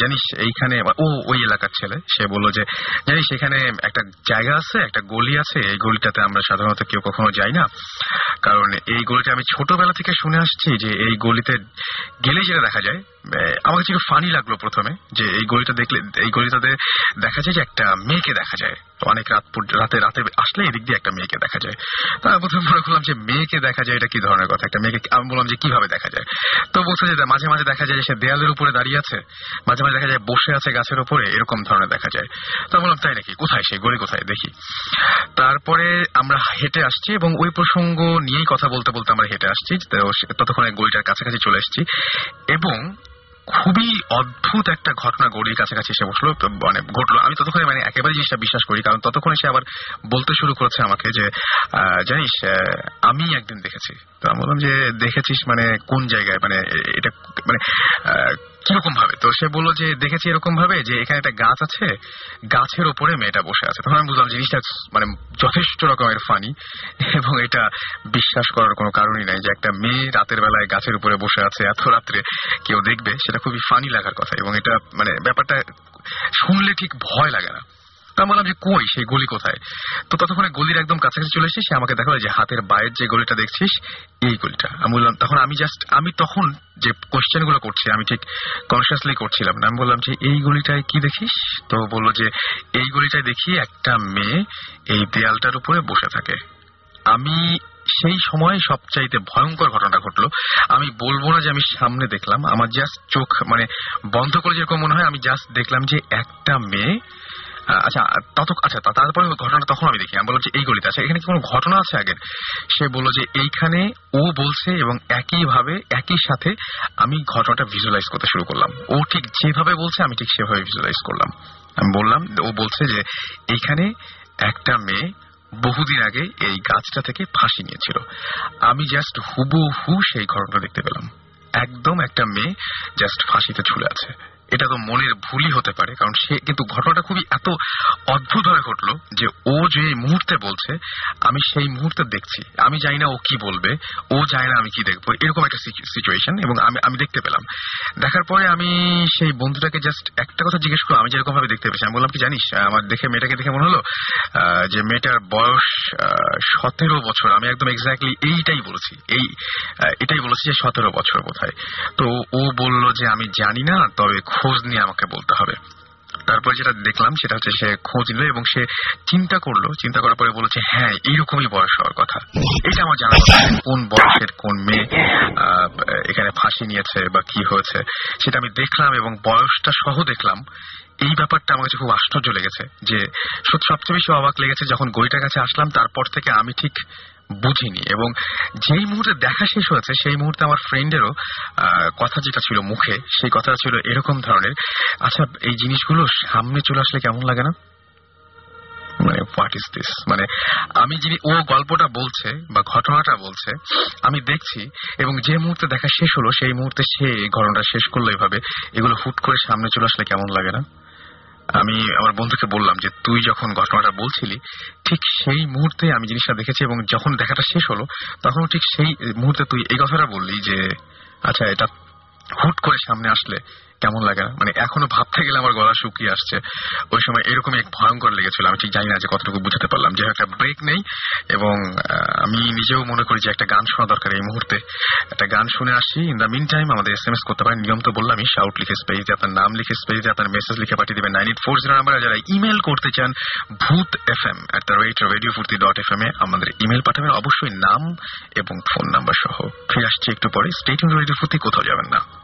জানিস এইখানে ও ওই এলাকার ছেলে, সে বলল যে, জানিস এখানে একটা জায়গা আছে, একটা গলি আছে, এই গলিটাতে আমরা সাধারণত কেউ কখনো যাই না। কারণ এই গলিটা আমি ছোটবেলা থেকে শুনে আসছি যে এই গলিতে গেলে যেটা দেখা যায়। আমার কাছে ফানি লাগল প্রথমে, যে এই গলিটা দেখলে, এই গলিটাতে দেখা যায় যে একটা মেয়েকে দেখা যায়। অনেক রাত রাতে রাতে আসলে এদিক দিয়ে একটা মেয়েকে দেখা যায়। তো প্রথমে মনে করলাম যে মেয়েকে দেখা যায় এটা কি ধরনের কথা? একটা মেয়েকে আমি বললাম যে কীভাবে দেখা যায়? তো বলছে যে মাঝে মাঝে দেখা যায় যে সে দেয়ালের উপরে দাঁড়িয়ে আছে, মাঝে মাঝে দেখা যায় বসে আছে গাছের উপরে, এরকম ধরনের দেখা যায়। তো বললাম, তাই নাকি? কোথায় সেই গলি কোথায়? দেখি। তারপরে আমরা হেঁটে আসছি এবং ওই প্রসঙ্গ নিয়েই কথা বলতে বলতে আমরা হেঁটে আসছি। ততক্ষণে গলিটার কাছাকাছি চলে এসেছি। এবং খুবই অদ্ভুত একটা ঘটনা গৌরীর কাছাকাছি এসে বসল। মানে ঘটলো। আমি ততক্ষণে মানে একেবারে জিনিসটা বিশ্বাস করি, কারণ ততক্ষণে সে আবার বলতে শুরু করেছে আমাকে যে জানিস আমি একদিন দেখেছি। তো আমি বললাম যে, দেখেছিস মানে কোন জায়গায়? মানে এটা মানে কীরকম ভাবে তো সে বলল যে, দেখেছি এরকম ভাবে যে, এখানে একটা গাছ আছে, গাছের ওপরে মেয়েটা বসে আছে। তখন আমি বুঝলাম জিনিসটা মানে যথেষ্ট রকমের ফানি এবং এটা বিশ্বাস করার কোনো কারণই নাই যে, একটা মেয়ে রাতের বেলায় গাছের উপরে বসে আছে, এত রাত্রে কেউ দেখবে, সেটা খুবই ফানি লাগার কথা এবং এটা মানে ব্যাপারটা শুনলে ঠিক ভয় লাগে না। আমি বললাম যে, কই সেই গলি কোথায়? তো ততক্ষণে গলির একদম কাছাকাছি চলে এসেছি সে আমাকে দেখাল যে, হাতের বাইরের যে গলিটা দেখছিস, এই গলিটা। আমি বললাম, তখন আমি জাস্ট আমি তখন যে কোশ্চেনগুলো করছি, আমি ঠিক কনসিয়াসলি করছিলাম না। আমি বললাম যে, এই গলিটায় কি দেখিস? তো বলল যে, এই গলিটায় দেখি একটা মেয়ে এই দেয়ালটার উপরে বসে থাকে। আমি, সেই সময় সবচাইতে ভয়ঙ্কর ঘটনা ঘটলো। আমি বলব না যে, আমি সামনে দেখলাম, আমার জাস্ট চোখ মানে বন্ধ করে যেরকম মনে হয়, আমি জাস্ট দেখলাম যে, একটা মেয়ে আচ্ছা তত আচ্ছা তারপরে ঘটনাটা তখন আমি দেখি। আমি বললাম যে, এই গলিতে আচ্ছা এখানে কি কোনো ঘটনা আছে আগের? সে বলল যে, এইখানে ও বলছে এবং একই ভাবে একই সাথে আমি ঘটনাটা ভিজুয়ালাইজ করতে শুরু করলাম। ও ঠিক যেভাবে বলছে, আমি ঠিক সেভাবে ভিজুয়ালাইজ করলাম। আমি বললাম, ও বলছে যে এইখানে একটা মেয়ে বহুদিন আগে এই গাছটা থেকে ফাঁসি নিয়েছিল। আমি জাস্ট হুবহু সেই ঘটনা দেখতে পেলাম। একদম একটা মেয়ে জাস্ট ফাঁসিতে ঝুলে আছে। এটা তো মনের ভুলই হতে পারে, কারণ সে কিন্তু ঘটনাটা খুবই এত অদ্ভুত হয়ে ঘটলো যে ও যে মুহূর্তে বলছে, আমি সেই মুহূর্তে দেখছি। আমি জানি না ও কি বলবে, ও জানে না আমি কি দেখব, এরকম একটা সিচুয়েশন এবং আমি আমি দেখতে পেলাম। দেখার পরে আমি সেই বন্ধুটাকে জাস্ট একটা কথা জিজ্ঞেস করলাম, আমি যেরকম ভাবে দেখতে পেয়েছি, আমি বললাম কি জানিস আমার দেখে মেয়েটাকে দেখে মনে হলো যে মেয়েটার বয়স সতেরো বছর, আমি একদম এক্স্যাক্টলি এইটাই বলেছি, এই এটাই বলেছি যে সতেরো বছর বোধহয়। তো ও বলল যে আমি জানি না, তবে খোঁজ নিয়ে আমাকে বলতে হবে। তারপর যেটা দেখলাম সেটা হচ্ছে সে খোঁজ নিল এবং সে চিন্তা করল। চিন্তা করার পরে বলেছে হ্যাঁ এইরকমই বয়স হওয়ার কথা। এটা আমার জানা কোন বয়সের কোন মেয়ে এখানে ফাঁসি নিয়েছে বা কি হয়েছে সেটা আমি দেখলাম এবং বয়সটা সহ দেখলাম। এই ব্যাপারটা আমার কাছে খুব আশ্চর্য লেগেছে যে সত্যি সবচেয়ে বেশি অবাক লেগেছে যখন গলিটার কাছে আসলাম, তারপর থেকে আমি ঠিক বুঝিনি। এবং যেই মুহূর্তে দেখা শেষ হয়েছে, সেই মুহূর্তে আমার ফ্রেন্ডেরও কথা যেটা ছিল মুখে, সেই কথাটা ছিল এরকম ধরনের। আচ্ছা এই জিনিসগুলো সামনে চলে আসলে কেমন লাগে না? মানে হোয়াট ইজ দিস মানে আমি যিনি, ও গল্পটা বলছে বা ঘটনাটা বলছে, আমি দেখছি, এবং যে মুহূর্তে দেখা শেষ হলো, সেই মুহূর্তে সে ঘটনাটা শেষ করল এইভাবে এগুলো হুট করে সামনে চলে আসলে কেমন লাগে না? আমি আমার বন্ধুকে বললাম যে, তুই যখন ঘটনাটা বলছিলি, ঠিক সেই মুহূর্তে আমি জিনিসটা দেখেছি এবং যখন দেখাটা শেষ হলো তখন ঠিক সেই মুহূর্তে তুই এই কথাটা বললি যে আচ্ছা এটা হুট করে সামনে আসলে কেমন লাগে না? মানে এখনও ভাবতে গেলে আমার গলা শুকিয়ে আসছে। ওই সময় এরকমই এক ভয়ঙ্কর লেগেছিল। আমি ঠিক জানি না যে কতটুকু বুঝাতে পারলাম। যে একটা ব্রেক নেই এবং আমি নিজেও মনে করি যে একটা গান শোনা দরকার এই মুহূর্তে। একটা গান শুনে আসি। ইন দ্য মিন টাইম আমাদের এস এম এস করতে পারেন। নিয়ম তো বললামই শাউট লিখে স্পেস আপনার নাম লিখে স্পেস আপনার মেসেজ লিখে পাঠিয়ে দেবেন। Nine eight four zero number যারা ইমেল করতে চান, Bhoot F M at the rate radio Foorti dot F M এ আমাদের ইমেল পাঠাবেন। অবশ্যই নাম এবং ফোন নাম্বার সহ। ফিরে আসছি একটু পরে। স্টেটিং রেডিও ফুর্তি কোথাও যাবেন না।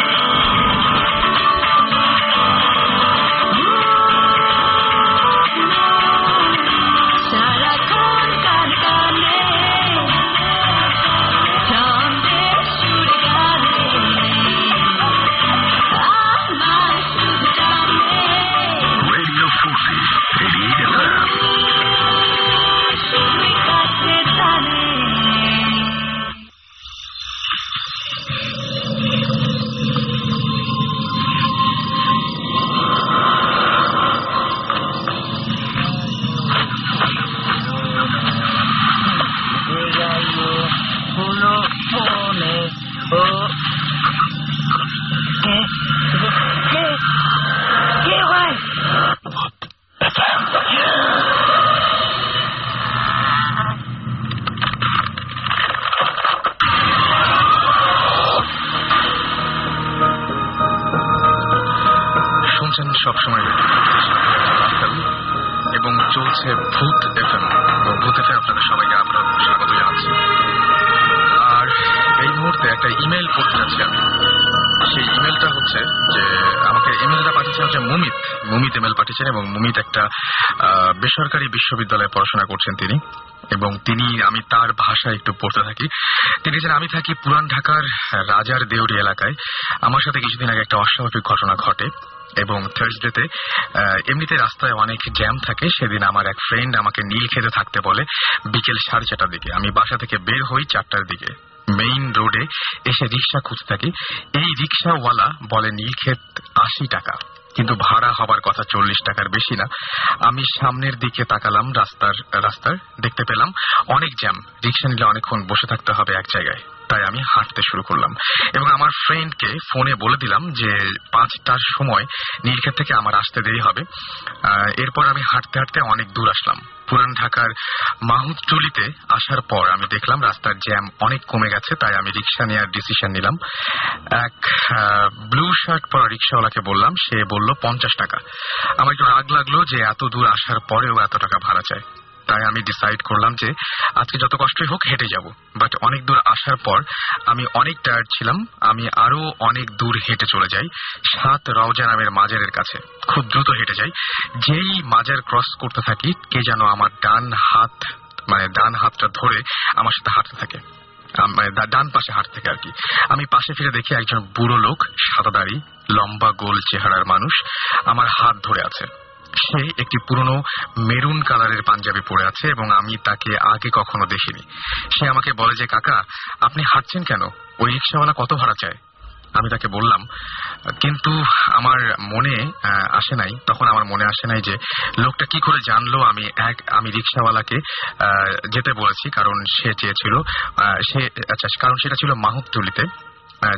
বিশ্ববিদ্যালয়ে পড়াশোনা করছেন তিনি, এবং তিনি, আমি তার ভাষায় একটু পড়তে থাকি। তিনি লিখেছেন আমি থাকি পুরান ঢাকার রাজার দেউরি এলাকায়। আমার সাথে কিছুদিন আগে একটা অস্বাভাবিক ঘটনা ঘটে, এবং থার্সডেতে এমনিতে রাস্তায় অনেক জ্যাম থাকে। সেদিন আমার এক ফ্রেন্ড আমাকে নীল খেতে থাকতে বলে, বিকেল সাড়ে চারটার দিকে। আমি বাসা থেকে বের হই চারটার দিকে। মেইন রোডে এসে রিক্সা খুঁজতে থাকি। এই রিক্সাওয়ালা বলে নীলক্ষেত আশি টাকা। কিন্তু ভাড়া হবার কথা চল্লিশ টাকার বেশি না। আমি সামনের দিকে তাকালাম, রাস্তার রাস্তার দেখতে পেলাম। অনেক জ্যাম, রিক্সা নিলে অনেকক্ষণ বসে থাকতে হবে এক জায়গায়। তাই আমি হাঁটতে শুরু করলাম। এবং আমার ফ্রেন্ডকে ফোনে বলে দিলাম যে, পাঁচটার সময় নীলক্ষেত থেকে আমার আসতে দেরি হবে। এরপর আমি হাঁটতে হাঁটতে অনেক দূর আসলাম। পুরান ঢাকার মাহুদটুলিতে আসার পর আমি দেখলাম রাস্তার জ্যাম অনেক কমে গেছে, তাই আমি রিক্সা নেওয়ার ডিসিশন নিলাম। এক ব্লু শার্ট পরা রিক্সাওয়ালাকে বললাম, সে বলল, পঞ্চাশ টাকা। আমার একটু রাগ লাগল যে, এত দূর আসার পরেও এত টাকা ভাড়া চায় তাই আমি ডিসাইড করলাম যে আজকে যত কষ্টই হোক হেঁটে যাব। বাট অনেক দূর আসার পর আমি অনেক টায়ার্ড ছিলাম। আমি আরও অনেক দূর হেঁটে চলে যাই। সাত রওজা নামের মাজারের কাছে। খুব দ্রুত হেঁটে যাই। যেই মাজার ক্রস করতে থাকি, কে যেন আমার ডান হাত মানে ডান হাতটা ধরে আমার সাথে হাঁটতে থাকে। মানে ডান পাশে হাঁটতে থাকে আর কি। আমি পাশে ফিরে দেখি একজন বুড়ো লোক, সাদা দাড়ি, লম্বা গোল চেহারার মানুষ, আমার হাত ধরে আছে। সে একটি পুরনো মেরুন কালারের পাঞ্জাবি পরে আছে এবং আমি তাকে আগে কখনো দেখিনি। সে আমাকে বলে যে কাকা আপনি হাঁটছেন কেন? ওই রিক্সাওয়ালা কত ভাড়া চায়? আমি তাকে বললাম কিন্তু আমার মনে আসে নাই। তখন আমার মনে আসে নাই যে লোকটা কি করে জানলো আমি এক আমি রিক্সাওয়ালাকে যেতে বলেছি কারণ সে চেয়েছিল সে আচ্ছা কারণ সেটা ছিল মাহুতটুলিতে। আহ,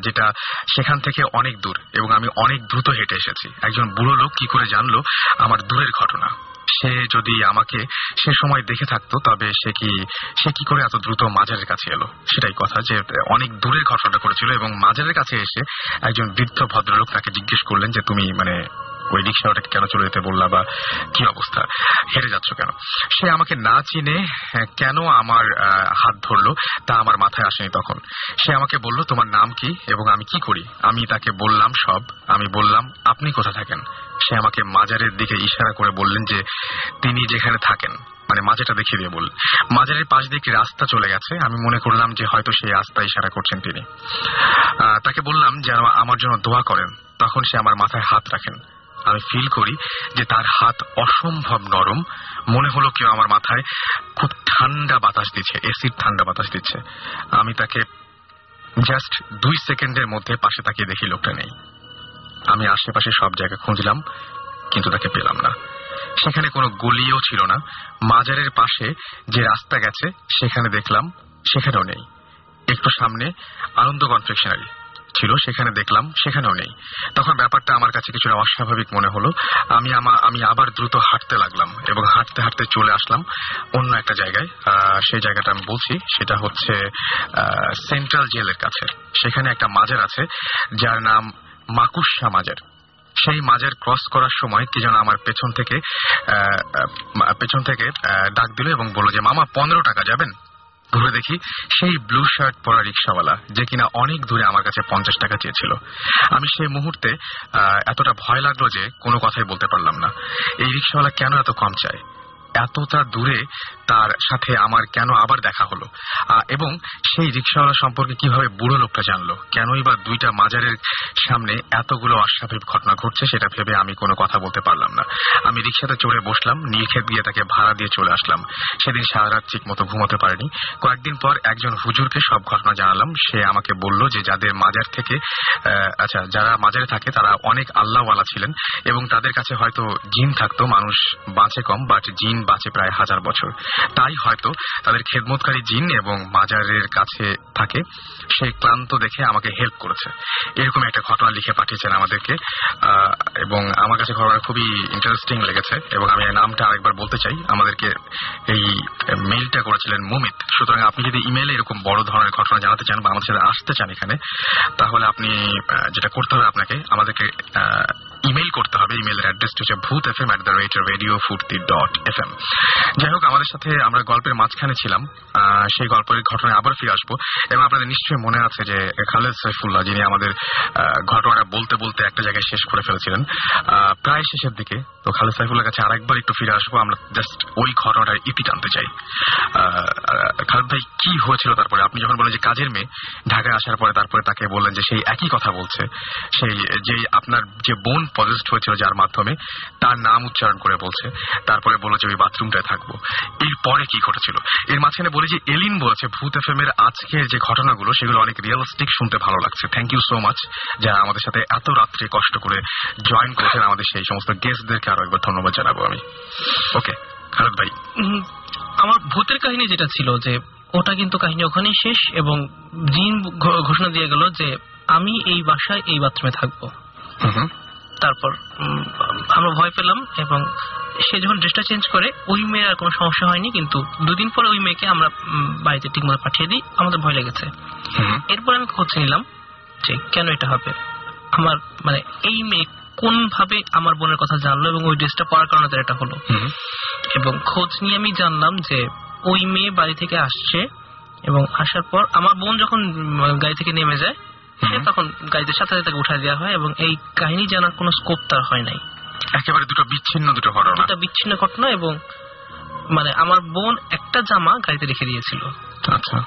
যেটা সেখান থেকে অনেক দূর এবং আমি অনেক দ্রুত হেঁটে এসেছি। একজন বুড়ো লোক কি করে জানলো আমার দূরের ঘটনা? সে যদি আমাকে সে সময় দেখে থাকতো, তবে সে কি সে কি করে এত দ্রুত মাজারের কাছে এলো? সেটাই কথা যে, অনেক দূরের ঘটনাটা করেছিল এবং মাজারের কাছে এসে একজন বৃদ্ধ ভদ্রলোক তাকে জিজ্ঞেস করলেন যে, তুমি মানে ওই রিক্সাওয়াটাকে কেন চলে যেতে বললা বা কি অবস্থা? হেরে যাচ্ছ কেন? সে আমাকে না চিনে কেন আমার হাত ধরলো তা আমার মাথায় আসেনি তখন। সে আমাকে বলল, তোমার নাম কি এবং আমি কি করি? আমি তাকে বললাম, সব। আমি বললাম, আপনি কোথা থাকেন? সে আমাকে মাজারের দিকে ইশারা করে বললেন যে, তিনি যেখানে থাকেন। মানে মাজারটা দেখিয়ে দিয়ে বললেন। মাজারের পাশ দিয়ে একটি রাস্তা চলে গেছে। আমি মনে করলাম যে, হয়তো সেই রাস্তা ইশারা করছেন তিনি। তাকে বললাম যেন আমার জন্য দোয়া করেন। তখন সে আমার মাথায় হাত রাখেন। আমি ফিল করি যে তার হাত অসম্ভব নরম। মনে হলো কেউ আমার মাথায় খুব ঠান্ডা বাতাস দিচ্ছে এসির ঠান্ডা বাতাস দিচ্ছে। আমি তাকে জাস্ট দুই সেকেন্ডের মধ্যে পাশে তাকিয়ে দেখি লোকটা নেই। আমি আশেপাশে সব জায়গা খুঁজলাম, কিন্তু তাকে পেলাম না। সেখানে কোনো গলিও ছিল না। মাজারের পাশে যে রাস্তা গেছে, সেখানে দেখলাম, সেখানেও নেই। একটু সামনে আনন্দ কনফেকশনারি। ছিল, সেখানে দেখলাম, সেখানেও নেই। তখন ব্যাপারটা আমার কাছে কিছুটা অস্বাভাবিক মনে হলো। আমি আমা আমি আবার দ্রুত হাঁটতে লাগলাম এবং হাঁটতে হাঁটতে চলে আসলাম অন্য একটা জায়গায়। সেই জায়গাটা আমি বলছি, সেটা হচ্ছে সেন্ট্রাল জেলের কাছে। সেখানে একটা মাজার আছে, যার নাম মাকুশা মাজার। সেই মাজার ক্রস করার সময় কি যেন আমার পেছন থেকে পেছন থেকে ডাক দিল এবং বলল যে, মামা, পনেরো টাকা, যাবেন? ঘুরে দেখি সেই ব্লু শার্ট পরা রিক্সাওয়ালা যে কিনা অনেক দূরে আমার কাছে পঞ্চাশ টাকা চেয়েছিল। আমি সেই মুহূর্তে এতটা ভয় লাগল যে কোনো কথাই বলতে পারলাম না। এই রিক্সাওয়ালা কেন এত কম চায়? এতটা দূরে তার সাথে আমার কেন আবার দেখা হলো? এবং সেই রিক্সাওয়ালা সম্পর্কে কীভাবে বুড়ো লোকটা জানলো? কেনই বা দুইটা মাজারের সামনে এতগুলো অস্বাভাবিক ঘটনা ঘটছে সেটা ভেবে আমি কোনো কথা বলতে পারলাম না। আমি রিক্সাতে চড়ে বসলাম নীলক্ষেত গিয়ে তাকে ভাড়া দিয়ে চলে আসলাম। সেদিন সারা রাত ঠিক মতো ঘুমোতে পারিনি। কয়েকদিন পর একজন হুজুরকে সব ঘটনা জানালাম। সে আমাকে বলল যে, যাদের মাজার থেকে আচ্ছা যারা মাজারে থাকে তারা অনেক আল্লাহওয়ালা ছিলেন এবং তাদের কাছে হয়তো জিন থাকতো, মানুষ বাঁচে কম বাট জিন বাঁচে প্রায় হাজার বছর। তাই হয়তো তাদের খেদমতকারী জিন এবং মাজারের কাছে থাকে, সে ক্লান্ত দেখে আমাকে হেল্প করেছে। এরকম একটা ঘটনা লিখে পাঠিয়েছেন আমাদেরকে এবং আমার কাছে ঘটনা খুবই ইন্টারেস্টিং লেগেছে, এবং আমি নামটা আরেকবার বলতে চাই। আমাদেরকে এই মেইলটা করেছিলেন মুমিত। সুতরাং আপনি যদি ইমেলে এরকম বড় ধরনের ঘটনা জানাতে চান বা আমাদের সাথে আসতে চান এখানে, তাহলে আপনি যেটা করতে হবে আপনাকে, আমাদেরকে ইমেল করতে হবে ইমেলের অ্যাড্রেসটা হচ্ছে Bhoot F M at the rate radio Foorti dot F M যাই হোক, আমাদের সাথে আমরা গল্পের মাঝখানে ছিলাম সেই গল্পের ঘটনায় আবার ফিরে আসব। এবং আপনাদের নিশ্চয়ই মনে আছে যে খালেদ সাইফুল্লাহ, যিনি আমাদের ঘটনাটা বলতে বলতে একটা জায়গায় শেষ করে ফেলেছিলেন প্রায় শেষের দিকে। তো খালেদ সাইফুল্লাহ কাছে আরেকবার একটু ফিরে আসব, আমরা জাস্ট ওই ঘটনাটার ইতি টানতে চাই। খালেদ ভাই, কি হয়েছিল তারপরে? আপনি যখন বলেন যে কাজের মেয়ে, ঢাকায় আসার পরে তারপরে তাকে বললেন যে সেই একই কথা বলছে, সেই, যে আপনার যে বোন পজেস্ট হয়েছিল যার মাধ্যমে তার নাম উচ্চারণ করে বলছে। তারপরে বলল যে ওই বাথরুমটায় থাকব। এরপরে কি ঘটেছিল? এর মাঝখানে বলি যে এলিন বলেছে ভূত এফ এর আজকের যে ঘটনাগুলো সেগুলো অনেক রিয়েলিস্টিক শুনতে ভালো লাগছে। থ্যাংক ইউ সো মাচ যারা আমাদের সাথে এত রাত্রে কষ্ট করে জয়েন করেছেন আমাদের সেই সমস্ত গেস্টদেরকে আরও একবার ধন্যবাদ জানাব আমি। ওকে খালেদ ভাই। আমার ভূতের কাহিনী যেটা ছিল যে ওটা কিন্তু কাহিনী ওখানেই শেষ এবং জিন ঘোষণা দিয়ে গেল যে আমি এই বাসায় এই বাথরুমে থাকব। তারপর আমরা ভয় পেলাম এবং সে যখন ড্রেসটা চেঞ্জ করে ওই মেয়ের আর কোনো সমস্যা হয়নি কিন্তু দুদিন পরে ওই মেয়েকে আমরা বাড়িতে ঠিকমতো পাঠিয়ে দিই আমাদের ভয় লেগেছে। এরপর আমি খোঁজ নিলাম যে কেন এটা হবে। আমার মানে এই মেয়ে কোন ভাবে আমার বোনের কথা জানলো এবং ওই ড্রেসটা পরার কারণে তার এটা হলো। এবং খোঁজ নিয়ে আমি জানলাম যে ওই মেয়ে বাড়ি থেকে আসছে এবং আসার পর আমার বোন যখন গাড়ি থেকে নেমে যায় সে তখন গাইদের সাথে সাথে তাকে উঠা দেওয়া হয় এবং এই কাহিনী জানার কোনো স্কোপ তার হয় নাই। একেবারে দুটো বিচ্ছিন্ন দুটো ঘটনা। দুটো বিচ্ছিন্ন ঘটনা এবং মানে আমার বোন একটা জামা গাড়িতে রেখে দিয়েছিল। আচ্ছা।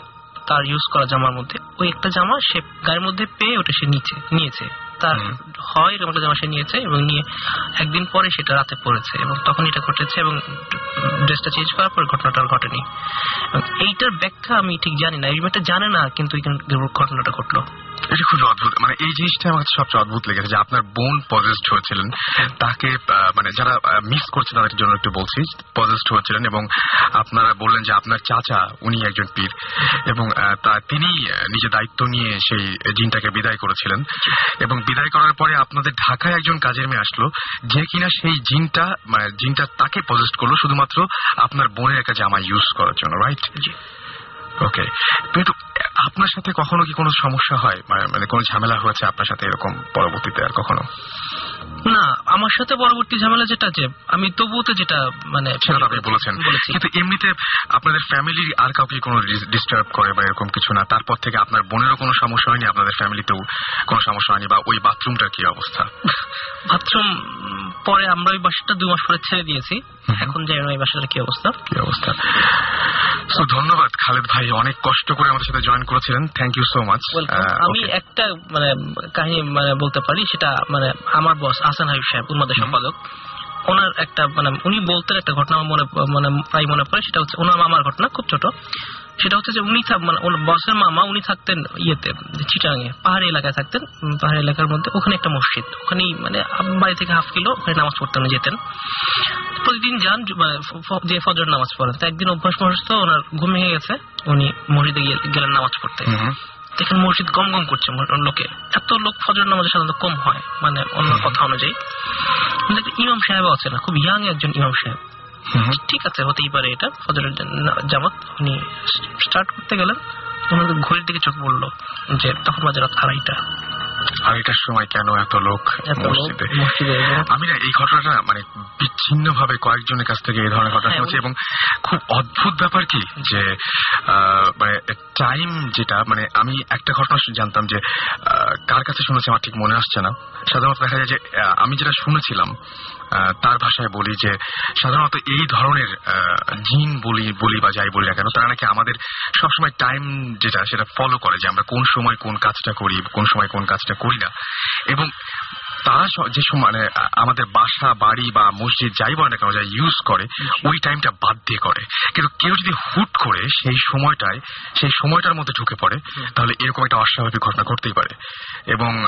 তার ইউজ করা জামার মধ্যে। ওই একটা জামা সে গাড়ির মধ্যে পেয়ে ওটা সে নিচে নিয়েছে। তার হয় এরকম একটা জামা সে নিয়েছে এবং নিয়ে একদিন পরে সেটা রাতে পড়েছে এবং তখন এটা ঘটেছে এবং ড্রেসটা চেঞ্জ করার পর ঘটনাটা ঘটেনি। এইটার ব্যাখ্যা আমি ঠিক জানি না এই মেয়েটা জানে না কিন্তু ঘটনাটা ঘটলো। এটা খুব অদ্ভুত। মানে এই জিনিসটা আমার সবচেয়ে অদ্ভুত লেগেছে যে আপনার বোন পজেস্ট হয়েছিলেন। তাকে আহ, মানে যারা মিস করছে তাদের জন্য একটু বলছি পজেস্ট হয়েছিলেন এবং আপনারা বললেন যে আপনার চাচা উনি একজন পীর এবং তিনি নিজে দায়িত্ব নিয়ে সেই জিনটাকে বিদায় করেছিলেন। এবং বিদায় করার পরে আপনাদের ঢাকায় একজন কাজের মেয়ে আসলো যে কিনা সেই জিনটা মানে জিনটা তাকে পজেস্ট করল শুধুমাত্র আপনার বোনের একটা জামা ইউজ করার জন্য রাইট ওকে কিন্তু আপনার সাথে কখনো কি কোনো সমস্যা হয়? মানে- মানে কোনো ঝামেলা হয়েছে আপনার সাথে এরকম পরবর্তীতে আর কখনো? না আমার সাথে পরবর্তী ঝামেলা যেটা যে আমি তবুও তো যেটা মানে সেটা আপনি বলেছেন। কিন্তু এমনিতে আপনাদের ফ্যামিলির আর কাউকে কোনো ডিস্টার্ব করে বা এরকম কিছু না? তারপর থেকে আপনার বোনেরও কোনো সমস্যা হয়নি? আপনাদের ফ্যামিলিতেও কোনো সমস্যা হয়নি? বা ওই বাথরুমটার কি অবস্থা? বাথরুম পরে আমরা ওই বাসাটা দুই মাস পরে ছেড়ে দিয়েছি। এখন জানি না ওই বাসাটার কি অবস্থা? কি অবস্থা? তো ধন্যবাদ খালেদ ভাই। অনেক কষ্ট করে আমাদের সাথে জয়েন করেছিলেন। Thank you so much. আমি একটা মানে কাহিনী মানে বলতে পারি সেটা মানে আমার বস আসান হাবিব সাহেব উন্মাদের সম্পাদক। ওনার একটা মানে উনি বলতেন একটা ঘটনা মনে মানে প্রায় মনে পড়ে সেটা হচ্ছে ওনার মামার ঘটনা খুব ছোট। সেটা হচ্ছে যে উনি মানে বসের মামা উনি থাকতেন ইয়েতে চিটাঙে পাহাড়ি এলাকায় থাকতেন। পাহাড়ি এলাকার মধ্যে ওখানে একটা মসজিদ। ওখানেই মানে বাড়ি থেকে হাফ কিলো ওখানে নামাজ পড়তে উনি যেতেন। প্রতিদিন যান মানে যে ফজর নামাজ পড়েন। তো একদিন অভ্যাস মহস্ত ওনার ঘুম ভেঙে গেছে উনি মসজিদে গিয়ে- গেলেন নামাজ পড়তে। দেখেন মসজিদ গম গম করছে লোকে। এত লোক ফজর নামাজে সাধারণত কম হয় মানে অন্য কথা অনুযায়ী। ইমাম সাহেব আছে না খুব ইয়াং একজন ইমাম সাহেব। ঠিক আছে হতেই পারে এটা। ফজরের জামাত উনি স্টার্ট করতে গেলেন ওনার ঘড়ির দিকে চোখ পড়ল যে তখন বাজে রাত আড়াইটা। আর এটার সময় কেন এত লোক মসজিদে? আমি না এই ঘটনাটা মানে বিচ্ছিন্ন ভাবে কয়েকজনের কাছ থেকে এই ধরনের ঘটনা হ্যাঁ, শুনছি এবং খুব অদ্ভুত ব্যাপার কি যে মানে টাইম যেটা মানে আমি একটা ঘটনা জানতাম যে কার কাছে শুনেছি আমার ঠিক মনে আসছে না। সাধারণত দেখা যায় যে আমি যেটা শুনেছিলাম তার ভাষায় বলি যে সাধারণত এই ধরনের জিন বলি বলি বা যাই বলি না কেন তারা নাকি আমাদের সবসময় টাইম যেটা সেটা ফলো করে যে আমরা কোন সময় কোন কাজটা করি কোন সময় কোন কাজটা করি না। এবং তারা যে সময় মানে আমাদের বাসা বাড়ি বা মসজিদ যাই বলে না কেন যা ইউজ করে ওই টাইমটা বাদ দিয়ে করে। কিন্তু কেউ যদি হুট করে সেই সময়টায় সেই সময়টার মধ্যে ঢুকে পড়ে তাহলে এরকম একটা অস্বাভাবিক ঘটনা ঘটতেই পারে। এবং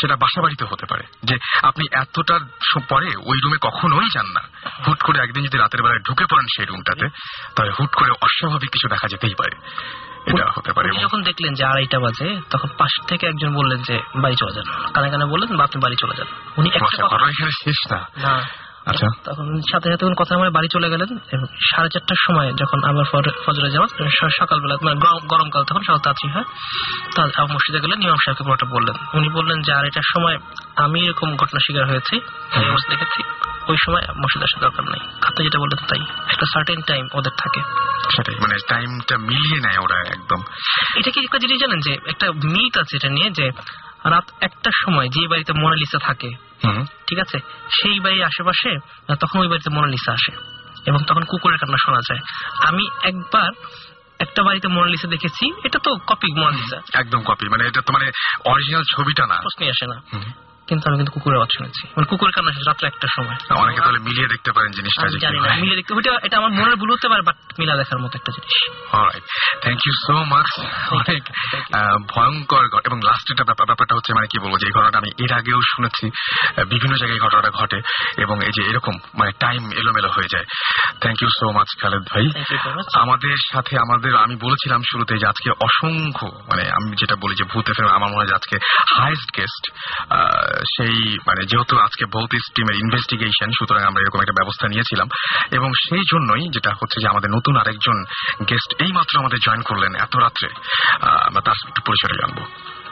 সেটা বাসা বাড়িতে হতে পারে। যে আপনি এতটার পরে ওই রুমে কখনোই যান না। হুট করে একদিন যদি রাতের বেলায় ঢুকে পড়েন সেই রুমটাতে তাহলে হুট করে অস্বাভাবিক কিছু দেখা যেতেই পারে। এটা হতে পারে যখন দেখলেন যে আড়াইটা বাজে তখন পাশ থেকে একজন বললেন যে বাড়ি চলে যান। কানে কানে বললেন বা আপনি বাড়ি চলে যান। উনি একটা কথা এখানে শেষ না। আচ্ছা। তখন সাথে সাথে উনি কথা বলে বাড়ি চলে গেলেন সাড়ে চারটার সময় যখন আবার ফজরে যাওয়া সকালবেলা মানে গরম- গরমকাল তখন সকাল তাড়াতাড়ি হয়? তা মসজিদে গেলেন ইমাম সাহেবকে পুরোটা বললেন। উনি বললেন যে আড়াইটার সময় আমি এরকম ঘটনা শিকার হয়েছি দেখেছি ওই সময় মসজিদ আসার দরকার নেই। আপনি যেটা বললেন তাই একটা সার্টেন টাইম ওদের থাকে। সেটাই। মানে টাইমটা মিলিয়ে নেয় ওরা একদম। এটা কি একটা জিনিস জানেন যে একটা মিট আছে এটা নিয়ে যে রাত একটার সময় যে বাড়িতে মোনালিসা থাকে ঠিক আছে? সেই বাড়ির আশেপাশে তখন ওই বাড়িতে মোনালিসা আসে। এবং তখন কুকুরের কান্না শোনা যায়। আমি একবার একটা বাড়িতে মোনালিসা দেখেছি এটা তো কপি মোনালিসা। একদম কপি মানে এটা তো মানে অরিজিনাল ছবিটা না। প্রশ্নই আসে না। কিন্তু আমি কিন্তু কুকুরের আওয়াজ শুনেছি। মানে কুকুরের কান্না রাত্রে একটার সময়। অনেকে তাহলে মিলিয়ে দেখতে পারেন জিনিসটা জানি না হয় মিলে দেখতে ওইটা এটা আমার মনের ভুল হতে পারে বাট মিলা দেখার মতো একটা জিনিস। Alright thank you so much অনেক ভয়ঙ্কর এবং লাস্ট এটা ব্যাপারটা হচ্ছে মানে কি বলব যে এই ঘটনাটা আমি এর আগেও শুনেছি বিভিন্ন জায়গায় ঘটনাটা ঘটে এবং এই যে এরকম মানে টাইম এলোমেলো হয়ে যায়। Thank you so much Khaled ভাই. আমাদের সাথে আমাদের আমি বলেছিলাম শুরুতে যে আজকে অসংখ্য মানে আমি যেটা বলি যে ভূত এফএম আমার মনে হয় আজকে হাইস্ট গেস্ট সেই মানে যেহেতু আজকে ভৌত টিমের ইনভেস্টিগেশন সুতরাং আমরা এরকম একটা ব্যবস্থা নিয়েছিলাম। এবং সেই জন্যই যেটা হচ্ছে যে আমাদের নতুন আরেকজন গেস্ট এই মাত্র আমাদের জয়েন করলেন এত রাত্রে। আমরা তার একটু পরিচয় জানব।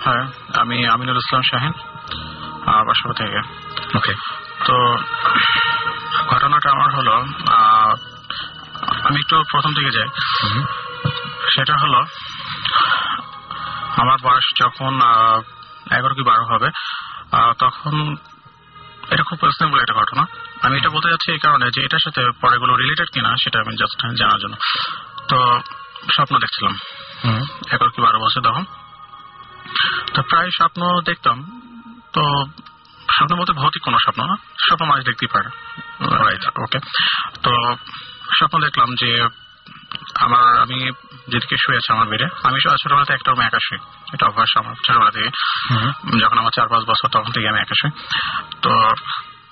হ্যাঁ আমি আমিনুল ইসলাম শাহিন বাসাবো থেকে। ওকে তো ঘটনাটা আমার হলো আমি একটু প্রথম থেকে যাই। সেটা হলো আমার বয়স যখন এগারো কি বারো হবে তখন এটা খুব পার্সোনাল একটা ঘটনা। আমি এটা বলতে যাচ্ছি এই কারণে যে এটার সাথে পরেগুলো রিলেটেড কিনা সেটা আমি জাস্ট জানার জন্য। তো স্বপ্ন দেখছিলাম। এগারো কি বারো বছর তখন? তো প্রায় স্বপ্ন দেখতাম। তো স্বপ্ন বলতে ভৌতিক কোনো স্বপ্ন না স্বপ্ন মানুষ দেখতেই পারে। রাইট ওকে তো স্বপ্ন দেখলাম যে আমার আমি যেদিকে শুয়ে আছে আমার বেডে আমি ছো- ছোটবেলা থেকে একটা রুমে একা শুই এটা অভ্যাস আমার ছোটবেলা থেকে যখন আমার চার পাঁচ বছর তখন থেকে আমি একা শুই তো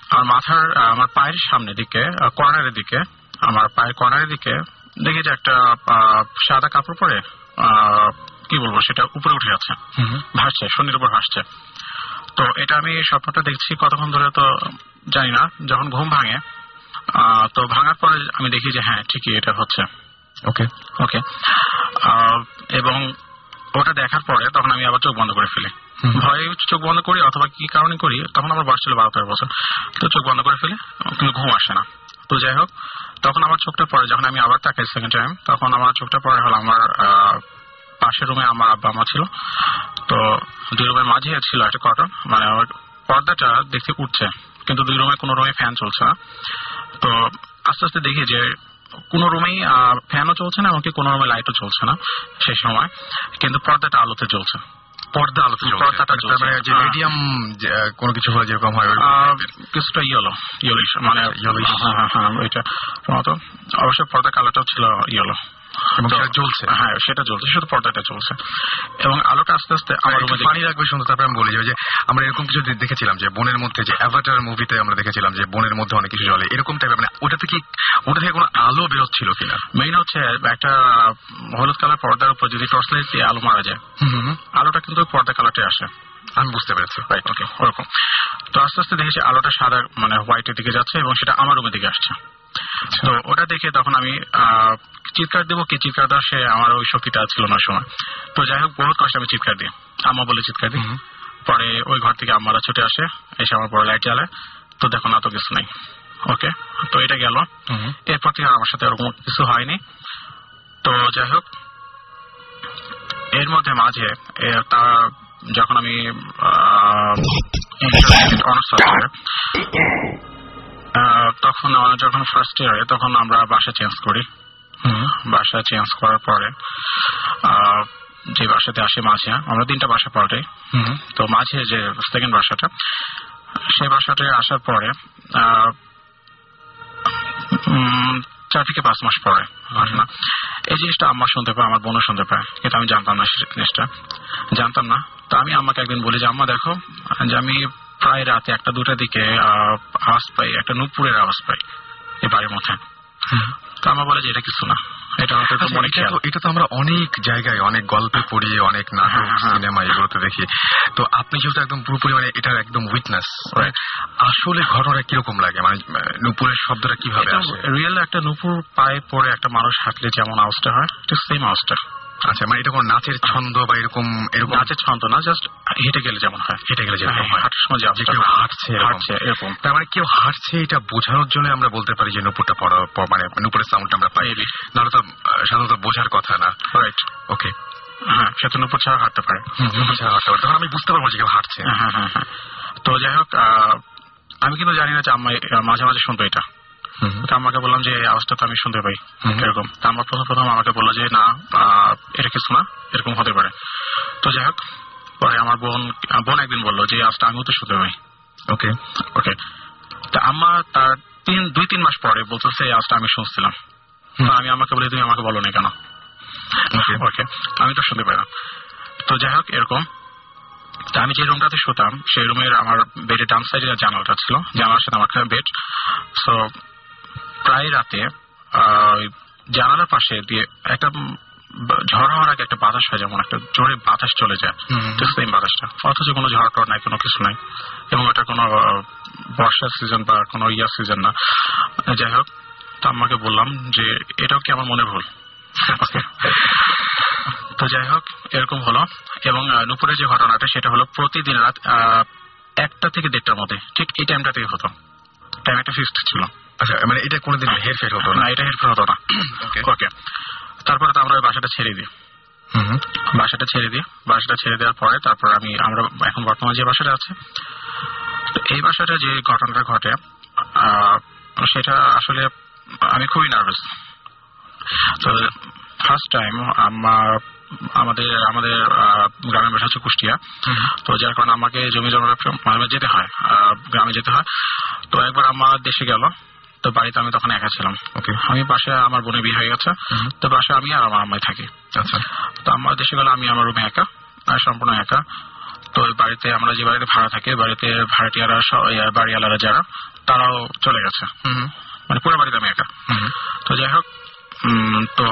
আমার মাথার আমার পায়ের সামনের দিকে কর্নারের দিকে আমার পায়ের কর্নারের দিকে দেখি যে একটা সাদা কাপড় পরে আহ, কি বলব সেটা উপরে উঠে যাচ্ছে। ভাসছে শনির উপর ভাসছে। তো এটা আমি স্বপ্নটা দেখছি কতক্ষণ ধরে তো জানি না। যখন ঘুম ভাঙে আহ, তো ভাঙার পরে আমি দেখি যে হ্যাঁ ঠিকই এটা হচ্ছে। ওকে ওকে এবং ওটা দেখার পরে তখন আমি আবার চোখ বন্ধ করে ফেলি। ভয়ে চোখ বন্ধ করি অথবা কি কারণে করি তখন আমার বয়স ছিল বারো তেরো বছর। তো চোখ বন্ধ করে ফেলি কিন্তু ঘুম আসে না। তো যাই হোক তখন আমার চোখটা পড়ে যখন আমি আবার তাকাই সেকেন্ড টাইম তখন আমার চোখটা পড়ে হলো আমার পাশের রুমে আমার আব্বা আমা ছিল। তো দুই রুমের মাঝে ছিল একটা কটন মানে আমার পর্দাটা দেখতে উঠছে কিন্তু দুই রুমে কোনো রুমে ফ্যান চলছে না। তো আস্তে আস্তে দেখি যে কোনো রুমেই ফ্যানও চলছে না এমনকি কোনো রুমে লাইটও চলছে না সেই সময় কিন্তু পর্দাটা আলোতে চলছে পর্দা আলোতে। পর্দাটা মানে চলছে। যে। মিডিয়াম কোনো কিছু হলে যেরকম হয় কিছুটা ইয়েলো ইয়েলো মানে ইয়েলো হ্যাঁ হ্যাঁ হ্যাঁ ওইটা প্রথমত অবশ্য পর্দা কালোটাও ছিল ইয়েলো এবং সেটা জ্বলছে হ্যাঁ সেটা পর্দাটা চলছে। এবং আলোটা আস্তে আস্তে আমার পানি রাখবে শুনতে তারপরে আমি বলি যে আমরা এরকম কিছু দেখেছিলাম যে বনের মধ্যে যে অ্যাভাটার মুভিতে আমরা দেখেছিলাম যে বনের মধ্যে অনেক কিছু জ্বলে এরকম টাইপের মানে ওটা থেকে কোনো আলো বেরোচ্ছিল কিনা? মেইন হচ্ছে একটা হলুদ কালার পর্দার উপর যদি টর্চ লাইট দিয়ে আলো মারা যায় আলোটা কিন্তু পর্দা কালারটা আসে। আমি বুঝতে পেরেছি। রাইট ওকে ওরকম। তো আস্তে আস্তে দেখেছি আলোটা সাদা মানে হোয়াইটের দিকে যাচ্ছে এবং সেটা আমার রুমের দিকে আসছে। তো ওটা দেখে তখন আমি আহ, চিৎকার দেবো কি চিৎকার দেওয়া সে আমার ওই শক্তিটা ছিল না সময়। তো যাই হোক বহুত কষ্ট আমি চিৎকার দিই। আম্মা বলে চিৎকার দিই। পরে ওই ঘর থেকে আম্মারা ছুটে আসে এসে আমার পরে লাইট জ্বালায়। তো দেখো না তো কিছু নাই। ওকে? তো এটা গেল। এরপর থেকে আর আমার সাথে ওরকম কিছু হয়নি। তো যাই হোক এর মধ্যে মাঝে তা যখন আমি অনার্স তখন যখন ফার্স্ট ইয়ারে তখন আমরা বাসা চেঞ্জ করি। বাসা চেঞ্জ করার পরে যে বাসাতে আসে মাঝে আমরা তিনটা বাসা পাল্টাই তো মাঝে যে সেকেন্ড বাসাটা সেই বাসাটায় আসার পরে চার থেকে পাঁচ মাস পরে এই জিনিসটা আম্মা শুনতে পায় আমার বোনও শুনতে পায় কিন্তু আমি জানতাম না সেই জিনিসটা। জানতাম না। তো আমি আম্মাকে একদিন বলি যে আম্মা দেখো যে আমি প্রায় রাতে একটা দুটার দিকে আওয়াজ পাই একটা নুপুরের আওয়াজ পাই এই বাড়ির মধ্যে। তো আম্মা বলে যে এটা কিছু না। এটা মনে এটা তো আমরা অনেক জায়গায় অনেক গল্পে পড়ি অনেক নাটক হ্যাঁ, হ্যাঁ। সিনেমা এগুলোতে দেখি। তো আপনি যেহেতু একদম পুরোপুরি মানে এটার একদম উইটনেস আসলে ঘটনা কীরকম লাগে? মানে নুপুরের শব্দটা কীভাবে আসে? রিয়েল একটা নুপুর পায়ে পড়ে একটা মানুষ হাঁটলে যেমন আওয়াজটা হয় ঠিক সেম আওয়াজটা। আচ্ছা মানে এটা কোনো নাচের ছন্দ বা এরকম এরকম? নাচের ছন্দ না জাস্ট হেঁটে গেলে যেমন হয়। হেঁটে গেলে যেরকম হয়। হাঁটার সময় যে কেউ হাঁটছে। হাঁটছে এরকম। তার মানে কেউ হাঁটছে এটা বোঝানোর জন্য আমরা বলতে পারি যে নুপুরটা পড়া মানে নুপুরের সাউন্ডটা আমরা পাই। নাহলে তো সাধারণত বোঝার কথা না। রাইট ওকে হ্যাঁ সে তো নুপুর ছাড়া হাঁটতে পারে। তখন আমি বুঝতে পারব যে কেউ হাঁটছে। হ্যাঁ হ্যাঁ তো যাই হোক আহ, আমি কিন্তু জানি না যে আহ, মাঝে মাঝে শুনতো এটা। তো আমাকে বললাম যে আওয়াজটা তো আমি শুনতে পাই। এরকম। তো আমার প্রথম প্রথম আমাকে বলল যে না এটা কিছু না এরকম হতে পারে। তো যাই হোক পরে আমার বোন বোন একদিন বলল যে আওয়াজটা আমিও তো শুনতে পাই। ওকে। ওকে। তো আম্মা তার তিন দুই তিন মাস পরে বলতেছে আওয়াজটা আমি শুনছিলাম। আমি আমাকে বলি তুমি আমাকে বলো না কেন? ওকে। আমি তো শুনতে পাই না। তো যাই হোক এরকম। আমি যে রুমটাতে শুতাম সেই রুমের আমার বেডের ডান সাইডে জানালাটা ছিল। জানালার সাথে আমার বেড সো প্রায় রাতে আহ, জানালার পাশে দিয়ে একটা ঝড় হওয়ার আগে একটা বাতাস হয় যেমন একটা জোরে বাতাস চলে যায়। তো সেম বাতাসটা। অথচ কোনো ঝড় টড় নাই কোনো কিছু নাই। এবং এটা কোনো বর্ষার সিজন বা কোনো ইয়ার সিজন না। যাই হোক তো আমাকে বললাম যে এটাও কি আমার মনে ভুল? Okay. তো যাই হোক এরকম হলো। এবং নুপুরের যে ঘটনাটা সেটা হলো প্রতিদিন রাত আহ, একটা থেকে দেড়টার মধ্যে ঠিক এই টাইমটা থেকে হতো। একটা ফিক্সড ছিল। আচ্ছা মানে এটা কোনোদিন হেরফের হতো না। এটা হেল্প হতো না। ওকে তারপরে তো আমরা ওই বাসাটা ছেড়ে দিই। বাসাটা ছেড়ে দিই। বাসাটা ছেড়ে দেওয়ার পরে তারপর আমি আমরা এখন বর্তমানে যে বাসাটা আছে এই বাসাটা যে ঘটনাটা ঘটে সেটা আসলে আমি খুবই নার্ভাস তো ফার্স্ট টাইম আমার আমাদের আমাদের গ্রামের বাসা হচ্ছে কুষ্টিয়া। তো যার কারণে আমাকে জমি জমা মাঝে মাঝে যেতে হয় গ্রামে যেতে হয়। তো একবার আমার দেশে গেল তো বাড়িতে আমি তখন একা ছিলাম। ওকে আমি পাশে আমার বোনের বিয়ে হয়ে গেছে। তো পাশে আমি আর আমার আম্মাই থাকি। আচ্ছা। তো আমার দেশে গেলে আমি আমার রুমে একা সম্পূর্ণ একা। তো ওই বাড়িতে আমরা যে বাড়িতে ভাড়া থাকি বাড়িতে ভাড়াটিয়ারা বাড়িওয়ালারা যারা তারাও চলে গেছে। মানে পুরো বাড়িতে আমি একা। তো যাই হোক তো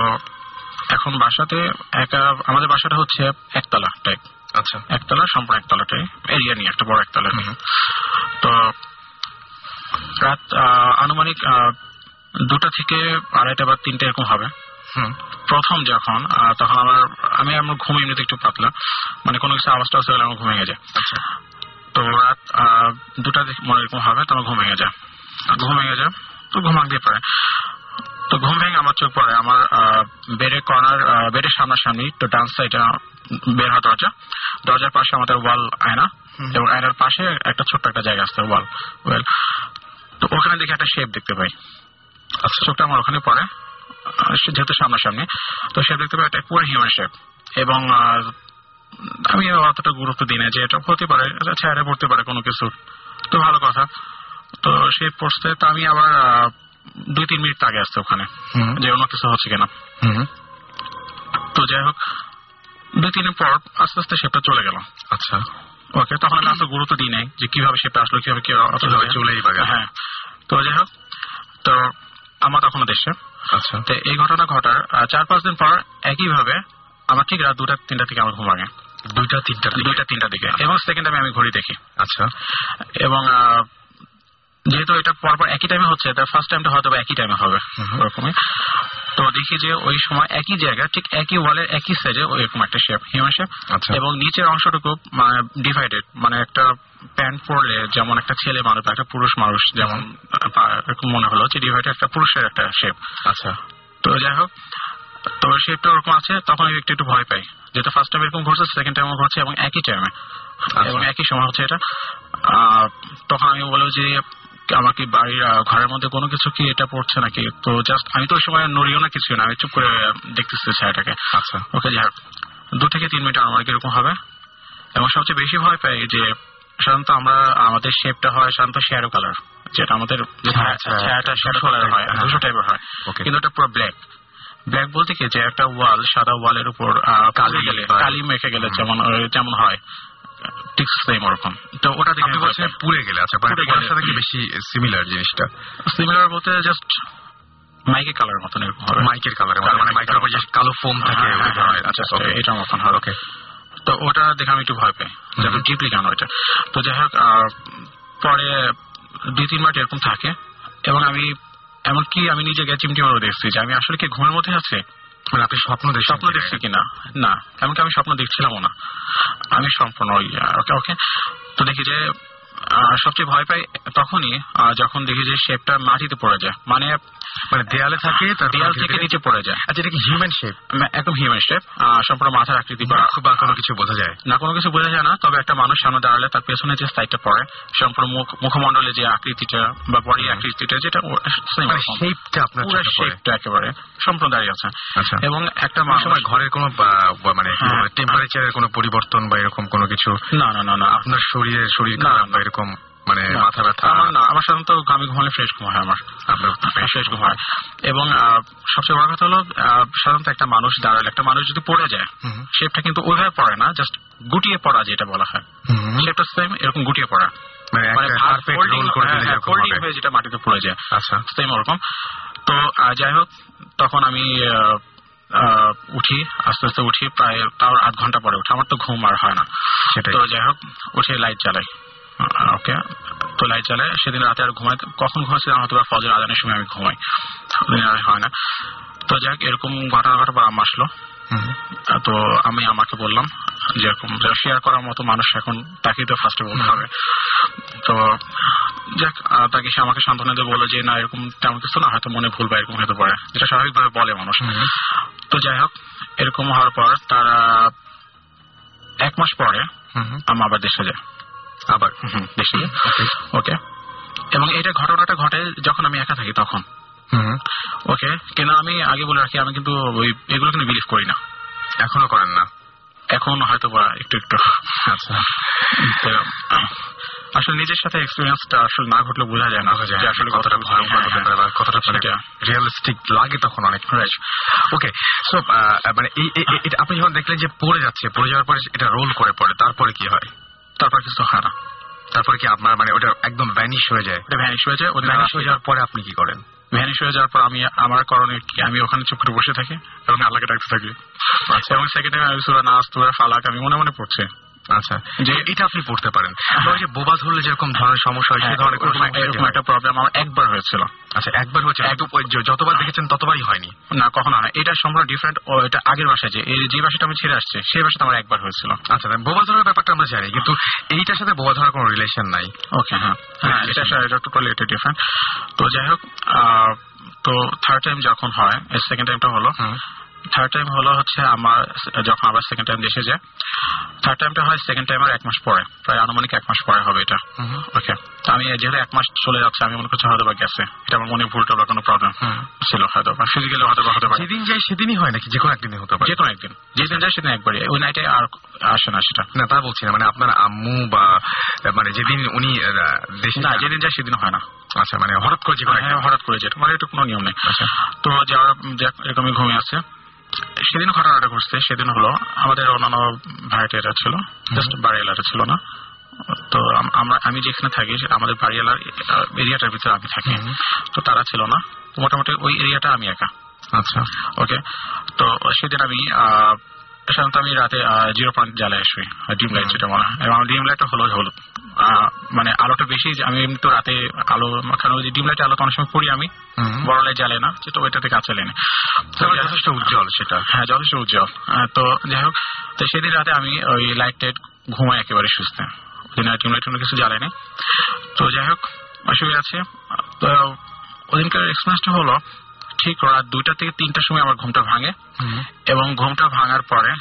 এখন বাসাতে একা আমাদের বাসাটা হচ্ছে একতলা টাইপ আচ্ছা। একতলা সম্পূর্ণ একতলা টাইপ এরিয়া নিয়ে একটা বড় একতলা। নিয়ে তো রাত আনুমানিক দুটা থেকে আড়াইটা বা তিনটে এরকম হবে। হুম। প্রথম যখন তখন আমার আমি আমার ঘুম এমনিতে একটু পাতলা। মানে কোনো কিছু আওয়াজ টাওয়াজ হলে আমার ঘুম ভেঙে যায়। আচ্ছা। তো রাত আহ, দুটা মনে এরকম হবে তখন ঘুম ভেঙে যায়। আর ঘুম ভেঙে যায় তো ঘুম দিয়ে পারে তো ঘুম ভেঙে আমার চোখ পড়ে। আমার বেডের কর্নার বেডের সামনাসামনি তো ডান সাইডে বের হয় দরজা। দরজার পাশে আমাদের ওয়াল আয়না এবং আয়নার পাশে একটা ছোট্ট একটা জায়গা আছে ওয়াল। ওয়েল। তো ওখানে দেখে একটা শেপ দেখতে পাই। আচ্ছা চোখটা আমার ওখানে পড়ে যেহেতু সামনাসামনি। তো সে দেখতে পাই একটা পুরো হিউম্যান শেপ এবং আমি অতটা গুরুত্ব দিই না যে এটা হতে পারে এটা চেহারা পড়তে পারে কোনো কিছু তো ভালো কথা। তো সে পড়ছে তো আমি আবার দুই তিন মিনিট আগে আসছে ওখানে। যে অন্য কিছু হচ্ছে কিনা তো যাই হোক দুই তিন দিন পর আস্তে আস্তে শেপটা চলে গেল। আচ্ছা। ওকে তখন আমি আসলে গুরুত্ব দিই নাই যে কীভাবে শেপটা আসলো কীভাবে কীভাবে চলেই হ্যাঁ। তো যাই হোক তো আমার তখনও দেশে আচ্ছা। তো এই ঘটনা ঘটার চার পাঁচ দিন পর একইভাবে আমার ঠিক রাত দুটা তিনটা থেকে আমার ঘুম ভাঙে। দুইটা তিনটা দুইটা তিনটা দিকে। এবং সেকেন্ড টাইমে আমি ঘড়ি দেখি। আচ্ছা। এবং যেহেতু এটা পরপর একই টাইমে হচ্ছে তার ফার্স্ট টাইমটা হয়তো একই টাইমে হবে ওরকমই। তো দেখি যে ওই সময় একই জায়গা ঠিক একই ওয়ালের একই সাইডে ওই এরকম একটা শেপ হিউম্যান শেপ আচ্ছা। এবং নিচের অংশটুকু মানে ডিভাইডেড মানে একটা প্যান্ট পরলে যেমন একটা ছেলে মানুষ একটা পুরুষ মানুষ যেমন এরকম মনে হলো যে ডিভাইডেড একটা পুরুষের একটা শেপ আচ্ছা। তো যাই হোক তো শেপটা ওরকম আছে তখন আমি একটু একটু ভয় পাই যেহেতু ফার্স্ট টাইম এরকম ঘটছে সেকেন্ড টাইম ঘটছে এবং একই টাইমে এবং একই সময় হচ্ছে এটা। আহ, তখন আমি বলব যে আমাকে ঘরের মধ্যে কোনো কিছু কি এটা পড়ছে নাকি? তো জাস্ট আমি তো ওই সময় নড়িও না কিছু না। আমি চুপ করে দেখতেছি ছায়াটাকে। আচ্ছা। ওকে যাই দু থেকে তিন মিনিট আমার কীরকম হবে? এবং সবচেয়ে বেশি ভয় পাই যে সাধারণত আমরা আমাদের শেপটা হয় সাধারণত শ্যাডো কালার যেটা আমাদের হ্যাঁ, ছায়াটা শ্যাডো ধূসর কালার হয় type, দুশো টাইপের হয়. কিন্তু এটা পুরো ব্ল্যাক ব্ল্যাক বলতে কি? যে একটা ওয়াল সাদা ওয়ালের উপর কালি গেলে কালি মেখে গেলে যেমন যেমন হয়। সেম ওরকম তো ওটা দেখে আপনি বলছেন পুড়ে গেলে আচ্ছা পুড়ে গেলে। সাথে কি বেশি সিমিলার জিনিসটা? সিমিলার বলতে জাস্ট মাইকে কালার মতন এরকম হবে। মাইকের কালারের মানে মাইকের উপর যে কালো ফোম থাকে আচ্ছা just okay. মতন হয় ওকে তো ওটা দেখে আমি একটু ভয় পাই যেন ডিপলি কেন ওইটা। তো যাই হোক পরে দুই তিন মিনিট এরকম থাকে এবং আমি এমনকি আমি নিজে চিমটি দেখছি যে আমি আসলে কি ঘুমের মধ্যে আছে? মানে আপনি স্বপ্ন দেখছেন স্বপ্ন দেখছি কিনা? না। এমনকি আমি স্বপ্ন দেখছিলামও না। আমি সম্পূর্ণ ওকে ওকে তো দেখি যে সবচেয়ে ভয় পাই তখনই যখন দেখি যে শেপটা মাটিতে পড়ে যায়। মানে মানে দেয়ালে থাকে দেয়াল থেকে নিচে পড়ে যায়। আচ্ছা এটা কি হিউম্যান শেপ একদম হিউম্যান শেপ সম্পূর্ণ মাথার আকৃতি বা কোনো কিছু বোঝা যায়। না কোনো কিছু বোঝা যায় না তবে একটা মানুষ সামনে দাঁড়ালে তার পেছনে যে সাইডটা পড়ে সম্পূর্ণ মুখ মুখমণ্ডলে যে আকৃতিটা বা বডি আকৃতিটা যেটা same মানে। শেপটা আপনার শেপটা একেবারে সম্পূর্ণ দাঁড়িয়ে আছে। আচ্ছা। এবং একটা সময় ঘরের কোনো মানে হ্যাঁ। টেম্পারেচারের কোনো পরিবর্তন বা এরকম কোনো কিছু না না না না। আপনার শরীরের শরীর না, এরকম মানে। মাথা ব্যথা। আমার না আমার সাধারণত আমি ঘুমালে ফ্রেশ ঘুম হয় আমার ফ্রেশ ঘুম হয়। এবং সবচেয়ে বড় কথা হলো সাধারণত একটা মানুষ দাঁড়ালে একটা মানুষ যদি পড়ে যায়। শেপটা কিন্তু ওইভাবে পড়ে না জাস্ট গুটিয়ে পড়া যেটা বলা হয়। শেপটা সেম এরকম গুটিয়ে পড়া। মানে মানে হ্যাঁ, হ্যাঁ, যেটা মাটিতে পড়ে যায়। আচ্ছা। সেম ওরকম। তো যাই হোক তখন আমি উঠি আস্তে আস্তে উঠি প্রায় তাও আধ ঘণ্টা পরে উঠি আমার তো ঘুম আর হয় না। তো যাই হোক উঠে লাইট চালাই ওকে? তো লাইট চালাই সেদিন রাতে আর ঘুমাই কখন ঘুমাচ্ছিলাম? হয়তো বা ফজর আজানের সময় আমি ঘুমাই। হয় না। তো যাই হোক এরকম ঘটনা ঘটা বা আম্মা আসলো। তো আমি আমাকে বললাম যেরকম শেয়ার করার মতো মানুষ এখন তাকেই তো ফার্স্টে বলতে হবে। তো যাক তাকে সে আমাকে সান্ত্বনা দিয়ে বলল যে না এরকম তেমন কিছু না হয়তো মনে ভুল বা এরকম হতে পারে। যেটা স্বাভাবিকভাবে বলে মানুষ। তো যাই হোক এরকম হওয়ার পর তারা এক মাস পরে হুম। আমি আবার দেশে যাই আবার। দেশে ওকে এবং এটা ঘটনাটা ঘটে যখন আমি একা থাকি তখন। ওকে কেন আমি আগে বলে রাখি আমি কিন্তু ওই এগুলো কিন্তু বিলিভ করি না। এখনও করেন না। এখন হয়তো বা একটু একটু। আচ্ছা। আসলে নিজের সাথে এক্সপিরিয়েন্সটা আসলে না ঘটলে বোঝা যায় না যে আসলে কতটা ভয়ঙ্কর হতে পারে বা কতটা মানে রিয়েলিস্টিক লাগে তখন অনেক। ওকে সো মানে এই আপনি যখন দেখলেন যে পড়ে যাচ্ছে পড়ে যাওয়ার পরে এটা রোল করে পড়ে তারপরে কি হয়? তারপর কিছু হয় তারপর তারপরে কি আপনার মানে ওটা একদম ভ্যানিশ হয়ে যায়? ওটা ভ্যানিশ হয়ে যায় ওটা ভ্যানিশ হয়ে যাওয়ার পরে আপনি কি করেন? ভ্যানিশ হয়ে যাওয়ার পর আমি আমার করণে কি আমি ওখানে চুপ করে বসে থাকি এবং আল্লাহকে ডাকতে থাকি। এবং সেকেন্ড টাইম আমি সুরা নাচ তুরা ফালাক আমি মনে মনে পড়ছি। আচ্ছা। যে এটা আপনি পড়তে পারেন। ওই যে বোবা ধরলে যেরকম ধরনের সমস্যা হয় সেই ধরনের এরকম- হয়? একটা প্রবলেম আমার একবার হয়েছিল। আচ্ছা একবার হচ্ছে এত- যতবার দেখেছেন ততবারই হয়নি? না কখনো না। এটা সম্পূর্ণ ডিফারেন্ট এটা আগের বাসায় যে এই যে বাসাটা আমি ছেড়ে আসছে সেই বাসাটা আমার একবার হয়েছিল। আচ্ছা বোবা ধরার ব্যাপারটা আমরা জানি কিন্তু এইটার সাথে বোবা ধরার কোনো রিলেশন নাই। ওকে হ্যাঁ। হ্যাঁ এটা টোটালি এটা ডিফারেন্ট তো যাই হোক আহ, তো থার্ড টাইম যখন হয় সেকেন্ড টাইমটা হলো থার্ড টাইম হলো হচ্ছে আমার যখন আবার সেকেন্ড টাইম দেশে যায় থার্ড টাইমটা হয় সেকেন্ড টাইম আর এক মাস পরে প্রায় আনুমানিক এক মাস পরে হবে এটা। ওকে তো আমি যেহেতু এক মাস চলে যাচ্ছে আমি মনে করছি হয়তো বা গেছে। এটা আমার মনে ভুলটা বা কোনো প্রবলেম ছিল হয়তো বা ফিজিক্যালি হয়তো বা হতে পারে। যেদিন যাই সেদিনই হয় নাকি? যে কোনো একদিনই হতে পারে। যে কোনো একদিন। যেদিন যায় সেদিন একবারই। ওই নাইটে আর আসে না সেটা। না তা বলছি না। মানে আপনার আম্মু বা মানে যেদিন উনি দেশে না যেদিন যায় সেদিন হয় না। আচ্ছা মানে হঠাৎ করে যে হ্যাঁ, হঠাৎ করে যেটা। মানে এটা কোনো নিয়ম নেই। আচ্ছা। তো যাওয়ার এরকমই ঘুমিয়ে আছে। সেদিন ঘটনাটা ঘটছে। সেদিন হলো আমাদের অন্যান্য ভাইটেরা ছিল জাস্ট বাড়িওয়ালারা ছিল না। তো আমরা আমি যেখানে থাকি আমাদের বাড়িওয়ালার এরিয়াটার ভিতরে আমি থাকি। তো তারা ছিল না। মোটামুটি ওই এরিয়াটা আমি একা। আচ্ছা। ওকে তো সেদিন আমি আহ, সাধারণত আমি রাতে জিরো পয়েন্ট জ্বালায় আসি ডিম লাইট যেটা বলা। এবং ডিম লাইটটা হলো হলুদ। মানে আলোটা বেশি আমি এমনি তো রাতে আলো কারণ ওই ডিম লাইটে আলো তো অনেক সময় পড়ি আমি। বড় লাইট জ্বালে না যেটা ওইটা থেকে কাছে লেনে যথেষ্ট উজ্জ্বল সেটা। হ্যাঁ যথেষ্ট উজ্জ্বল। তো যাই হোক তো সেদিন রাতে আমি ওই লাইট টাইট ঘুমাই একেবারে সুস্থ। ওই টিউন লাইট কোনো কিছু জ্বালায় না তো যাই হোক অসুবিধা আছে। তো ওদিনকার এক্সপিরিয়েন্সটা হলো ঠিক রাত দুইটা থেকে তিনটার সময় আমার ঘুমটা ভাঙে। এবং ঘুমটা ভাঙার পরে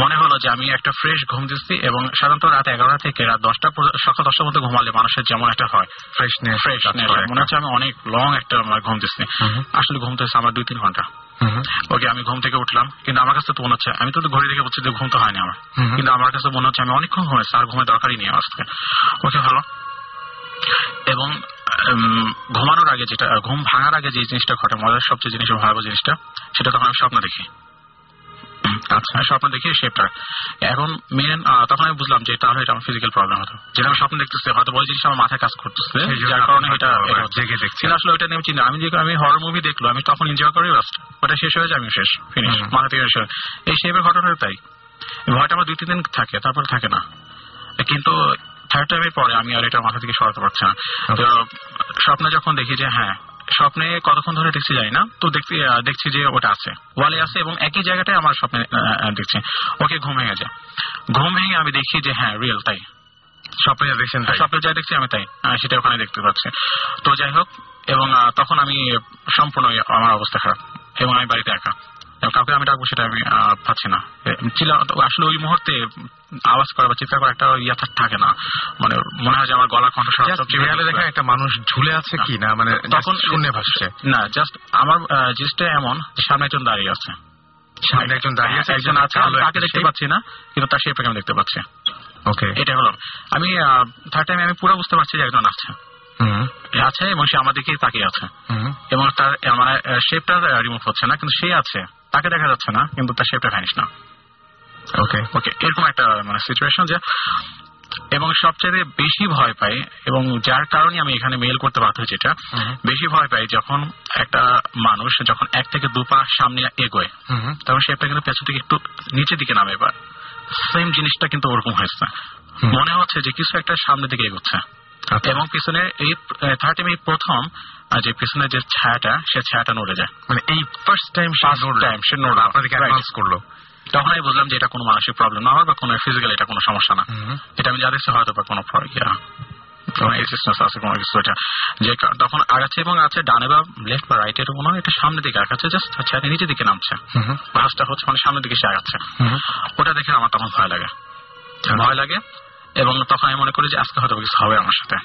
মনে হলো যে আমি একটা ফ্রেশ ঘুম দিচ্ছি এবং সাধারণত রাত এগারোটা থেকে রাত দশটা সকাল দশটার মধ্যে ঘুমালে মানুষের যেমন একটা হয়। ফ্রেশনেস ফ্রেশনেস মনে হচ্ছে আমি অনেক লং একটা আমার ঘুম দিচ্ছি। আসলে ঘুম দিচ্ছে আমার দুই তিন ঘণ্টা ওকে আমি ঘুম থেকে উঠলাম কিন্তু আমার কাছে তো মনে হচ্ছে আমি তো ঘড়ি দেখে বলছি যে ঘুম তো হয়নি আমার। কিন্তু আমার কাছে মনে হচ্ছে আমি অনেকক্ষণ ঘুমেছি আর ঘুমের দরকারই নেই আমার ওকে ভালো। এবং ঘুমানোর আগে যেটা ঘুম ভাঙার আগে যে জিনিসটা ঘটে মজার সবচেয়ে জিনিস ভয়াবহ জিনিসটা সেটা তখন আমি স্বপ্ন দেখি। আচ্ছা স্বপ্ন দেখি শেপটা এখন মেন তখন আমি বুঝলাম যে তাহলে এটা আমার ফিজিক্যাল প্রবলেম হতো। যেটা আমি স্বপ্ন দেখতেছি হয়তো আমার মাথায় কাজ করতেছে যার কারণে এটা। জেগে। কিন্তু আসলে ওইটা নিয়ে চিন্তা আমি যে আমি হরর মুভি দেখল আমি তখন এনজয় করি বাস্ট ওটা শেষ হয়ে যায় আমি শেষ ফিনিশ মাথা থেকে শেষ এই শেপের ঘটনাটা তাই। ভয়টা আমার দুই তিন দিন থাকে তারপর থাকে না। কিন্তু থার্ড টাইমের পরে আমি আর এটা মাথা থেকে সরাতে পারছি না। তো স্বপ্নে যখন দেখি যে হ্যাঁ স্বপ্নে কতক্ষণ ধরে দেখছি জানি না তো দেখছি দেখছি যে ওটা আছে। ওয়ালে আছে এবং একই জায়গাটায় আমার স্বপ্নে দেখছি। ওকে ঘুম ভেঙে যায়। ঘুম ভেঙে আমি দেখি যে হ্যাঁ রিয়েল তাই। স্বপ্নে যা দেখছেন স্বপ্নে যা দেখছি আমি তাই। সেটা ওখানে দেখতে পাচ্ছি। তো যাই হোক এবং তখন আমি সম্পূর্ণ আমার অবস্থা খারাপ এবং আমি বাড়িতে একা। কাউকে আমি ডাকবো সেটা আমি পাচ্ছি না। আসলে ওই মুহূর্তে আওয়াজ করা বা চিৎকার করা একটা ইয়া থাকে না। মানে মনে হয় যে আমার গলার কণ্ঠ। দেখেন একটা মানুষ ঝুলে আছে কি না মানে তখন শূন্যে ভাসছে। না জাস্ট আমার জিনিসটা এমন সামনে একজন দাঁড়িয়ে আছে। সামনে একজন দাঁড়িয়ে আছে একজন আছে তাকে দেখতে পাচ্ছি না কিন্তু তার শেপটাকে আমি দেখতে পাচ্ছি। ওকে এটা হলো। আমি থার্ড টাইমে আমি পুরো বুঝতে পারছি যে একজন আছে। হুম। আছে এবং সে আমার দিকেই তাকিয়ে আছে। হুম। এবং তার মানে শেপটা রিমুভ হচ্ছে না কিন্তু সে আছে। তাকে দেখা যাচ্ছে না কিন্তু তার শেপটা ভ্যানিশ না। ওকে ওকে এরকম একটা মানে সিচুয়েশন যে এবং সবচেয়ে বেশি ভয় পাই এবং যার কারণে আমি এখানে মেল করতে বাধ্য হয়েছি এটা বেশি ভয় পাই যখন একটা মানুষ যখন এক থেকে দু পা সামনে এগোয় তখন শেপটা কিন্তু পেছন থেকে একটু নিচের দিকে নামে এবার। সেম জিনিসটা কিন্তু ওরকম হয়েছে। মনে হচ্ছে যে কিছু একটা সামনের দিকে এগোচ্ছে। এবং পিছনে এই থার্টি মিনিট প্রথম যে পিছনে যে ছায়াটা সে ছায়াটা নড়ে যায়। মানে এই ফার্স্ট টাইম time সে নড়লো। আপনাদেরকে অ্যাডভান্স করল। তখন আমি বুঝলাম যে এটা কোনো মানসিক প্রবলেম না বা কোনো ফিজিক্যাল এটা কোনো সমস্যা না। এটা আমি দেখছি হয়তো বা কোনো আছে কোনো কিছু এটা। যে তখন আগাচ্ছে এবং আছে ডানে বা লেফট বা রাইট এটা কোনো এটা সামনের দিকে আগাচ্ছে জাস্ট ছায়া নিচের দিকে নামছে। ভাসটা হচ্ছে মানে সামনের দিকে সে আগাচ্ছে। ওটা দেখে আমার তখন ভয় লাগে। ভয় লাগে এবং তখন আমি মনে করি যে আজকে হয়তো কিছু হবে আমার সাথে।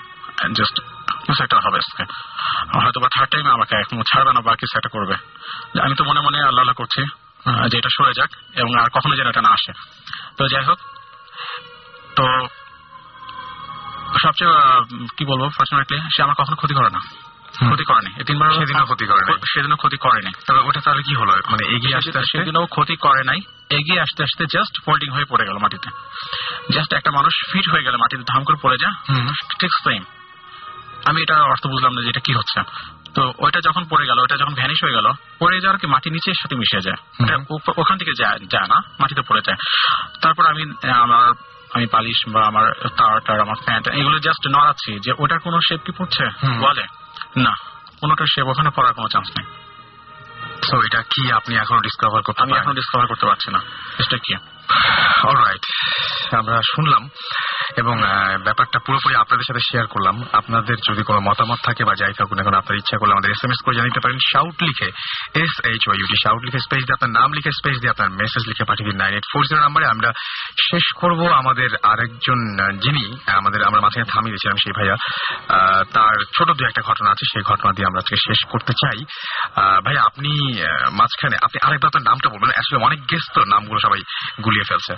জাস্ট কিছু একটা হবে আজকে। হয়তো বা থার্ড টাইম আমাকে ছাড়বে না বা কিছু একটা করবে। আমি তো মনে মনে আল্লাহ করছি যে এটা সরে যাক এবং আর কখনো যেন এটা না আসে। তো যাই হোক, তো সবচেয়ে কি বলব ফর্চুনেটলি সে আমার কখনো ক্ষতি করে না। ক্ষতি করেনি। তিনবার সেদিনও ক্ষতি করেনি। সেদিনও ক্ষতি করেনি। তবে ওটা তাহলে কি হলো? মানে এগিয়ে আসতে আসতে? সেদিনও ক্ষতি করে নাই। এগিয়ে আসতে আসতে জাস্ট ফোল্ডিং হয়ে পড়ে গেল মাটিতে। জাস্ট একটা মানুষ ফিট হয়ে গেল মাটিতে ধাম করে পড়ে যা। ঠিক সেম আমি এটা অর্থ বুঝলাম না যে এটা কি হচ্ছে। তো ওইটা যখন পড়ে গেল ওটা যখন ভ্যানিশ হয়ে গেল পড়ে যাওয়ার কি মাটি নিচের সাথে মিশে যায়? ওখান থেকে যায় যায় না মাটিতে পড়ে যায়। তারপর আমি আমার আমি পালিশ বা আমার তার আমার প্যান্ট এগুলো জাস্ট নড়াচ্ছি যে ওটার কোনো শেপ কি পড়ছে? বলে। না কোনোটা সে ওখানে পড়ার কোনো চান্স নেই। তো এটা কি আপনি এখনও ডিসকভার করতে আমি এখনও ডিসকভার করতে পারছি না। এটা কি অলরাইট আমরা শুনলাম এবং ব্যাপারটা পুরোপুরি আপনাদের সাথে শেয়ার করলাম। আপনাদের যদি কোনো মতামত থাকে বা যাই থাকুন এখন আপনার ইচ্ছা করলে আমাদের এস এম এস করে জানিতে পারেন। শাউট লিখে S H O U T shout লিখে স্পেস দিয়ে আপনার নাম লিখে স্পেস দিয়ে আপনার মেসেজ লিখে পাঠিয়ে দিন। নাইন এইট ফোর জিরো নাম্বারে আমরা শেষ করব আমাদের আরেকজন যিনি আমাদের, আমরা মাথায় থামিয়ে দিয়েছিলাম সেই ভাইয়া। তার ছোট দু একটা ঘটনা আছে, সেই ঘটনা দিয়ে আমরা আজকে শেষ করতে চাই। ভাই আপনি মাঝখানে, আপনি আরেকবার আপনার নামটা বলবেন। আসলে অনেক গেস্ট তো নামগুলো সবাই গুলিয়ে ফেলছে।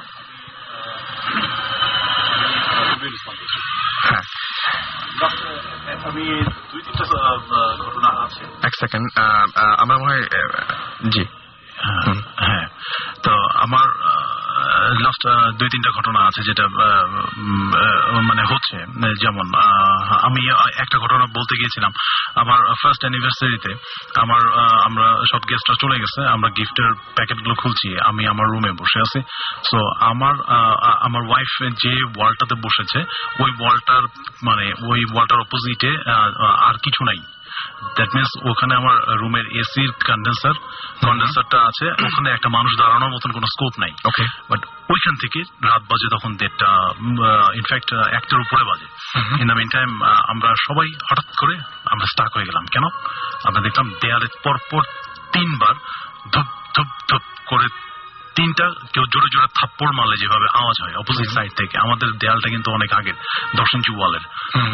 হ্যাঁ। আমি দুই তিনটা ঘটনা আছে এক সেকেন্ড আমার মনে হয় জি। হ্যাঁ। তো আমার লাস্ট দুই তিনটা ঘটনা আছে যেটা মানে হচ্ছে যেমন আমি একটা ঘটনা বলতে গিয়েছিলাম। আমার ফার্স্ট অ্যানিভার্সারিতে আমার আমরা সব গেস্টরা চলে গেছে, আমরা গিফটের প্যাকেটগুলো খুলছি, আমি আমার রুমে বসে আছি। সো আমার আমার ওয়াইফ যে ওয়ালটাতে বসেছে, ওই ওয়ালটার মানে ওই ওয়ালটার অপোজিটে আর কিছু নাই। দ্যাট মিনস ওখানে আমার রুমের এসির কন্ডেন্সার কন্ডেন্সারটা আছে ওখানে একটা মানুষ দাঁড়ানোর মতন কোনো স্কোপ নাই। ওকে বাট ওইখান থেকে রাত বাজে তখন দেড়টা ইনফ্যাক্ট একটার উপরে বাজে। ইন দ্য মিন টাইম আমরা সবাই হঠাৎ করে আমরা স্টাক হয়ে গেলাম। কেন? আমরা দেখলাম দেয়ালে পরপর তিনবার ধুপ ধুপ ধুপ করে তিনটা কেউ জোরে জোরে থাপ্পড় মারলে যেভাবে আওয়াজ হয় অপোজিট সাইড থেকে। আমাদের দেয়ালটা কিন্তু অনেক আগের দর্শন চুয়ালের।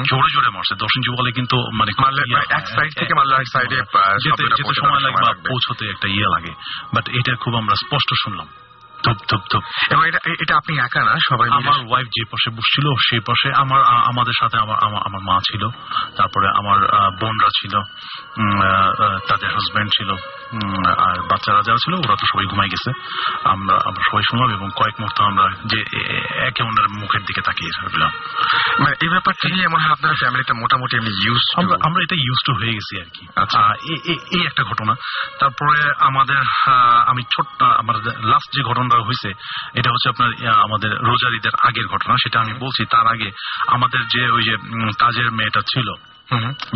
জোরে জোরে মারছে। দর্শন চুয়ালে কিন্তু মানে ইয়ে এক সাইড থেকে মারলে এক সাইডে যেতে যেতে সময় লাগে বা পৌঁছতে একটা ইয়ে লাগে। বাট এটা খুব আমরা স্পষ্ট শুনলাম। ধুপ ধুপ ধুপ। এবং এটা এটা আপনি একা না সবাই আমার ওয়াইফ যে পাশে বসছিল সেই পাশে আমার আমাদের সাথে আমার আমার- মা ছিল তারপরে আমার বোনরা ছিল তাদের হাজবেন্ড ছিল আর বাচ্চারা যারা ছিল ওরা তো সবাই ঘুমাই গেছে। আমরা আমরা সবাই শুনলাম এবং কয়েক মুহূর্ত আমরা যে একে অন্যের মুখের দিকে তাকিয়ে থাকলাম। মানে এই ব্যাপারটা নিয়ে মনে হয় আপনার ফ্যামিলিতে মোটামুটি এমনি ইউজ আমরা এটা ইউজ টু হয়ে গেছি আর কি। আচ্ছা। এই একটা ঘটনা। তারপরে আমাদের আমি ছোট্ট আমার লাস্ট যে ঘটনাটা হয়েছে এটা হচ্ছে আপনার আমাদের রোজার ঈদের আগের ঘটনা সেটা আমি বলছি তার আগে আমাদের যে ওই যে কাজের মেয়েটা ছিল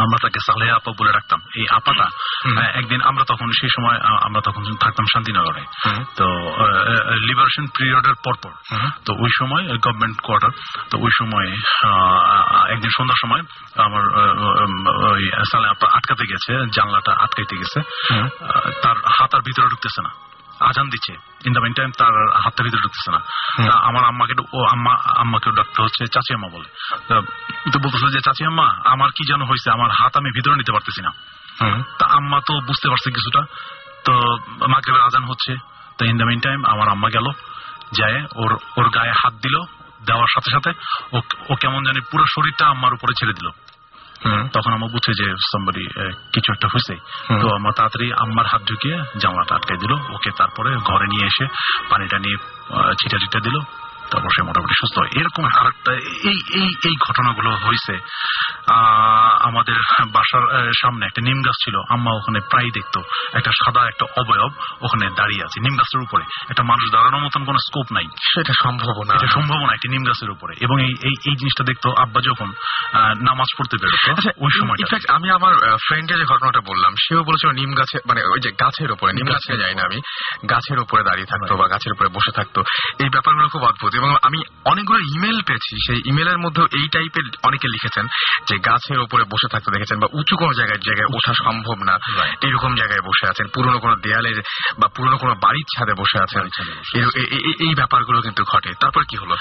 আমরা তাকে সালেহা আপা বলে রাখতাম এই আপাটা। একদিন আমরা তখন সেই সময় আমরা তখন থাকতাম শান্তিনগরে। তো লিবারেশন পিরিয়ডের পরপর। তো ওই সময় গভর্নমেন্ট কোয়ার্টার তো ওই সময় একদিন সন্ধ্যার সময় আমার ওই সালে আপা আটকাতে গেছে জানলাটা আটকাইতে গেছে তার হাত আর ভিতরে ঢুকতেছে না। আজান দিচ্ছে। ইন দ্য মেন টাইম তার হাতটা ভিতরে ঢুকতেছে না। আমার আম্মাকে ও আম্মা আম্মাকে ডাকতে হচ্ছে চাচি আম্মা বলে। তা- বলতেছে যে চাচি আম্মা আমার কি যেন হয়েছে? আমার হাত আমি ভিতরে নিতে পারতেছি না। তা আম্মা তো বুঝতে পারছে কিছুটা। তো মাগরিবের আজান হচ্ছে। তো ইন দ্য মিন টাইম আমার আম্মা গেল যায় ওর ওর গায়ে হাত দিল দেওয়ার সাথে সাথে ও ও কেমন জানি পুরো শরীরটা আম্মার উপরে ছেড়ে দিল। তখন আমার বুঝছে যে সামবারি কিছু একটা হয়েছে তো আমার তাড়াতাড়ি আম্মার হাত ঢুকিয়ে জামাটা আটকাই দিল। ওকে তারপরে ঘরে নিয়ে এসে পানিটা নিয়ে ছিটা ছিটা দিল। তারপর সে মোটামুটি সুস্থ। এরকম আরেকটা এই এই এই ঘটনাগুলো হয়েছে আমাদের বাসার সামনে একটা নিম গাছ ছিল আম্মা ওখানে প্রায় দেখতো। একটা সাদা একটা অবয়ব ওখানে দাঁড়িয়ে আছে নিম গাছের উপরে। একটা মানুষ দাঁড়ানোর মতন কোনো স্কোপ নাই। সেটা সম্ভব না। এটা সম্ভব না একটি নিম গাছের উপরে। এবং এই এই জিনিসটা দেখতো আব্বা যখন আহ, নামাজ পড়তে বেরোতো আচ্ছা ওই সময় ইনফ্যাক্ট আমি আমার ফ্রেন্ডের যে ঘটনাটা বললাম সেও বলেছিল নিম গাছে মানে ওই যে গাছের উপরে নিম গাছে যাই না আমি গাছের উপরে দাঁড়িয়ে থাকতো বা গাছের উপরে বসে থাকতো। এই ব্যাপারগুলো খুব অদ্ভুত। এবং আমি অনেকগুলো ইমেল পেয়েছি সেই ইমেলের মধ্যেও এই টাইপের অনেকে লিখেছেন যে গাছের উপরে বসে থাকতে দেখেছেন বা উঁচু কোনো জায়গায় জায়গায় ওঠা সম্ভব না। এইরকম জায়গায় বসে আছেন পুরনো কোনো দেয়ালের বা পুরনো কোনো বাড়ির ছাদে বসে আছেন। এই- ব্যাপারগুলো কিন্তু ঘটে। তারপর কি হলো?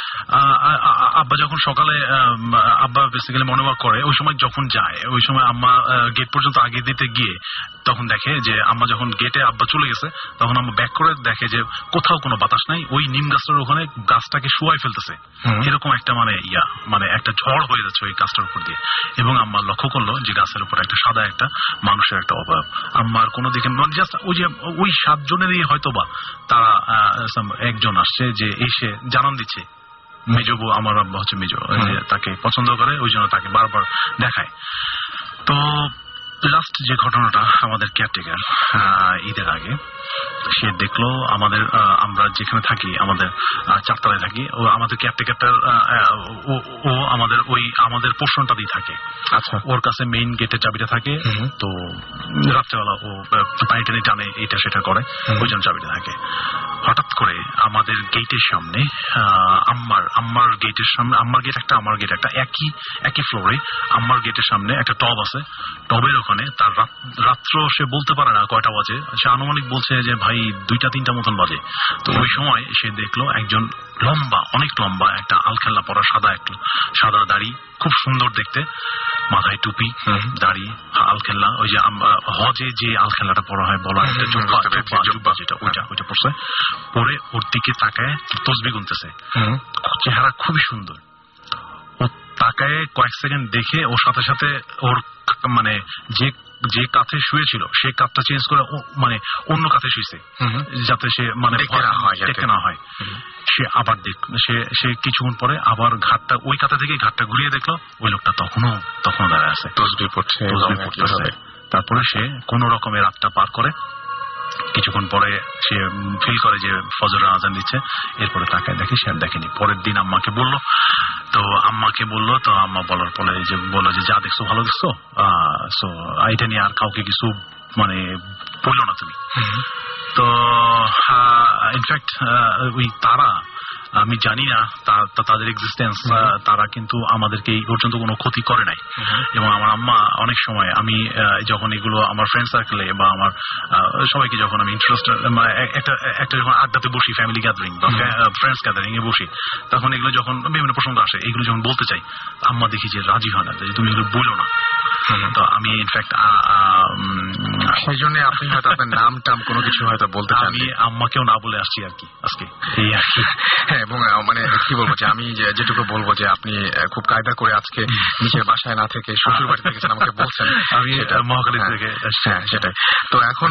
আব্বা যখন সকালে আব্বা বেসিক্যালি মনোভাব করে ওই সময় যখন যায় ওই সময় আম্মা গেট পর্যন্ত আগে দিতে গিয়ে তখন দেখে যে আম্মা যখন গেটে আব্বা চলে গেছে তখন আম্মা ব্যাক করে দেখে যে কোথাও কোনো বাতাস নাই ওই নিম গাছটার ওখানে গাছটাকে শুয়াই ফেলতেছে। এরকম একটা মানে ইয়া মানে একটা ঝড় হয়ে যাচ্ছে ওই গাছটার উপর দিয়ে। এবং আম্মা লক্ষ্য করল যে গাছের উপর একটা সাদা একটা মানুষের একটা অভাব। আম্মার কোনো দিকে জাস্ট ওই যে ওই সাতজনেরই হয়তো বা তারা একজন আসছে যে এসে জানান দিচ্ছে। মেজো বউ আমার আব্বা হচ্ছে মেজো তাকে পছন্দ করে ওই জন্য তাকে বারবার দেখায়। তো লাস্ট যে ঘটনাটা আমাদের কেয়ারটেকার ঈদের আগে সে দেখল আমাদের আমরা যেখানে থাকি আমাদের চারতলায় থাকি ও আমাদের কেয়ারটেকারটার ও আমাদের ওই আমাদের পোর্শনটাতেই থাকে। আচ্ছা। ওর কাছে মেইন গেটের চাবিটা থাকে তো রাত্রেবেলা ও পানি টানি টানে এটা সেটা করে ওই জন্য চাবিটা থাকে। হঠাৎ করে আমাদের গেটের সামনে আহ, আম্মার আম্মার গেটের সামনে আম্মার গেট একটা আমার গেট একটা একই একই ফ্লোরে আম্মার গেটের সামনে একটা টব আছে। টবের ওখানে তার রাত্র সে বলতে পারে না কয়টা বাজে। সে আনুমানিক বলছে যে ভাই দুইটা তিনটা মতন বাজে। তো ওই সময় সে দেখল একজন লম্বা অনেক লম্বা একটা আলখেল্লা পরা সাদা একটা সাদা দাড়ি খুব সুন্দর দেখতে। মাথায় টুপি দাড়ি আলখেল্লা ওই যে হজে যে আলখেল্লাটা পরা হয় বলা একটা জুব্বা জুব্বা, জুব্বা। জুব্বা যেটা ওইটা ওইটা পড়ছে পরে ওর দিকে তাকায় তসবি গুনতেছে। চেহারা খুবই সুন্দর। ও তাকায় কয়েক সেকেন্ড দেখে ওর সাথে সাথে ওর মানে যে যে কাঁথে শুয়েছিল সে কাঁথটা চেঞ্জ করে মানে অন্য কাঁথে শুয়েছে। যাতে সে মানে দেখতে না হয় সে আবার দেখ সে সে কিছুক্ষণ পরে আবার ঘাটটা ওই কাঁথা থেকে ঘাটটা ঘুরিয়ে দেখল ওই লোকটা তখনও তখনও দাঁড়ায় আছে। পড়ছে পড়তেছে। তারপরে সে কোন রকমের রাতটা পার করে কিছুক্ষণ পরে সে ফিল করে যে ফজরের আজান দিচ্ছে। এরপরে তাকে দেখে সে আর দেখেনি। পরের দিন আম্মাকে বলল তো আম্মাকে বলল তো আম্মা বলার পরে যে বলল যে যা দেখছ ভালো দেখছ? সো এটা নিয়ে আর কাউকে কিছু মানে বলল না তুমি। তো ইনফ্যাক্ট ওই তারা আমি জানি না তাদের এক্সিস্টেন্স তারা কিন্তু আমাদেরকে এই পর্যন্ত কোনো ক্ষতি করে নাই। এবং আমার আম্মা অনেক সময় আমি যখন এগুলো আমার ফ্রেন্ড সার্কেলে বা আমার সবাইকে যখন আমি ইন্টারেস্ট মানে একটা একটা যখন আড্ডাতে বসি ফ্যামিলি গ্যাদারিং বা ফ্রেন্ডস গ্যাদারিং এ বসি তখন এগুলো যখন বিভিন্ন প্রসঙ্গ আসে এগুলো যখন বলতে চাই আম্মা দেখি যে রাজি হয় না যে তুমি এগুলো বলো না। তো আমি ইনফ্যাক্ট সেই জন্য আপনি হয়তো আপনার নাম টাম কোনো কিছু হয়তো বলতে চান। আমি আম্মাকেও না বলে আসছি আর কি আজকে। এই আর কি। হ্যাঁ এবং মানে কি বলব যে আমি যেটুকু বলব যে আপনি খুব কায়দা করে আজকে নিজের বাসায় না থেকে শ্বশুর বাড়ি থেকে আমাকে বলছেন আমি মহাখালী হ্যাঁ, থেকে হ্যাঁ সেটাই। তো এখন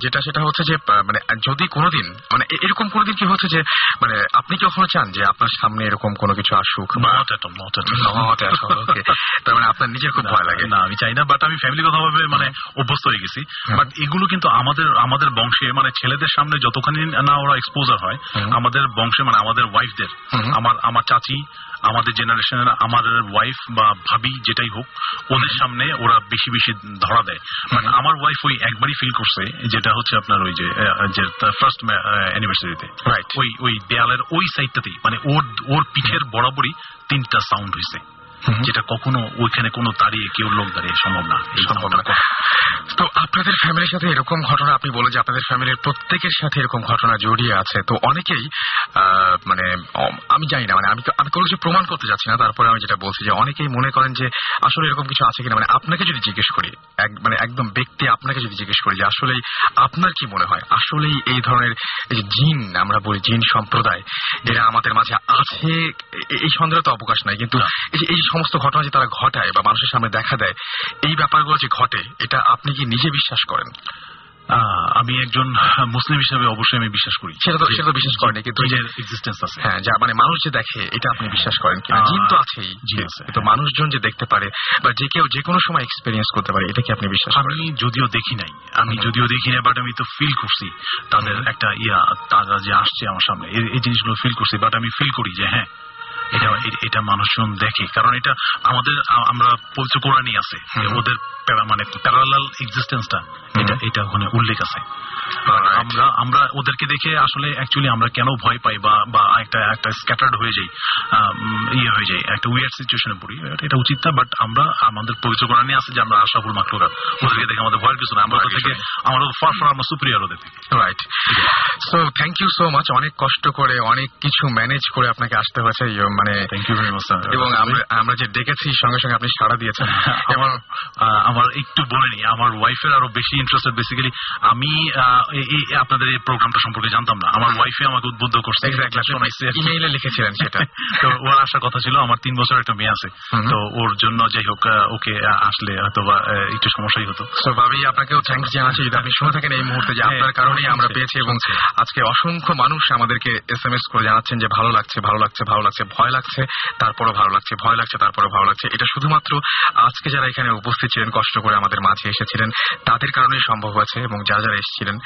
যেটা সেটা হচ্ছে যে মানে যদি কোনোদিন মানে এরকম কোনোদিন কি হচ্ছে যে মানে আপনি কি কখনো চান যে আপনার সামনে এরকম কোনো কিছু আসুক? তার মানে আপনার নিজের খুব ভয় লাগে। না আমি চাই না বাট আমি ফ্যামিলি কথা ভাবে মানে অভ্যস্ত হয়ে গেছি। বাট এগুলো কিন্তু আমাদের আমাদের বংশে মানে ছেলেদের সামনে যতখানি না ওরা এক্সপোজার হয় আমাদের বংশে মানে আমাদের ওয়াইফদের আমার আমার চাচি আমাদের জেনারেশনের আমাদের ওয়াইফ বা ভাবি যেটাই হোক ওদের সামনে ওরা বেশি বেশি ধরা দেয়। মানে আমার ওয়াইফ ওই একবারই ফিল করছে যেটা হচ্ছে আপনার ওই যে ফার্স্ট অ্যানিভার্সারিতে Right. ওই ওই দেয়ালের ওই সাইডটাতেই মানে ওর ওর পিঠের বরাবরই তিনটা সাউন্ড হয়েছে। যেটা কখনো ওইখানে কোনো দাঁড়িয়ে কেউ লোক দাঁড়িয়ে সম্ভব না। সম্ভব না। তো আপনাদের ফ্যামিলির সাথে এরকম ঘটনা আপনি বলে যে আপনাদের ফ্যামিলির প্রত্যেকের সাথে এরকম ঘটনা জড়িয়ে আছে। তো অনেকেই মানে আমি জানি না মানে আমি তো- আমি কোনো কিছু প্রমাণ করতে যাচ্ছি না তারপরে আমি যেটা বলছি যে অনেকেই মনে করেন যে আসলে এরকম কিছু আছে কিনা। মানে আপনাকে যদি জিজ্ঞেস করি এক মানে একদম ব্যক্তি আপনাকে যদি জিজ্ঞেস করি যে আসলেই আপনার কি মনে হয়? আসলেই এই ধরনের জিন আমরা বলি জিন সম্প্রদায় এরা আমাদের মাঝে আছে এই সন্দেহ তো অবকাশ নাই কিন্তু এই সমস্ত ঘটনা যে তারা ঘটায় বা মানুষের সামনে দেখা দেয় এই ব্যাপারগুলো যে ঘটে এটা আপনি কি নিজে বিশ্বাস করেন? আমি একজন মুসলিম হিসেবে অবশ্যই আমি বিশ্বাস করি। সেটা তো সেটা তো বিশ্বাস করেনি কিন্তু এক্সিস্টেন্স আছে। হ্যাঁ যা মানে মানুষ যে দেখে এটা আপনি বিশ্বাস করেন জিন তো আছেই। কিন্তু মানুষজন যে দেখতে পারে বা যে কেউ যে কোনো সময় এক্সপেরিয়েন্স করতে পারে এটা কি আপনি বিশ্বাস আমি যদিও দেখি নাই। আমি যদিও দেখি নাই বাট আমি তো ফিল করছি। তাদের একটা ইয়া তারা যে আসছে আমার সামনে এই জিনিসগুলো ফিল করছি বাট আমি ফিল করি যে হ্যাঁ এটা এটা মানুষজন দেখে। কারণ এটা আমাদের আমরা পবিত্র কোরআনই আছে। ওদের প্যারা- মানে প্যারালাল এক্সিস্টেন্সটা এটা এটা ওখানে উল্লেখ আছে। আমরা আমরা ওদেরকে দেখে আসলে অ্যাকচুয়ালি আমরা কেন ভয় পাই বা বা একটা একটা স্ক্যাটার্ড হয়ে যাই ইয়ে হয়ে একটা উইয়ার্ড সিচুয়েশনে পড়ি। এটা- উচিত না বাট আমরা আমাদের পবিত্র কোরআনে আছে যে আমরা আশাফুল মাকলুরাত ওদেরকে দেখে আমাদের ভয়ের কিছু না আমরা ওদের থেকে আমরা ফার ফার আমরা সুপ্রিয়ার ওদের। থেকে right so thank you so much অনেক কষ্ট করে অনেক কিছু ম্যানেজ করে আপনাকে আসতে হয়েছে ইয়ে, মানে থ্যাংক ইউ ভেরি মাচ এবং আমরা আমরা যে ডেকেছি সঙ্গে সঙ্গে আপনি সাড়া দিয়েছেন। এবং আমার একটু বলে নি আমার ওয়াইফের আরও বেশি ইন্টারেস্টেড বেসিক্যালি আমি আপনাদের এই প্রোগ্রামটা সম্পর্কে জানতাম না। আমার ওয়াইফে আমাকে উদ্বুদ্ধ করছে। ইমেইলে লিখেছিলেন সেটা। তো ওর আসার কথা ছিল আমার তিন বছর একটা মেয়ে আছে। তো ওর জন্য যাই হোক ওকে আসলে হয়তো বা একটু সমস্যাই হতো। সো ভাবি আপনাকেও থ্যাংকস জানাচ্ছি যদি আপনি শুনে থাকেন এই মুহূর্তে যে আপনার হ্যাঁ, কারণেই আমরা পেয়েছি এবং আজকে অসংখ্য মানুষ আমাদেরকে এস এম এস করে জানাচ্ছেন যে ভালো লাগছে ভালো লাগছে ভালো লাগছে ভয় লাগছে তারপরও ভালো লাগছে ভয় লাগছে তারপরও ভালো লাগছে। এটা শুধুমাত্র আজকে যারা এখানে উপস্থিত ছিলেন কষ্ট করে আমাদের মাঝে এসেছিলেন। তাদের কারণে সম্ভব হয়েছে এবং যা যারা এসেছিলেন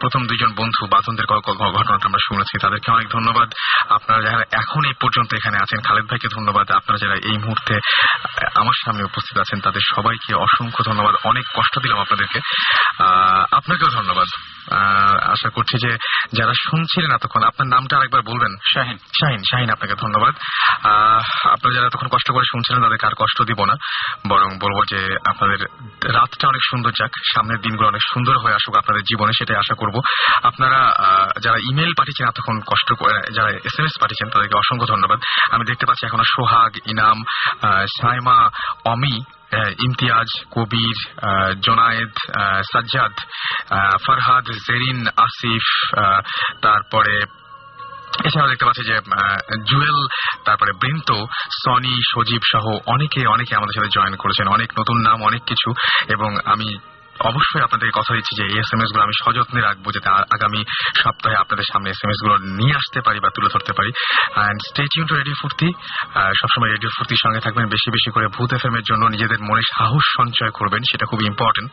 প্রথম দুইজন বন্ধু ক- ঘটনাটা আমরা শুনেছি। তাদেরকে অনেক ধন্যবাদ। আপনারা যারা এখন এই পর্যন্ত এখানে আছেন, খালেদ ভাইকে ধন্যবাদ। আপনারা যারা এই মুহূর্তে আমার সামনে উপস্থিত আছেন, তাদের সবাইকে অসংখ্য ধন্যবাদ। অনেক কষ্ট দিলাম আপনাদেরকে। আপনাকেও ধন্যবাদ। আশা করছি যে যারা শুনছিলেন এতক্ষণ আপনার নামটা আরেকবার বলবেন। শাহিন। শাহিন শাহিন আপনাকে ধন্যবাদ। আপনারা যারা এতক্ষণ কষ্ট করে শুনছিলেন তাদেরকে আর কষ্ট দিব না। বরং বলব যে আপনাদের রাতটা অনেক সুন্দর যাক সামনের দিনগুলো অনেক সুন্দর হয়ে আসুক আপনাদের জীবনে সেটাই আশা করব। আপনারা আহ, যারা ইমেল পাঠিয়েছেন এতক্ষণ কষ্ট করে যারা এস এম এস পাঠিয়েছেন তাদেরকে অসংখ্য ধন্যবাদ। আমি দেখতে পাচ্ছি এখনও সোহাগ ইনাম সাইমা অমি ইমতিয়াজ, কবির জোনায়েদ সাজ্জাদ ফরহাদ, জেরিন, আসিফ তারপরে এছাড়াও দেখতে পাচ্ছি যে জুয়েল, তারপরে বৃন্ত, সনি, সজীব সহ অনেকে অনেকে আমাদের সাথে জয়েন করেছেন। অনেক নতুন নাম, অনেক কিছু। এবং আমি অবশ্যই আপনাদের কথা দিচ্ছি যে এই এস এম এসগুলো আমি সযত্নে রাখব যাতে আগামী সপ্তাহে আপনাদের সামনে এস এম এসগুলো নিয়ে আসতে পারি বা তুলে ধরতে পারি। And stay tune to radio Foorti সবসময় রেডিও ফুর্তির সঙ্গে থাকবেন, বেশি বেশি করে ভূত এফ এর জন্য নিজেদের মনে সাহস সঞ্চয় করবেন, সেটা খুব ইম্পর্টেন্ট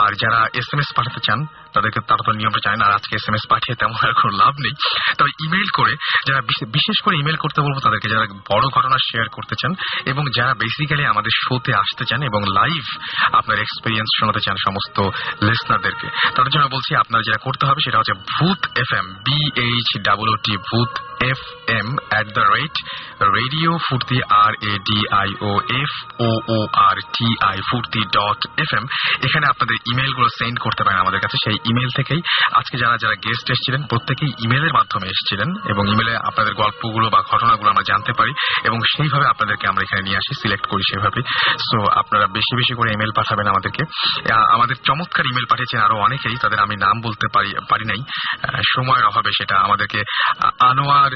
আর যারা এস এম এস পাঠাতে চান, তাদেরকে তারা তো নিয়মটা জানেন, আর আজকে এস এম এস পাঠিয়ে তেমন আর কোনো লাভ নেই। তবে ইমেল করে, যারা বিশেষ করে ইমেল করতে বলব, তাদেরকে যারা বড় ঘটনা শেয়ার করতে চান, এবং যারা বেসিক্যালি আমাদের শোতে আসতে চান এবং লাইভ আপনার এক্সপিরিয়েন্স শোনাতে চান সমস্ত লিসনারদেরকে তাদের জন্য বলছি, আপনার যেটা করতে হবে সেটা হচ্ছে Bhoot F M B H double T Bhoot F M at the rate radio Foorti R A D I O F O O R T I Foorti dot F M এখানে আপনাদের ইমেলগুলো সেন্ড করতে পারেন আমাদের কাছে, সেই email থেকেই। আজকে যারা যারা গেস্ট এসেছিলেন, প্রত্যেকেই ইমেলের মাধ্যমে এসেছিলেন এবং ইমেলে আপনাদের গল্পগুলো বা ঘটনাগুলো আমরা জানতে পারি এবং সেইভাবে আপনাদেরকে আমরা এখানে নিয়ে আসি সিলেক্ট করি সেভাবে সো আপনারা বেশি বেশি করে ইমেল পাঠাবেন আমাদেরকে। আমাদের চমৎকার ইমেল পাঠিয়েছেন আরও অনেকেই, তাদের আমি নাম বলতে পারি পারি নাই। সময়ের অভাবে সেটা আমাদেরকে আনোয়ার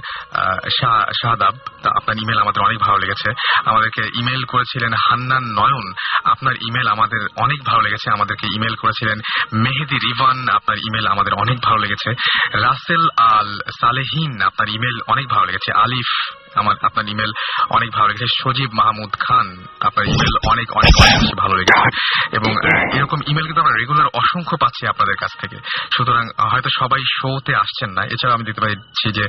শাহ- শাহাদাব আপনার ইমেল আমাদের অনেক ভালো লেগেছে। আমাদেরকে ইমেল করেছিলেন হান্নান নয়ন। আপনার ইমেল আমাদের অনেক ভালো লেগেছে। আমাদেরকে ইমেল করেছিলেন মেহেদি রিভান। আপনার ইমেল আমাদের অনেক ভালো লেগেছে। রাসেল আল সালেহিন, আপনার ইমেল অনেক ভালো লেগেছে। আলিফ আমার আপনার ইমেল অনেক ভালো লেগেছে। সজীব মাহমুদ খান, আপনার ইমেল অনেক অনেক ভালো লেগেছে। এবং এরকম ইমেল কিন্তু আমরা রেগুলার অসংখ্য পাচ্ছি আপনাদের কাছ থেকে। সুতরাং হয়তো সবাই শোতে আসছেন না। এছাড়া আমি দেখতে পাচ্ছি যে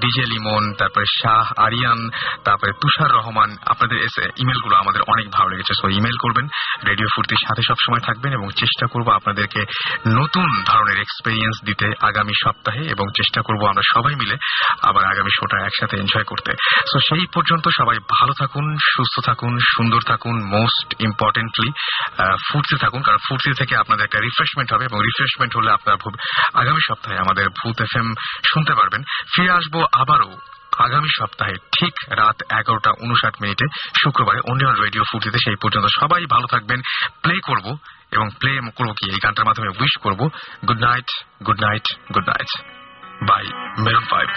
ডিজে লিমন, তারপরে শাহ আরিয়ান, তারপরে তুষার রহমান, আপনাদের ইমেলগুলো আমাদের অনেক ভালো লেগেছে। সো ইমেল করবেন রেডিও ফুর্তির সাথে সবসময় থাকবেন এবং চেষ্টা করব আপনাদেরকে নতুন ধরনের এক্সপেরিয়েন্স দিতে আগামী সপ্তাহে এবং চেষ্টা করব আমরা সবাই মিলে আবার আগামী শোটা একসাথে এনজয় করতে। সো সেই পর্যন্ত সবাই ভালো থাকুন, সুস্থ থাকুন, সুন্দর থাকুন মোস্ট ইম্পর্টেন্টলি ফুর্তি থাকুন, কারণ ফুর্তি থেকে আপনাদের একটা রিফ্রেশমেন্ট হবে এবং রিফ্রেশমেন্ট হলে আপনারা আগামী সপ্তাহে আমাদের ভূত এফ শুনতে পারবেন। ফিরে আসব আবারও আগামী সপ্তাহে ঠিক রাত এগারোটা উনষাট মিনিটে, শুক্রবারে অন্য রেডিও ফুর্তিতে। সেই পর্যন্ত সবাই ভালো থাকবেন প্লে করব এবং প্লে করব কি? এই গানটার মাধ্যমে উইশ করব। Good night good night good night by Maroon five